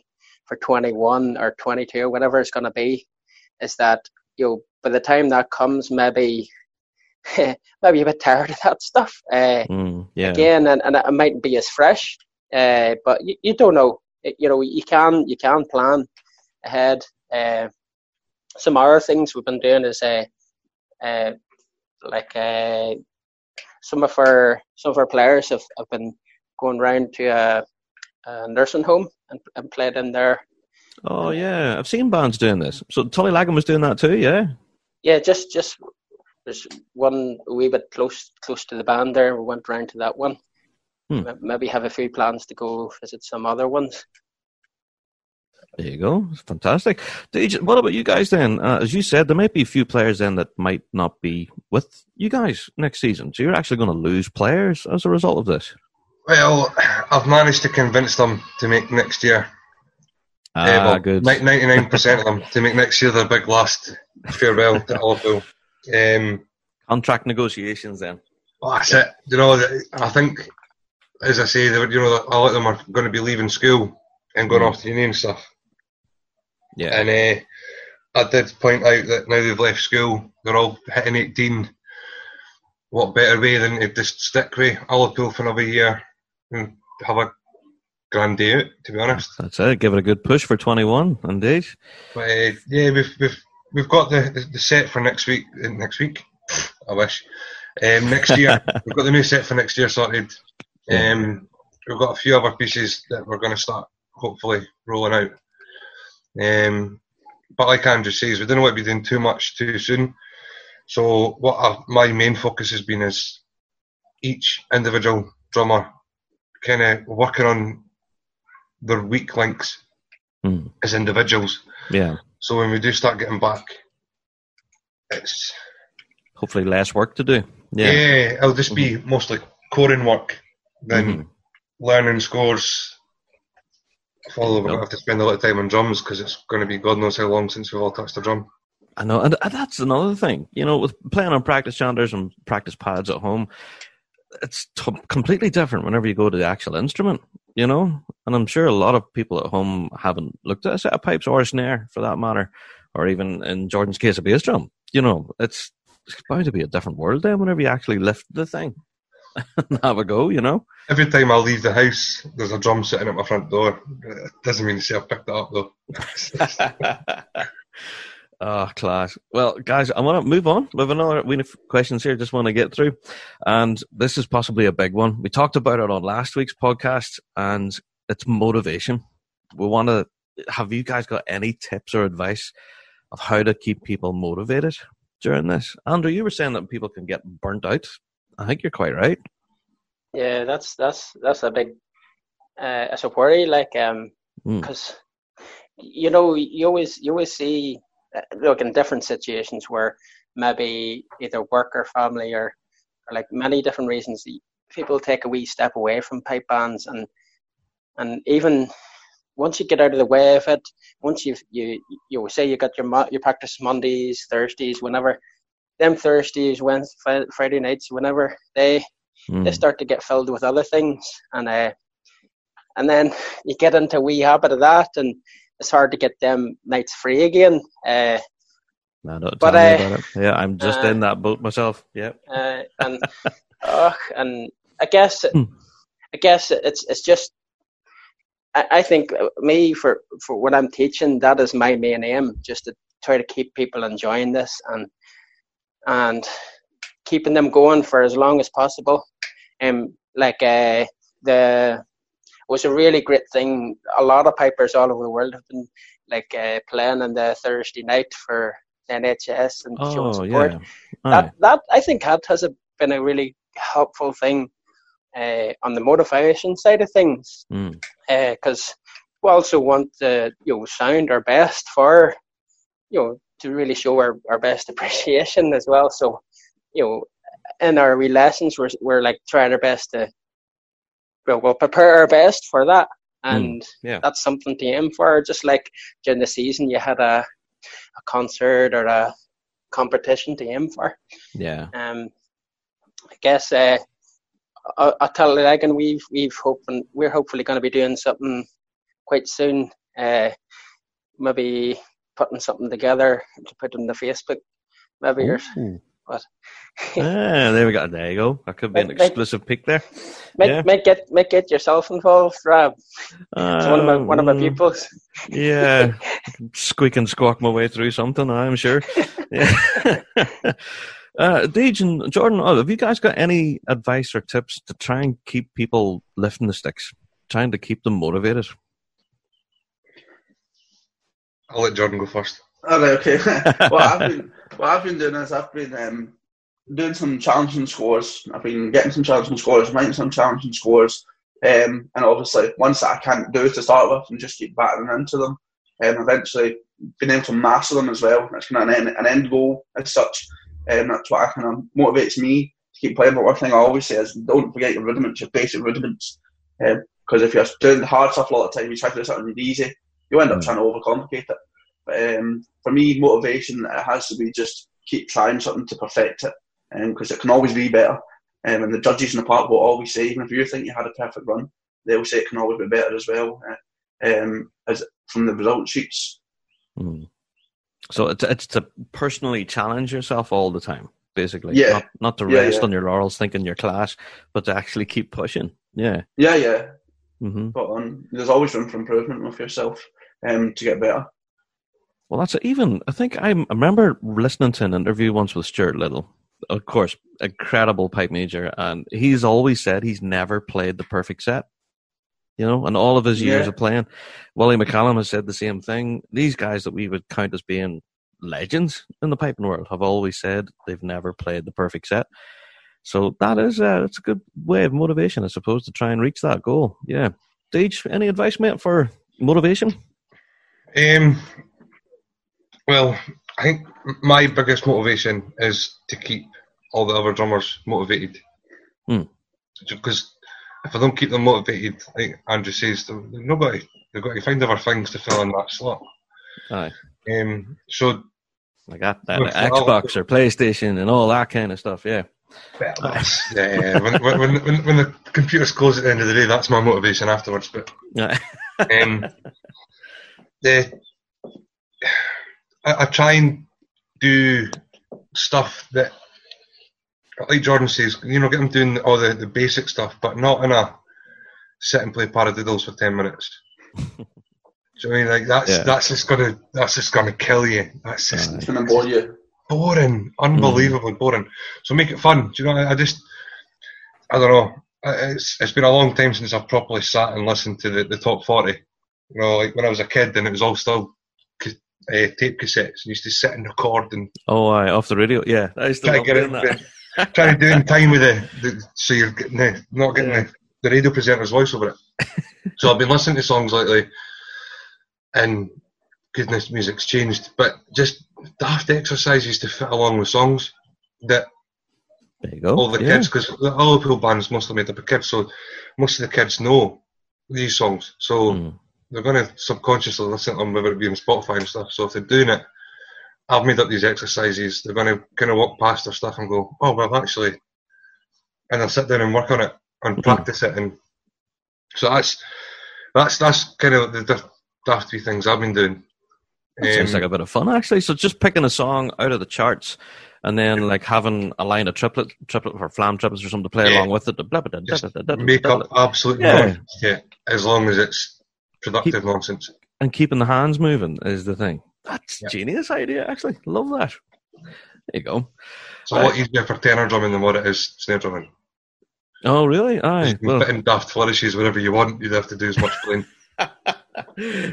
for 21 or 22 or whatever it's going to be is that you know by the time that comes maybe (laughs) maybe you're a bit tired of that stuff uh, Mm, yeah. again and, and it mightn't be as fresh uh, but you, you don't know It- you know you can you can plan ahead uh, some other things we've been doing is uh, uh, like uh, some of our some of our players have, have been going round to a, a nursing home and, and played in there Oh, yeah. I've seen bands doing this. So, Tullylagan was doing that too, yeah? yeah just just there's one a wee bit close close to the band there we went round to that one Hmm. Maybe have a few plans to go visit some other ones There you go. Fantastic. What about you guys then? Uh, as you said, there might be a few players then that might not be with you guys next season. So you're actually going to lose players as a result of this. Well, I've managed to convince them to make next year. Ah, uh, well, good. Ninety-nine percent of them to make next year their big last farewell to Liverpool. Um, Contract negotiations then. well, that's it. You know, I think, as I say, you know, a lot of them are going to be leaving school and going Mm. off to uni and stuff. Yeah. And uh, I did point out that now they've left school, they're all hitting 18. What better way than to just stick with Liverpool for another year and have a grand day out, to be honest. That's it. Give it a good push for 21, indeed. But uh, yeah, we've we've we've got the, the, set for next week. uh, Next week, I wish. Um, next year, (laughs) we've got the new set for next year sorted. Um, we've got a few other pieces that we're going to start hopefully rolling out. Um, but like Andrew says, we don't want to be doing too much too soon. So what my main focus has been is each individual drummer kind of working on their weak links Hmm. as individuals. Yeah. So when we do start getting back, it's Hopefully less work to do. yeah, Yeah. it'll just be mostly coring work than Mhm. learning scores. Although we're Yep. going to have to spend a lot of time on drums because it's going to be God knows how long since we've all touched a drum. I know, and that's another thing. You know, with playing on practice chanters and practice pads at home, it's t- completely different whenever you go to the actual instrument. You know, and I'm sure a lot of people at home haven't looked at a set of pipes or a snare, for that matter, or even in Jordan's case, a bass drum. You know, it's it's bound to be a different world then whenever you actually lift the thing (laughs) have a go. You know. Every time I leave the house, there's a drum sitting at my front door. It doesn't mean to say I've picked it up though. oh, (laughs) class. Well, guys, I want to move on. We have another we have questions here. Just want to get through, and this is possibly a big one. We talked about it on last week's podcast, and it's motivation. We want to. Have you guys got any tips or advice of how to keep people motivated during this? Andrew, you were saying that people can get burnt out. I think you're quite right. Yeah, that's that's that's a big uh, it's a worry. Like um, Mm. because you know you always you always see uh, look in different situations where maybe either work or family or, or like many different reasons people take a wee step away from pipe bands and and even once you get out of the way of it, once you've you you say you got your your practice Mondays, Thursdays, whenever, them Thursdays, Wednesday, Friday nights, whenever they Mm. they start to get filled with other things, and uh, and then you get into a wee habit of that, and it's hard to get them nights free again. Uh, No, don't But, tell me uh, about it. Yeah, I'm just uh, in that boat myself. Yeah. uh, and uh, and I guess Hmm. I guess it's it's just I, I think me for for what I'm teaching that is my main aim just to try to keep people enjoying this and and keeping them going for as long as possible. Um, like uh, the it was a really great thing. A lot of pipers all over the world have been like uh, playing on the Thursday night for the NHS and showing Oh, support yeah. that Aye. that I think that has a, been a really helpful thing uh, on the motivation side of things Mm. because we also want to you know sound our best for you know to really show our, our best (laughs) appreciation as well. So you know in our wee lessons we're we're like trying our best to well we'll prepare our best for that and yeah. that's something to aim for. Just like during the season you had a a concert or a competition to aim for. Yeah. Um, I guess uh, I, I tell you, again, we've we've hoping we're hopefully going to be doing something quite soon. Uh, maybe putting something together to put on the Facebook, maybe or Ooh. what. ah, there we go. There you go. That could be an Make- make- exclusive pick there. Make, Yeah. make get make get yourself involved, Rob. It's one of my one of my Um, pupils. Yeah, (laughs) squeak and squawk my way through something. I'm sure. Yeah. (laughs) uh, Deej and Jordan, oh, have you guys got any advice or tips to try and keep people lifting the sticks, trying to keep them motivated? I'll let Jordan go first. All right, okay. (laughs) what I've been what I've been doing is I've been um, doing some challenging scores. I've been getting some challenging scores, writing some challenging scores, um, and obviously ones that I can't do to start with, and just keep battering into them, and eventually being able to master them as well. That's kind of an end, an end goal as such, and that's what kind of motivates me to keep playing. But one thing I always say is don't forget your rudiments, your basic rudiments, because if you're doing the hard stuff a lot of the time, you try to do something easy, you end up Mm. trying to overcomplicate it. But um, for me, motivation it has to be just keep trying something to perfect it, because it can always be better. Um, and the judges in the park will always say, even if you think you had a perfect run, they'll say it can always be better as well. Uh, um, as from the result sheets. Hmm. So it's, it's to personally challenge yourself all the time, basically. Yeah. Not, not to rest yeah. on your laurels thinking your class, but to actually keep pushing. Yeah. Yeah, yeah. hmm But um, there's always room for improvement with yourself um, to get better. Well, that's even. I think I I remember listening to an interview once with Stuart Liddell. Of course, incredible pipe major, and he's always said he's never played the perfect set. You know, in all of his years Yeah. of playing, Willie McCallum has said the same thing. These guys that we would count as being legends in the piping world have always said they've never played the perfect set. So that is uh, it's a good way of motivation, I suppose, to try and reach that goal. Yeah, Deej, any advice, mate, for motivation? Um, well, I think my biggest motivation is to keep all the other drummers motivated. Hmm. Because if I don't keep them motivated, like Andrew says, nobody they've got to find other things to fill in that slot. Aye. Um, so Like that, that Xbox or PlayStation and all that kind of stuff. Yeah. well, that's, yeah, when, when, when, when, the computers close at the end of the day, that's my motivation afterwards. But Yeah. um, (laughs) the I, I try and do stuff that, like Jordan says, you know, get them doing all the, the basic stuff, but not in a sit and play paradiddles for ten minutes. (laughs) Do you know what I mean like that's Yeah. that's just gonna that's just gonna kill you. That's just It's going to bore you. boring, unbelievably mm. boring. So make it fun. Do you know? I, I just, I don't know. It's it's been a long time since I've properly sat and listened to the, the top forty. You know, like when I was a kid and it was all still uh, tape cassettes. I used to sit and record and Oh, aye, off the radio. Yeah, I used to try to get it, that. trying to do it in time with the, the so you're getting the, not getting Yeah. the, the radio presenter's voice over it. (laughs) so I've been listening to songs lately, and goodness, music's changed, but just daft exercises to fit along with songs that There you go. all the yeah. kids, because all the Liverpool band's mostly made up of kids, so most of the kids know these songs. So Mm. They're going to subconsciously listen to them, whether it be on Spotify and stuff. So if they're doing it, I've made up these exercises. They're going to kind of walk past their stuff and go, "Oh well, actually," and they'll sit down and work on it and Mhm. practice it. And so that's that's that's kind of the daft three things I've been doing. That sounds Um, like a bit of fun, actually. So just picking a song out of the charts and then like having a line of triplet, triplet or flam triplets or something to play Yeah. along with it. Blah, blah, blah, just blah, blah, blah, make blah, up blah. absolute Yeah. yeah, as long as it's productive nonsense. And keeping the hands moving is the thing. That's Yeah. genius idea, actually. Love that. There you go. It's a lot easier for tenor drumming than what it is snare drumming. Oh, really? Aye. You can Well, put in daft flourishes wherever you want. You'd have to do as much playing. (laughs)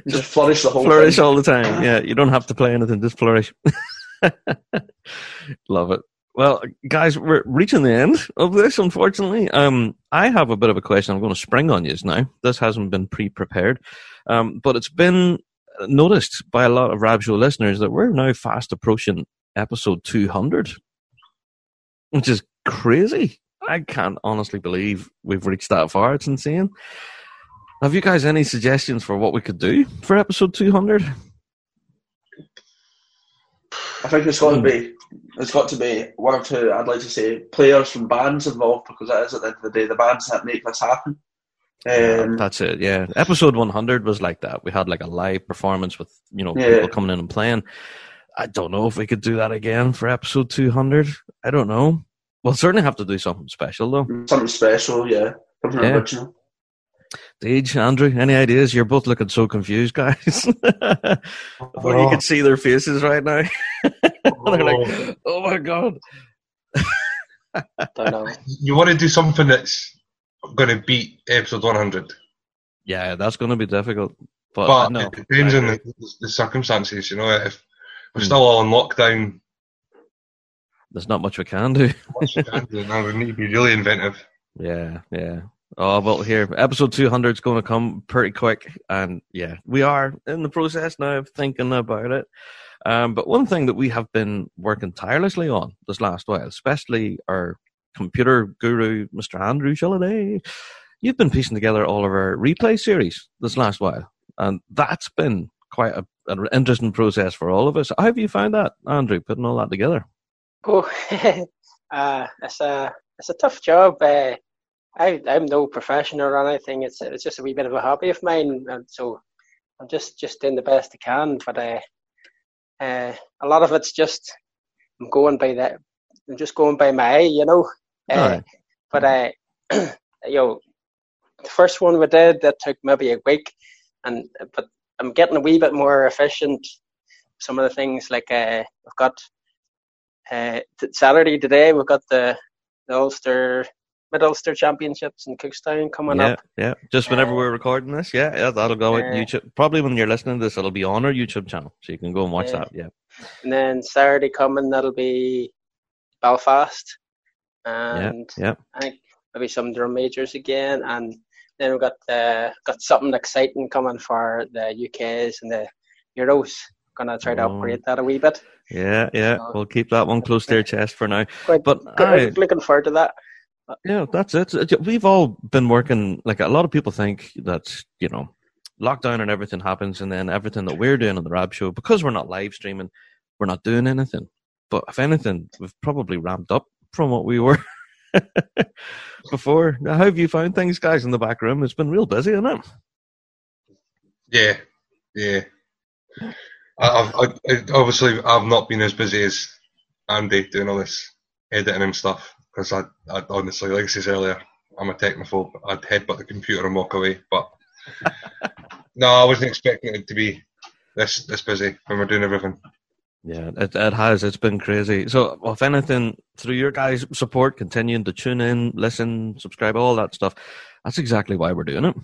Just flourish the whole flourish thing. all the time. Yeah, you don't have to play anything, just flourish. (laughs) Love it. Well, guys, we're reaching the end of this, unfortunately. Um, I have a bit of a question I'm going to spring on you now. This hasn't been pre prepared, um, but it's been noticed by a lot of Rab Show listeners that we're now fast approaching episode 200, which is crazy. I can't honestly believe we've reached that far. It's insane. Have you guys any suggestions for what we could do for episode 200? I think it's got to be it's got to be one or two. I'd like to say players from bands involved because that is at the end of the day the bands that make this happen. Um, That's it. Yeah, episode 100 was like that. We had like a live performance with you know Yeah. people coming in and playing. I don't know if we could do that again for episode 200. I don't know. We'll certainly have to do something special though. something special, yeah, something Yeah. original. Deej, Andrew, any ideas? You're both looking so confused, guys. (laughs) well, you can see their faces right now. (laughs) They're like, "Oh my god!" Don't know. (laughs) You want to do something that's going to beat episode 100, Yeah, that's going to be difficult. But, but no, it depends on the, the circumstances. You know, if we're Hmm. still all in lockdown, there's not much we can do. what you can do now, we need to be really inventive. Yeah, yeah. Oh well, here episode two hundred is going to come pretty quick, and yeah, we are in the process now of thinking about it. Um, but one thing that we have been working tirelessly on this last while, especially our computer guru, Mr. Andrew Shilliday, you've been piecing together all of our replay series this last while, and that's been quite a, an interesting process for all of us. How have you found that, Andrew, putting all that together? Oh, (laughs) uh, it's a it's a tough job. Uh, I I'm no professional or anything. It's it's just a wee bit of a hobby of mine, and so I'm just just doing the best I can. But uh, uh, a lot of it's just I'm going by that. I'm just going by my eye, you know. Uh, Aye. But uh, (clears throat) you know, the first one we did that took maybe a week, and but I'm getting a wee bit more efficient. Some of the things like uh, I've got uh, t- Saturday today we've got the, the Ulster Mid Ulster Championships in Cookstown coming yeah, up. yeah. Just whenever Uh, we're recording this, yeah, yeah, that'll go on uh, YouTube. Probably when you're listening to this, it'll be on our YouTube channel, so you can go and watch Yeah. that. Yeah, And then Saturday coming that'll be Belfast. And yeah. I think maybe some drum majors again and then we've got uh, got something exciting coming for the UKs and the Euros. Gonna try to Oh. upgrade that a wee bit. Yeah, yeah. So- We'll keep that one close to your chest for now. Quite But good- aye. looking forward to that. Yeah, that's it. Uh, it- We've all been working. Like a lot of people think that you know, lockdown and everything happens, and then everything that we're doing on the Rab Show because we're not live streaming, we're not doing anything. But if anything, we've probably ramped up from what we were (laughs) before. Now, How have you found things, guys, in the back room? It's been real busy, isn't it? Yeah, yeah. I've, I, obviously, I've not been as busy as Andy doing all this editing and stuff because I, I honestly, like I said earlier, I'm a technophobe. I'd headbutt the computer and walk away. But (laughs) no, I wasn't expecting it to be this this busy when we're doing everything. Yeah, it, it has. It's been crazy. So, if anything, through your guys' support, continuing to tune in, listen, subscribe, all that stuff, that's exactly why we're doing it.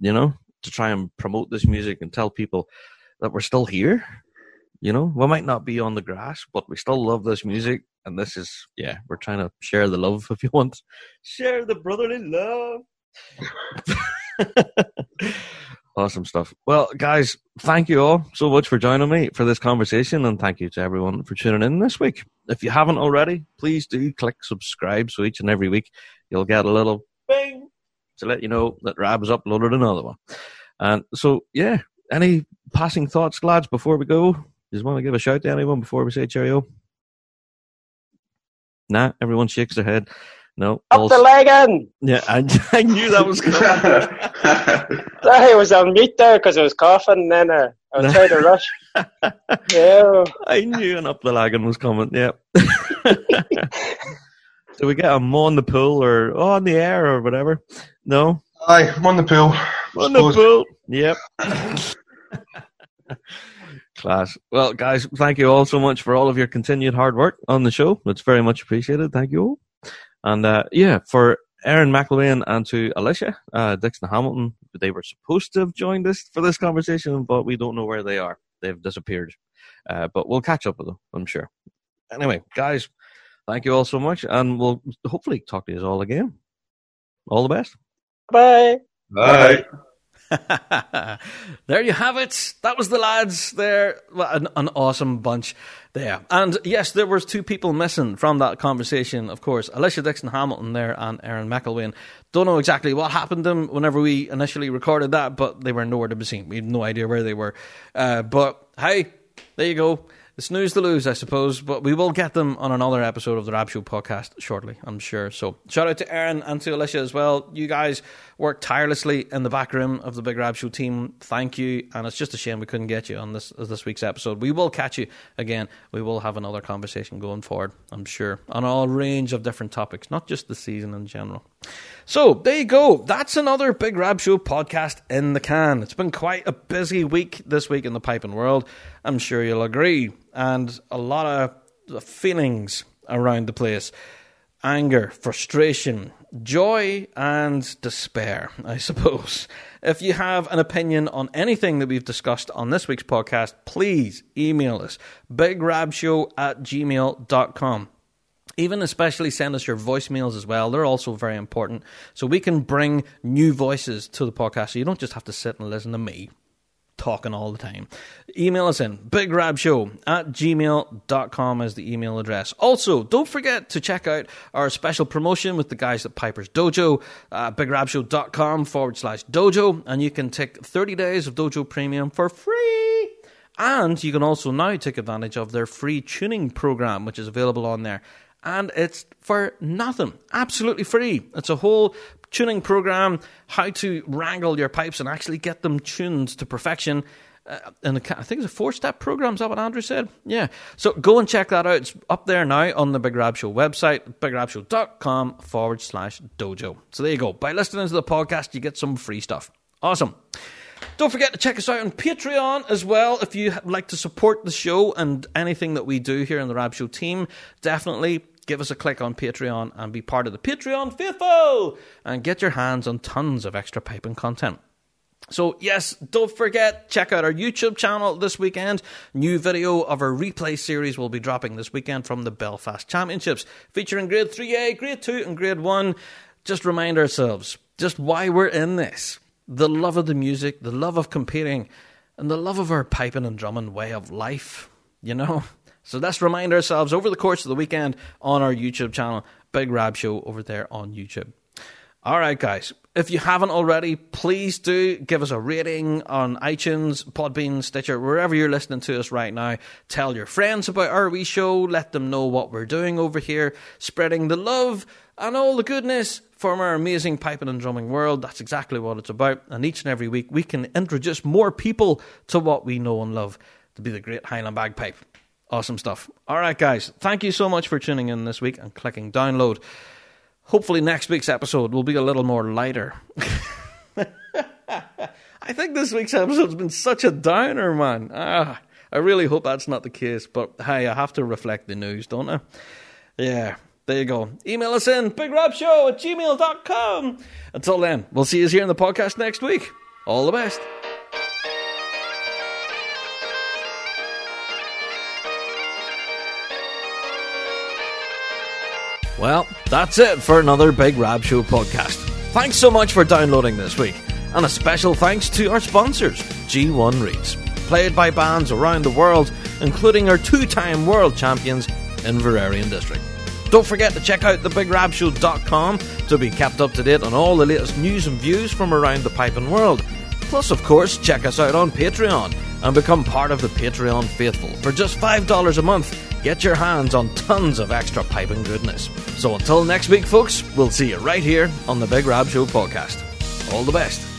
You know, to try and promote this music and tell people that we're still here. You know, we might not be on the grass, but we still love this music. And this is, yeah, we're trying to share the love if you want. Share the brotherly love. (laughs) awesome stuff. Well, guys, thank you all so much for joining me for this conversation, and thank you to everyone for tuning in this week. If you haven't already, please do click subscribe so each and every week you'll get a little bing to let you know that Rab's uploaded another one. And so, yeah, any passing thoughts, lads, before we go? Just want to give a shout to anyone before we say cheerio? Nah, everyone shakes their head. No. Up the leg Lagan! Yeah, I, (laughs) I knew that was coming. (laughs) I was on mute there because I was coughing and then uh, I was trying to (laughs) rush. Yeah. I knew an up the Lagan was coming. Yeah. Do we get a mo on the pool or oh, on the air or whatever? No. Aye, I'm on the pool. On the Suppose- pool. Yep. Class. Well, guys, thank you all so much for all of your continued hard work on the show. It's very much appreciated. Thank you all. And uh, yeah, for Aaron McElwain and to Alicia uh, Dixon Hamilton, they were supposed to have joined us for this conversation, but we don't know where they are. They've disappeared. Uh, but we'll catch up with them, I'm sure. Anyway, guys, thank you all so much, and we'll hopefully talk to you all again. All the best. Bye. Aye. (laughs) there you have it. That was the lads there. An, an awesome bunch there. And yes, there was two people missing from that conversation, of course. Alicia Dixon Hamilton there and Aaron McElwain. Don't know exactly what happened to them whenever we initially recorded that, but they were nowhere to be seen. We had no idea where they were. Uh, but hey, there you go. It's news to lose, I suppose, but we will get them on another episode of the Rab Show podcast shortly, I'm sure. So, shout out to Aaron and to Alicia as well. You guys worked tirelessly in the back room of the Big Rab Show team. Thank you, and it's just a shame we couldn't get you on this this week's episode. We will catch you again. We will have another conversation going forward, I'm sure, on all range of different topics, not just the season in general. So there you go. That's another Big Rab Show podcast in the can. It's been quite a busy week this week in the piping world. I'm sure you'll agree, and a lot of feelings around the place: anger, frustration, joy, and despair. I suppose. If you have an opinion on anything that we've discussed on this week's podcast, please email us bigrabshow at gmail.com even especially send us your voicemails as well. They're also very important. So we can bring new voices to the podcast. So you don't just have to sit and listen to me talking all the time. Email us in bigrabshow at gmail.com as the email address. Also, don't forget to check out our special promotion with the guys at Piper's Dojo, uh, bigrabshow.com forward slash dojo, and you can take 30 days of Dojo Premium for free. And you can also now take advantage of their free tuning program, which is available on there. And it's for nothing, absolutely free. It's a whole tuning program, how to wrangle your pipes and actually get them tuned to perfection. Uh, and I think it's a four step program. Is that what Andrew said? Yeah. So go and check that out. It's up there now on the Big Rab Show website, bigrabshow.com forward slash dojo. So there you go. By listening to the podcast, you get some free stuff. Awesome. Don't forget to check us out on Patreon as well. If you like to support the show and anything that we do here in the Rab Show team, definitely give us a click on Patreon and be part of the Patreon faithful and get your hands on tons of extra piping content. So, yes, don't forget, check out our YouTube channel this weekend. New video of our replay series will be dropping this weekend from the Belfast Championships, featuring grade 3A, grade 2, and grade 1. Just remind ourselves just why we're in this the love of the music, the love of competing, and the love of our piping and drumming way of life, you know? (laughs) So let's remind ourselves over the course of the weekend on our YouTube channel, Big Rab Show over there on YouTube. All right, guys. If you haven't already, please do give us a rating on iTunes, Podbean, Stitcher, wherever you're listening to us right now. Tell your friends about our wee show. Let them know what we're doing over here, spreading the love and all the goodness from our amazing piping and drumming world. That's exactly what it's about. And each and every week, we can introduce more people to what we know and love to be the great Highland bagpipe. Awesome stuff. All right, guys. Thank you so much for tuning in this week and clicking download. Hopefully, next week's episode will be a little more lighter. (laughs) I think this week's episode's been such a downer, man. Ah, I really hope that's not the case, but hey, I have to reflect the news, don't I? Yeah, there you go. Email us in bigrabshow at gmail.com. Until then, we'll see you here in the podcast next week. All the best. Well, that's it for another Big Rab Show podcast. Thanks so much for downloading this week, and a special thanks to our sponsors, G1 Reeds, played by bands around the world, including our two time world champions, Inveraray and District. Don't forget to check out thebigrabshow.com to be kept up to date on all the latest news and views from around the piping world. Plus, of course, check us out on Patreon and become part of the Patreon faithful. For just $5 a month, get your hands on tons of extra piping goodness. So until next week, folks, we'll see you right here on the Big Rab Show podcast. All the best.